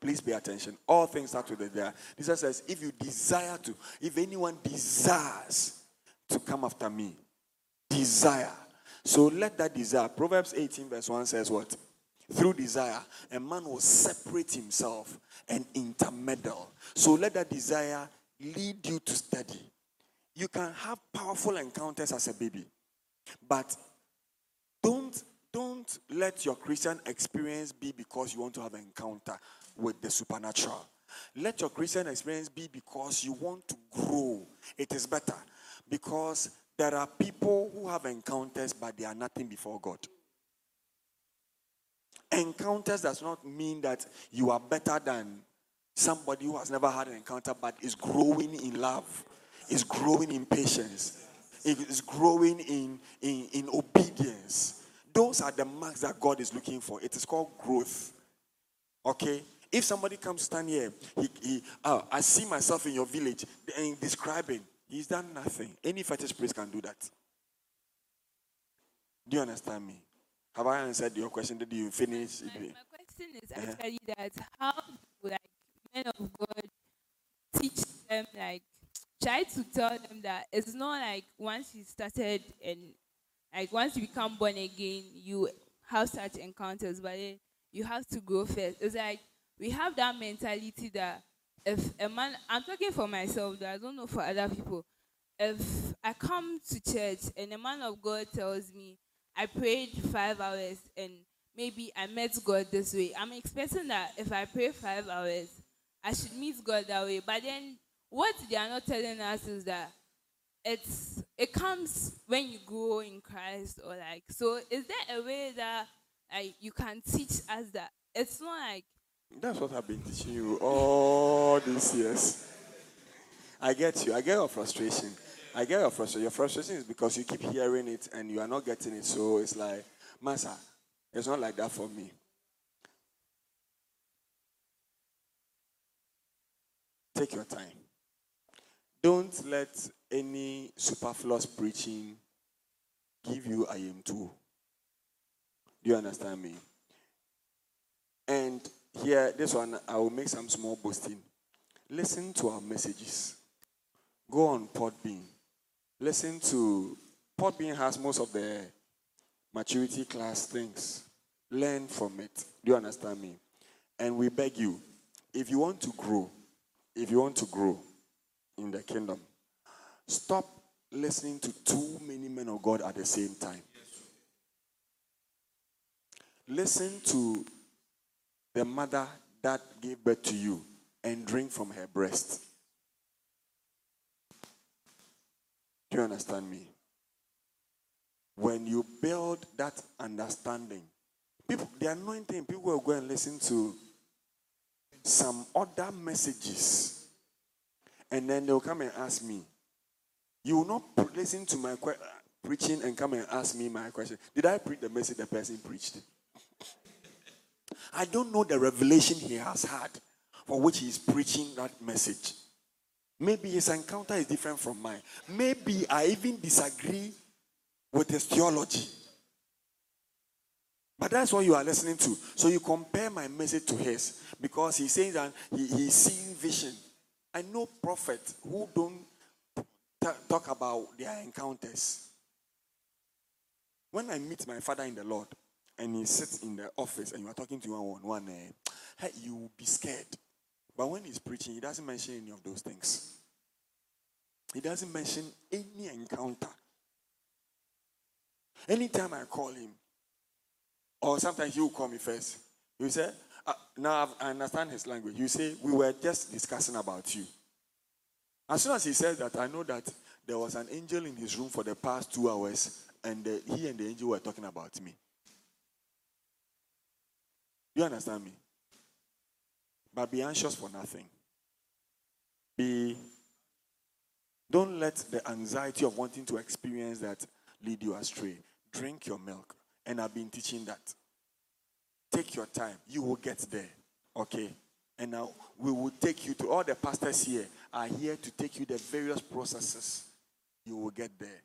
Please pay attention. All things start with a desire. Jesus says, if you desire to, if anyone desires to come after me, desire. So let that desire. Proverbs 18, verse 1 says what? Through desire, a man will separate himself and intermeddle. So let that desire lead you to study. You can have powerful encounters as a baby, but don't don't let your Christian experience be because you want to have an encounter with the supernatural. Let your Christian experience be because you want to grow. It is better because there are people who have encounters but they are nothing before God. Encounters does not mean that you are better than somebody who has never had an encounter but is growing in love, is growing in patience, is growing in, in, in obedience. Those are the marks that God is looking for. It is called growth. Okay? If somebody comes stand here, he, he oh, I see myself in your village, and describing, he's done nothing. Any fetish priest can do that. Do you understand me? Have I answered your question? Did you finish? My question is Uh-huh. actually that how do like men of God teach them like try to tell them that it's not like once you started and like once you become born again you have such encounters but then you have to grow first. It's like we have that mentality that if a man I'm talking for myself though, I don't know for other people. If I come to church and a man of God tells me I prayed five hours and maybe I met God this way. I'm expecting that if I pray five hours, I should meet God that way. But then what they are not telling us is that it's it comes when you grow in Christ or like so is there a way that like you can teach us that it's not like That's what I've been teaching you all these years. I get you. I get your frustration. I get your frustration. Your frustration is because you keep hearing it and you are not getting it. So it's like, Massa, it's not like that for me. Take your time. Don't let any superfluous preaching give you I am too. Do you understand me? And here, this one, I will make some small boasting. Listen to our messages. Go on Podbean. Listen to Podbean has most of the maturity class things. Learn from it. Do you understand me? And we beg you, if you want to grow, if you want to grow in the kingdom, stop listening to too many men of God at the same time. Listen to the mother that gave birth to you and drink from her breast. Do you understand me? When you build that understanding, people, the anointing, people will go and listen to some other messages, and then they'll come and ask me. You will not listen to my que- preaching and come and ask me my question. Did I preach the message the person preached? I don't know the revelation he has had for which he is preaching that message. Maybe his encounter is different from mine. Maybe I even disagree with his theology. But that's what you are listening to. So you compare my message to his because he's saying that he, he's seeing vision. I know prophets who don't ta- talk about their encounters. When I meet my father in the Lord and he sits in the office and you are talking to one on one, eh, hey, you will be scared. But when he's preaching, he doesn't mention any of those things. He doesn't mention any encounter. Anytime I call him, or sometimes he will call me first, he say, uh, now I understand his language. You say, we were just discussing about you. As soon as he says that, I know that there was an angel in his room for the past two hours, and uh, he and the angel were talking about me. You understand me? But be anxious for nothing. Be don't let the anxiety of wanting to experience that lead you astray. Drink your milk. And I've been teaching that. Take your time. You will get there. Okay? And now we will take you to all the pastors here are here to take you the various processes you will get there.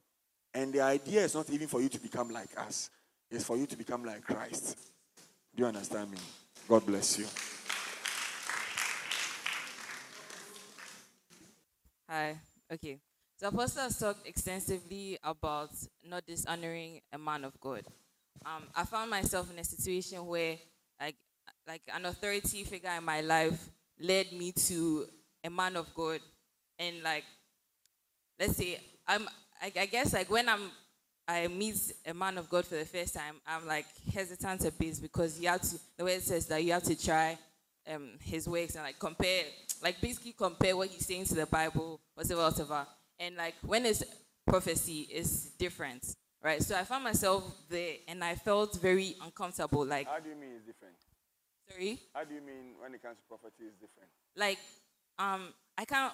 And the idea is not even for you to become like us, it's for you to become like Christ. Do you understand me? God bless you. Hi. Okay. The Apostle has talked extensively about not dishonoring a man of God. Um, I found myself in a situation where, like, like an authority figure in my life led me to a man of God, and like, let's say I'm, I, I guess like when I'm, I meet a man of God for the first time, I'm like hesitant a bit because you have to. The way it says that you have to try um, his works and like compare, like basically compare what he's saying to the Bible, whatever, whatever. And like when it's prophecy, it's different, right? So I found myself there, and I felt very uncomfortable. Like, How do you mean it's different? sorry, How do you mean when it comes to prophecy it's different? like um, I can't,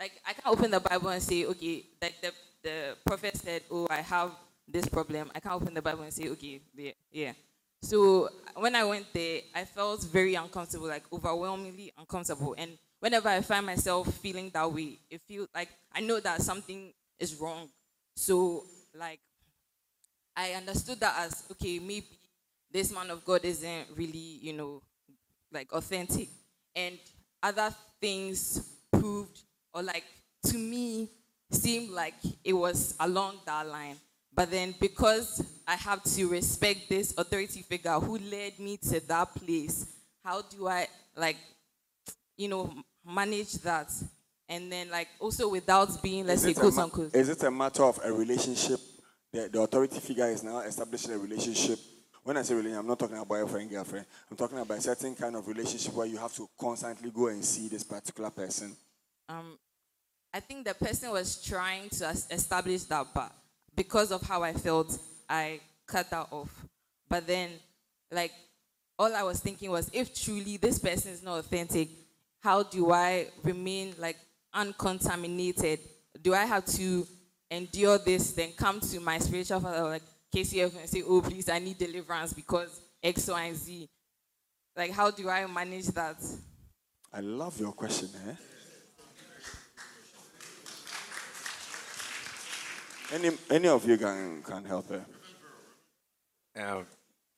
like I can't open the Bible and say, okay, like the the prophet said, oh, I have this problem. I can't open the Bible and say, okay, yeah, yeah. So when I went there, I felt very uncomfortable, like overwhelmingly uncomfortable. And whenever I find myself feeling that way, it feels like I know that something is wrong. So like I understood that as okay, maybe this man of God isn't really, you know, like authentic. And other things proved or like to me seemed like it was along that line. But then because I have to respect this authority figure who led me to that place, how do I like you know manage that? And then like also without being let's Is say quote unquote Is it a matter of a relationship? The, the authority figure is now establishing a relationship. When I say relationship, I'm not talking about boyfriend, girlfriend. I'm talking about a certain kind of relationship where you have to constantly go and see this particular person. um, I think the person was trying to establish that, but because of how I felt, I cut that off. But then, like, all I was thinking was, if truly this person is not authentic, how do I remain like uncontaminated? Do I have to endure this, then come to my spiritual father like KCF and say, "Oh, please, I need deliverance because X, Y, and Z." Like, how do I manage that? I love your question, eh? Any, any of you can, can help her. Uh,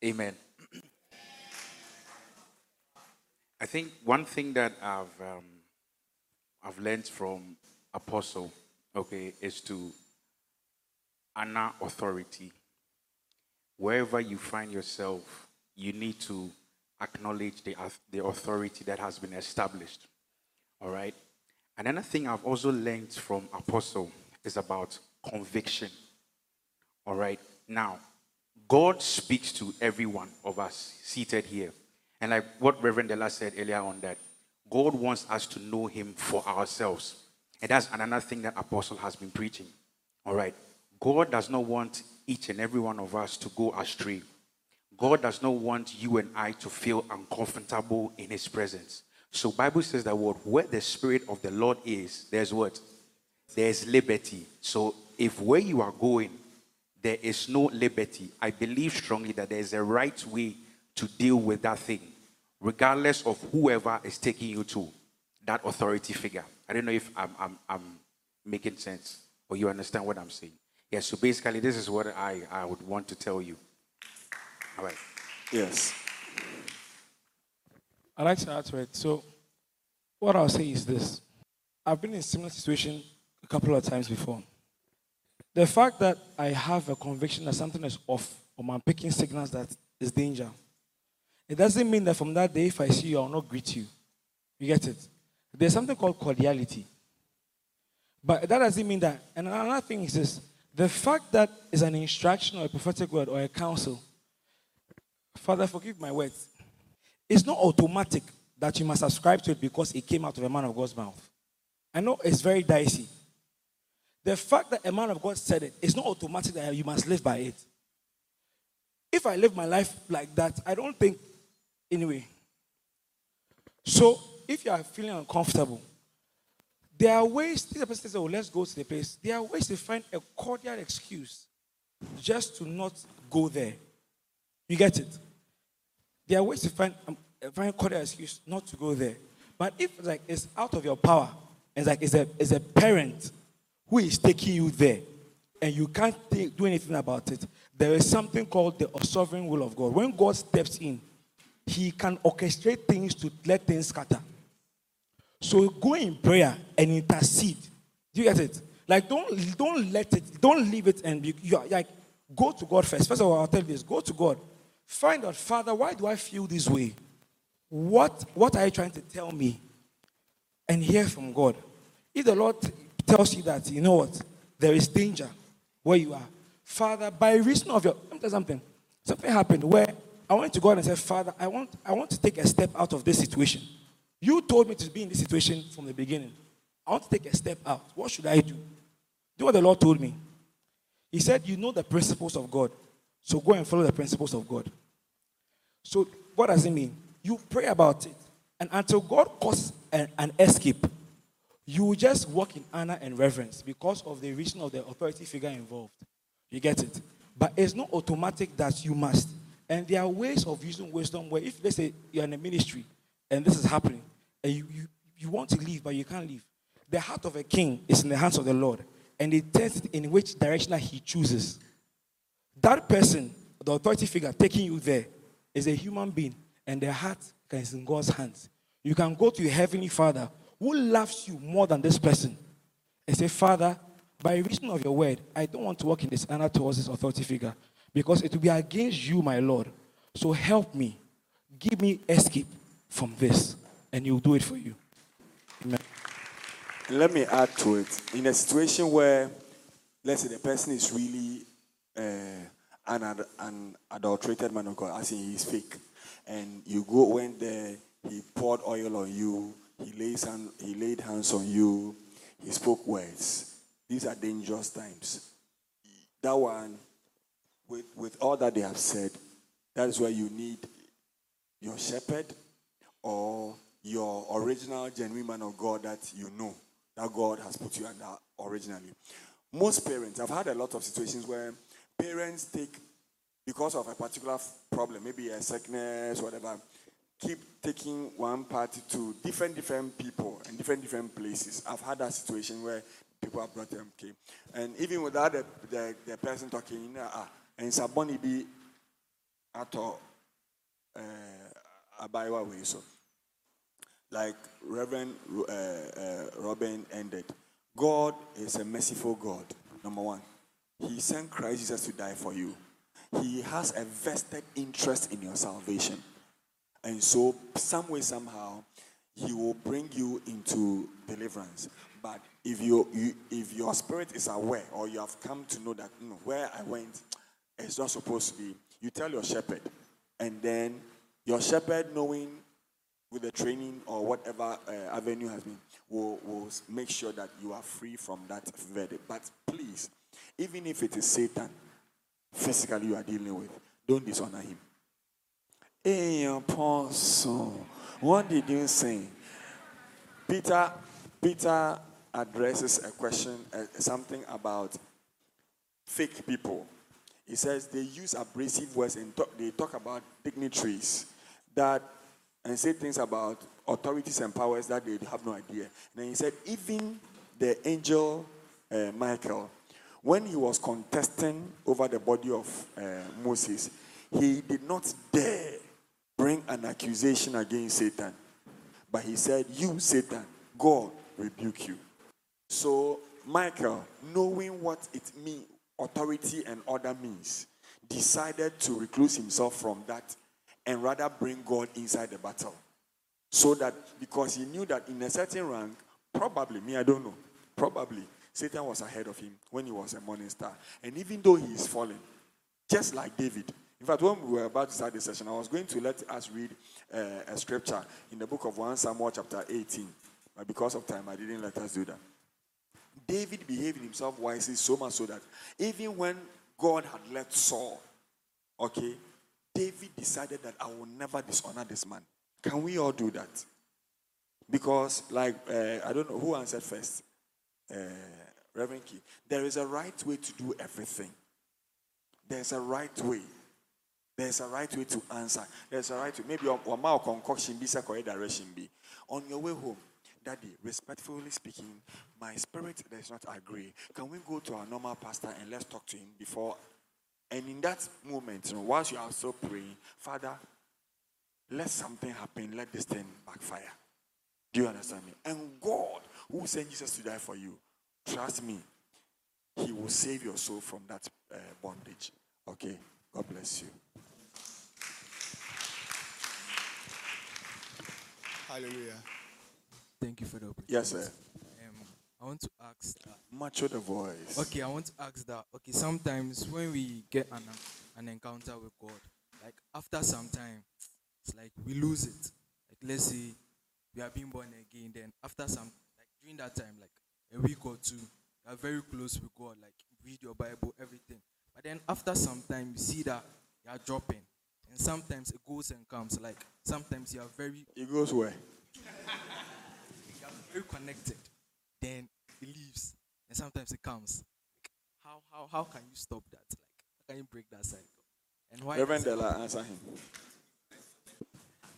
amen. I think one thing that I've um, I've learned from Apostle, okay, is to honor authority. Wherever you find yourself, you need to acknowledge the the authority that has been established. All right. Another thing I've also learned from Apostle is about conviction. All right. Now, God speaks to every one of us seated here. And like what Reverend Della said earlier on, that God wants us to know Him for ourselves. And that's another thing that Apostle has been preaching. All right. God does not want each and every one of us to go astray. God does not want you and I to feel uncomfortable in His presence. So Bible says that what where the Spirit of the Lord is, there's what? There's liberty. So if where you are going, there is no liberty, I believe strongly that there is a right way to deal with that thing, regardless of whoever is taking you to that authority figure. I don't know if I'm, I'm, I'm making sense or you understand what I'm saying. Yeah, so basically, this is what I, I would want to tell you. All right. Yes. I'd like to add to it. So, what I'll say is this I've been in a similar situation a couple of times before. The fact that I have a conviction that something is off, or I'm picking signals that is danger, it doesn't mean that from that day, if I see you, I'll not greet you. You get it? There's something called cordiality. But that doesn't mean that. And another thing is this the fact that it's an instruction or a prophetic word or a counsel, Father, forgive my words. It's not automatic that you must subscribe to it because it came out of a man of God's mouth. I know it's very dicey. The fact that a man of God said it is not automatic that you must live by it. If I live my life like that, I don't think, anyway. So, if you are feeling uncomfortable, there are ways, this person says, oh, let's go to the place. There are ways to find a cordial excuse just to not go there. You get it? There are ways to find um, a very cordial excuse not to go there. But if like it's out of your power, it's like it's a, it's a parent who is taking you there, and you can't do anything about it, there is something called the sovereign will of God. When God steps in, He can orchestrate things to let things scatter. So go in prayer and intercede. Do you get it? Like don't don't let it, don't leave it and be you are, like go to God first. First of all, I'll tell you this: go to God. Find out, Father, why do I feel this way? What what are you trying to tell me? And hear from God. If the Lord tells you that, you know what, there is danger where you are. Father, by reason of your let me tell something. Something happened where I went to God and said, Father, I want I want to take a step out of this situation. You told me to be in this situation from the beginning. I want to take a step out. What should I do? Do what the Lord told me. He said, You know the principles of God. So go and follow the principles of God. So, what does it mean? You pray about it. And until God causes an, an escape, you just walk in honor and reverence because of the reason of the authority figure involved. You get it? But it's not automatic that you must. And there are ways of using wisdom where, if let's say you're in a ministry and this is happening, and you, you, you want to leave, but you can't leave, the heart of a king is in the hands of the Lord, and it turns in which direction he chooses. That person, the authority figure taking you there, is a human being, and their heart is in God's hands. You can go to your heavenly Father who loves you more than this person and say, Father, by reason of your word, I don't want to walk in this honor towards this authority figure because it will be against you, my Lord. So help me. Give me escape from this, and will do it for you. Amen. Let me add to it. In a situation where, let's say, the person is really uh, an, ad- an adulterated man of God, as in he's fake, and you go when there, he poured oil on you, he lays hand, he laid hands on you, he spoke words. These are dangerous times. That one, with, with all that they have said, that is where you need your shepherd or your original genuine man of God that you know that God has put you under originally. Most parents, I've had a lot of situations where parents take, because of a particular problem, maybe a sickness, whatever, keep taking one party to different different people and different different places. I've had that situation where people have brought them okay, and even without the, the, the person talking, you know, ah, and Saboni be at all, uh, Abaiwa way so like Reverend uh, uh, Robin ended, God is a merciful God. Number one, He sent Christ Jesus to die for you. He has a vested interest in your salvation, and so some way somehow He will bring you into deliverance. But if you, you if your spirit is aware or you have come to know that "No, where I went is not supposed to be, you tell your shepherd, and then your shepherd knowing with the training or whatever uh, avenue has been, will, will make sure that you are free from that verdict. But please, even if it is Satan physically you are dealing with, don't dishonor him. Hey, Apostle, what did you say? Peter, Peter addresses a question, uh, something about fake people. He says they use abrasive words and talk, they talk about dignitaries that and say things about authorities and powers that they have no idea. And then he said, even the angel uh, Michael, when he was contesting over the body of uh, Moses, he did not dare bring an accusation against Satan. But he said, You, Satan, God rebuke you. So Michael, knowing what it means, authority and order means, decided to recluse himself from that and rather bring God inside the battle. So that because he knew that in a certain rank, probably, me, I don't know, probably Satan was ahead of him when he was a morning star. And even though he is fallen, just like David. In fact, when we were about to start the session, I was going to let us read uh, a scripture in the book of 1 Samuel, chapter 18. But because of time, I didn't let us do that. David behaved himself wisely so much so that even when God had left Saul, okay, David decided that I will never dishonor this man. Can we all do that? Because, like, uh, I don't know who answered first. Uh, Reverend Key. There is a right way to do everything. There's a right way. There's a right way to answer. There's a right way. Maybe your mouth concoction be correct direction be. On your way home, Daddy, respectfully speaking, my spirit does not agree. Can we go to our normal pastor and let's talk to him before? And in that moment, you know, whilst you are still praying, Father, let something happen. Let this thing backfire. Do you understand me? And God, who sent Jesus to die for you, trust me, He will save your soul from that uh, bondage. Okay? God bless you. Hallelujah. Thank you for the opportunity. Yes, sir. Um, I want to ask that. Macho the voice. Okay, I want to ask that. Okay, sometimes when we get an, an encounter with God, like after some time, it's like we lose it. Like let's say we are being born again, then after some, like during that time, like a week or two, you are very close with God, like read your Bible, everything. But then after some time, you see that you are dropping, and sometimes it goes and comes. Like sometimes you are very. It goes where? you are very connected. Then it leaves, and sometimes it comes. Like, how how how can you stop that? Like how can you break that cycle? And why? Reverend Della, answer him.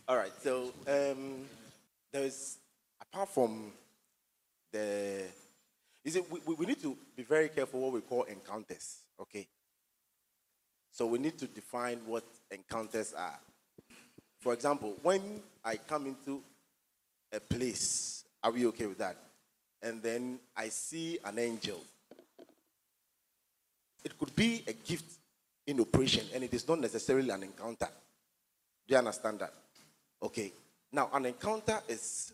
All right. So um, there's apart from the, is it we, we need to be very careful what we call encounters. Okay. So we need to define what encounters are. For example, when I come into a place, are we okay with that? And then I see an angel. It could be a gift in operation, and it is not necessarily an encounter. Do you understand that? Okay. Now, an encounter is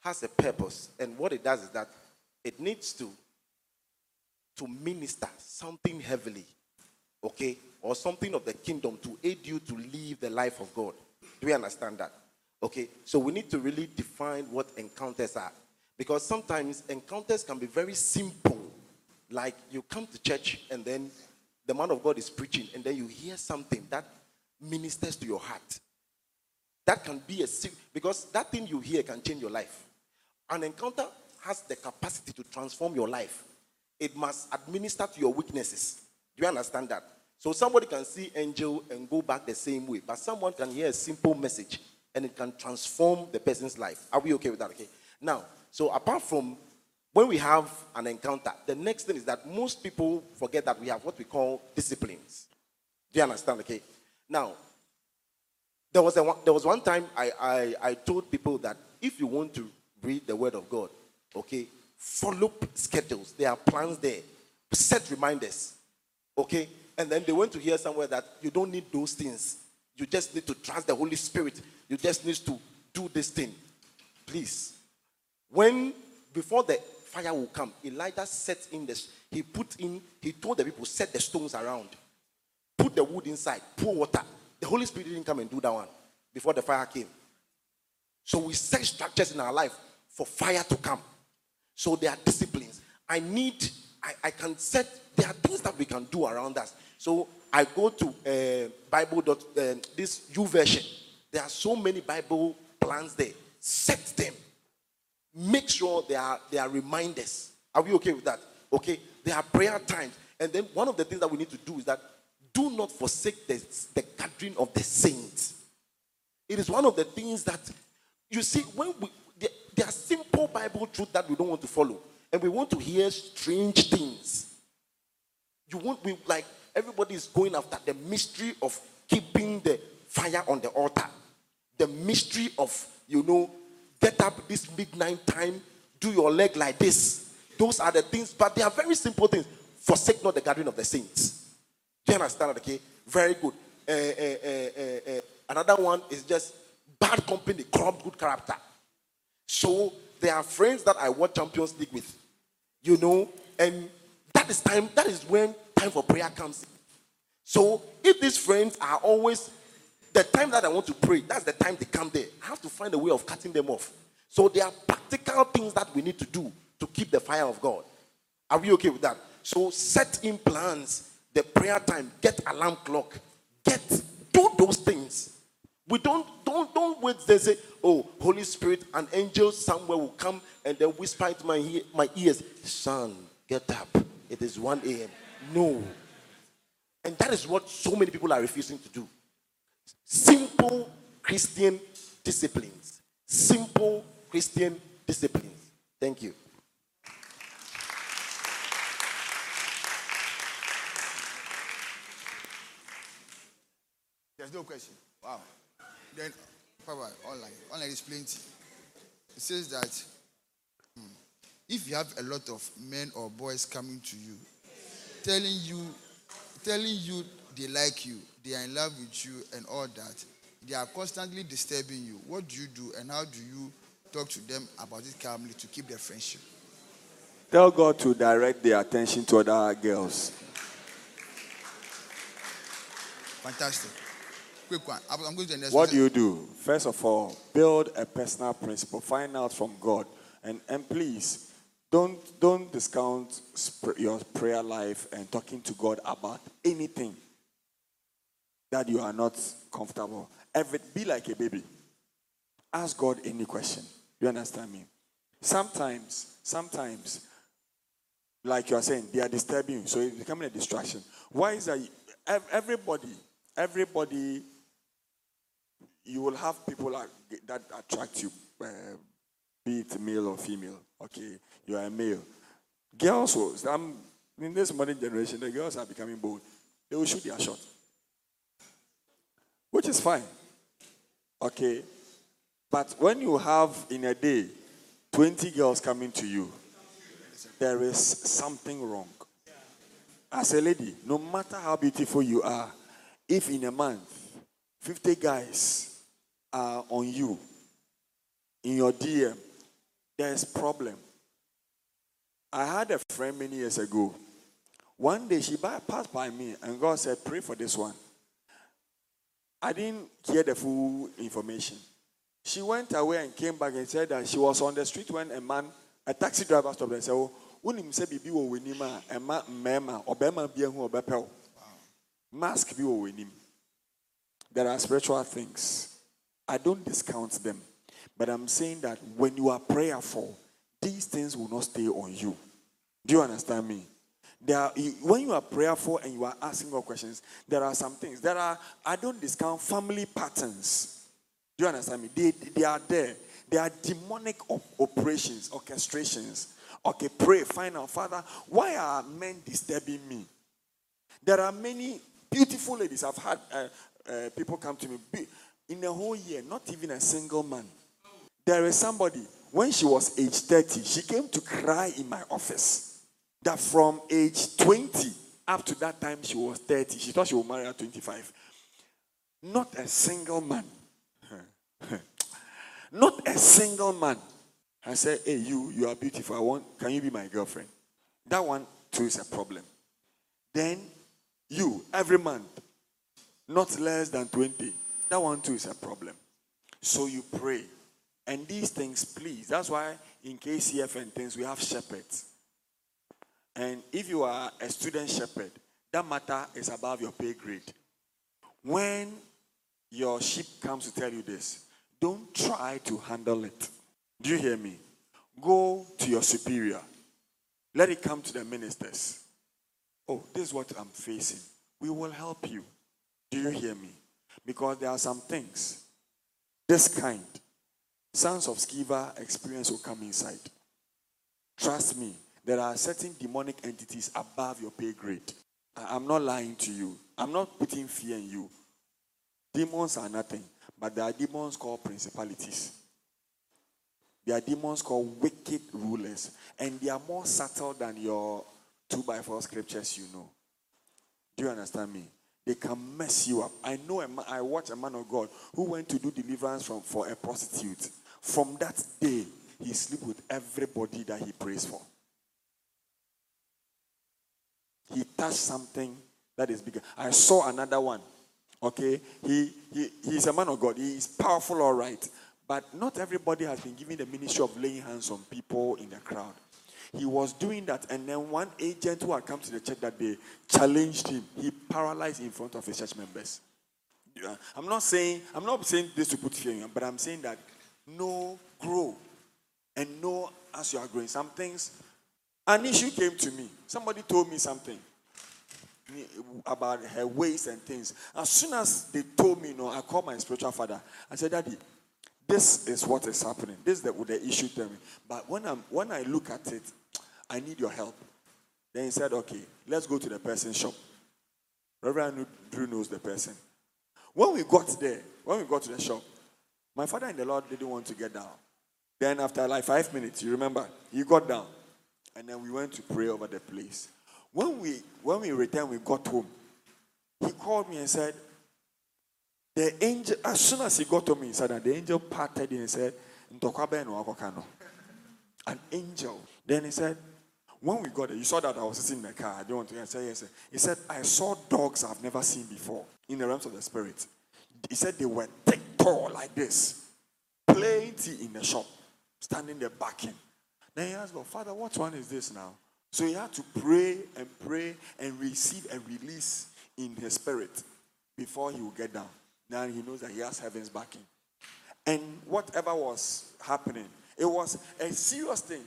has a purpose, and what it does is that it needs to to minister something heavily, okay, or something of the kingdom to aid you to live the life of God. Do we understand that? Okay. So we need to really define what encounters are, because sometimes encounters can be very simple, like you come to church and then the man of God is preaching, and then you hear something that ministers to your heart. That can be a because that thing you hear can change your life. An encounter has the capacity to transform your life. It must administer to your weaknesses. Do you understand that? So somebody can see angel and go back the same way, but someone can hear a simple message and it can transform the person's life. Are we okay with that? Okay. Now, so apart from when we have an encounter, the next thing is that most people forget that we have what we call disciplines. Do you understand? Okay. Now, there was, a, there was one time I, I, I told people that if you want to read the Word of God, okay, follow schedules. There are plans there. Set reminders, okay? And then they went to hear somewhere that you don't need those things. You just need to trust the Holy Spirit. You just need to do this thing. Please. When, before the fire will come, Elijah set in this, he put in, he told the people, set the stones around, put the wood inside, pour water. The Holy Spirit didn't come and do that one before the fire came. So we set structures in our life for fire to come. So there are disciplines. I need, I, I can set, there are things that we can do around us. So I go to uh, Bible, dot, uh, this YouVersion. There are so many Bible plans there. Set them. Make sure they are, there are reminders. Are we okay with that? Okay. There are prayer times. And then one of the things that we need to do is that do not forsake the, the gathering of the saints. It is one of the things that you see when we there are simple Bible truth that we don't want to follow, and we want to hear strange things. You won't be like everybody is going after the mystery of keeping the fire on the altar, the mystery of you know get up this midnight time, do your leg like this. Those are the things, but they are very simple things. Forsake not the gathering of the saints. Do you understand? Okay, very good. Uh, uh, uh, another one is just bad company, corrupt good character. So there are friends that I watch Champions League with, you know, and that is time. That is when time for prayer comes. So if these friends are always the time that I want to pray, that's the time they come there. I have to find a way of cutting them off. So there are practical things that we need to do to keep the fire of God. Are we okay with that? So set in plans the prayer time, get alarm clock, get do those things. We don't don't don't wait. They say, "Oh, Holy Spirit, an angel somewhere will come and then whisper into my my ears, son, get up. It is 1 a.m." No, and that is what so many people are refusing to do. Simple Christian disciplines. Simple Christian disciplines. Thank you. There's no question. Wow. Then, Papa, online, online is plenty. It says that hmm, if you have a lot of men or boys coming to you, telling you, telling you they like you, they are in love with you, and all that, they are constantly disturbing you. What do you do, and how do you talk to them about it calmly to keep their friendship? Tell God to direct their attention to other girls. Fantastic. Quick one. I'm going to the next What do you do? First of all, build a personal principle. Find out from God, and and please don't don't discount your prayer life and talking to God about anything that you are not comfortable. Every, be like a baby. Ask God any question. You understand me? Sometimes, sometimes, like you are saying, they are disturbing you, so it's becoming a distraction. Why is that? Ev- Everybody, everybody you will have people that attract you, uh, be it male or female. Okay, you are a male. Girls, some, in this modern generation, the girls are becoming bold. They will shoot their shot, which is fine. Okay, but when you have in a day 20 girls coming to you, there is something wrong. As a lady, no matter how beautiful you are, if in a month 50 guys are on you in your DM, there's problem. I had a friend many years ago. One day she passed by me and God said, Pray for this one. I didn't hear the full information. She went away and came back and said that she was on the street when a man, a taxi driver stopped and said, Oh, wonim sɛ biribi wɔ w'anim a ɛma mmarima ɔbarima bi ahu ɔbɛpɛ wo mask bi wɔ w'anim there are spiritual things i don't discount them but i'm saying that when you are prayerful these things will not stay on you do you understand me there are, when you are prayerful and you are asking God questions there are some things there are i don't discount family patterns do you understand me? They, they are there. They are demonic op- operations, orchestrations. Okay, pray, find out, Father, why are men disturbing me? There are many beautiful ladies. I've had uh, uh, people come to me in a whole year, not even a single man. There is somebody, when she was age 30, she came to cry in my office that from age 20 up to that time she was 30, she thought she would marry at 25. Not a single man. Not a single man. I said, Hey, you, you are beautiful. I want, can you be my girlfriend? That one too is a problem. Then you, every month, not less than 20. That one too is a problem. So you pray. And these things, please. That's why in KCF and things, we have shepherds. And if you are a student shepherd, that matter is above your pay grade. When your sheep comes to tell you this, don't try to handle it. Do you hear me? Go to your superior. Let it come to the ministers. Oh, this is what I'm facing. We will help you. Do you hear me? Because there are some things, this kind, sons of Sceva experience will come inside. Trust me, there are certain demonic entities above your pay grade. I- I'm not lying to you. I'm not putting fear in you. Demons are nothing, but there are demons called principalities. There are demons called wicked rulers, and they are more subtle than your two by four scriptures you know. Do you understand me? They can mess you up. I know man, I watch a man of God who went to do deliverance from for a prostitute. From that day, he sleep with everybody that he prays for. He touched something that is bigger. I saw another one. Okay, he, he he's a man of God. He is powerful, all right, but not everybody has been given the ministry of laying hands on people in the crowd. He was doing that, and then one agent who had come to the church that day challenged him. He paralyzed in front of his church members. I'm not saying I'm not saying this to put fear in but I'm saying that know, grow, and know as you are growing. Some things, an issue came to me. Somebody told me something. about her ways and things. As soon as they told me, you know, I called my spiritual father. I said, Daddy, this is what is happening. This is the, the issue to me. But when I'm when I look at it, I need your help. Then he said, Okay, let's go to the person's shop. Reverend Drew knows the person. When we got there, when we got to the shop, my father in the Lord didn't want to get down. Then after like five minutes, you remember, he got down. And then we went to pray over the place. When we when we returned, we got home. He called me and said, the angel, as soon as he got to me, he said that the angel parted and said, An angel. Then he said, when we got there, you saw that I was sitting in the car. I didn't want to say yes. He said, I saw dogs I've never seen before in the realms of the spirit. He said they were thick, tall like this, plenty in the shop, standing there backing. Then he asked God, Father, what one is this now? So he had to pray and pray and receive and release in his spirit before he would get down. Now he knows that he has heaven's backing. And whatever was happening, it was a serious thing.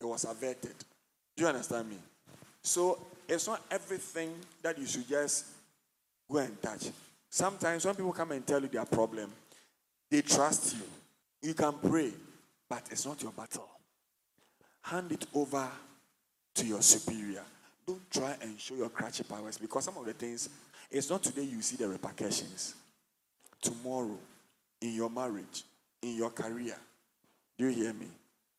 It was averted. Do you understand me? So it's not everything that you should just go and touch. Sometimes when people come and tell you their problem, they trust you. You can pray, but it's not your battle. Hand it over to your superior. Don't try and show your crutchy powers because some of the things, it's not today you see the repercussions. Tomorrow, in your marriage, in your career. Do you hear me?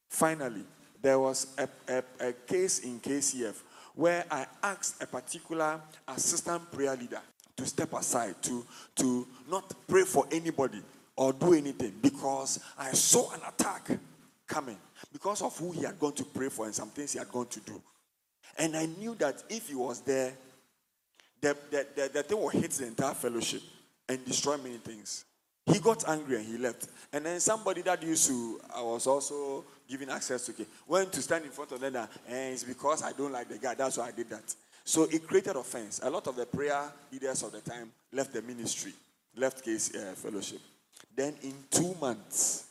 Finally, there was a, a, a case in KCF where I asked a particular assistant prayer leader to step aside, to, to not pray for anybody or do anything because I saw an attack coming because of who he had gone to pray for and some things he had gone to do. And I knew that if he was there, the, the, the, the thing will hit the entire fellowship and destroy many things. He got angry and he left. And then somebody that used to, I was also giving access to, okay, went to stand in front of them and eh, it's because I don't like the guy. That's why I did that. So it created offense. A lot of the prayer leaders of the time left the ministry, left case uh, fellowship. Then in two months,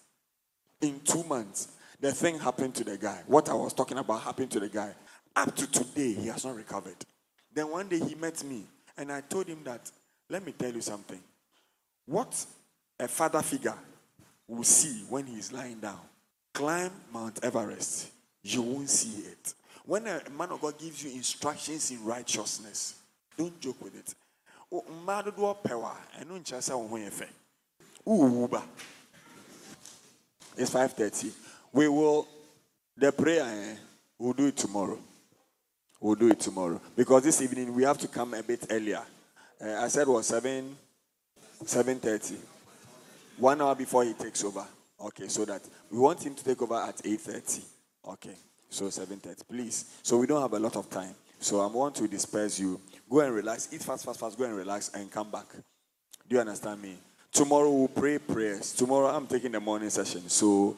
in two months, the thing happened to the guy. What I was talking about happened to the guy. Up to today, he has not recovered. Then one day he met me, and I told him that, let me tell you something. What a father figure will see when he is lying down, climb Mount Everest, you won't see it. When a man of God gives you instructions in righteousness, don't joke with it. It's 5.30. We will, the prayer, eh, we'll do it tomorrow. We'll do it tomorrow. Because this evening we have to come a bit earlier. Uh, I said was 7, 7.30. One hour before he takes over. Okay, so that we want him to take over at 8.30. Okay, so 7.30, please. So we don't have a lot of time. So I want to disperse you. Go and relax. Eat fast, fast, fast. Go and relax and come back. Do you understand me? Tomorrow we'll pray prayers. Tomorrow I'm taking the morning session. So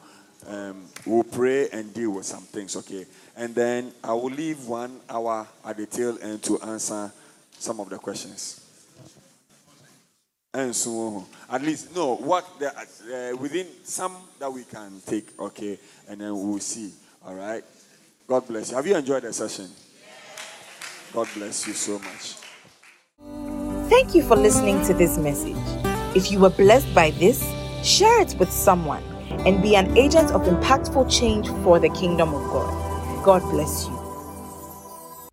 um, we'll pray and deal with some things, okay? And then I will leave one hour at the tail end to answer some of the questions. And so, at least, no, what the, uh, within some that we can take, okay? And then we'll see, all right? God bless you. Have you enjoyed the session? God bless you so much. Thank you for listening to this message. If you were blessed by this, share it with someone and be an agent of impactful change for the kingdom of God. God bless you.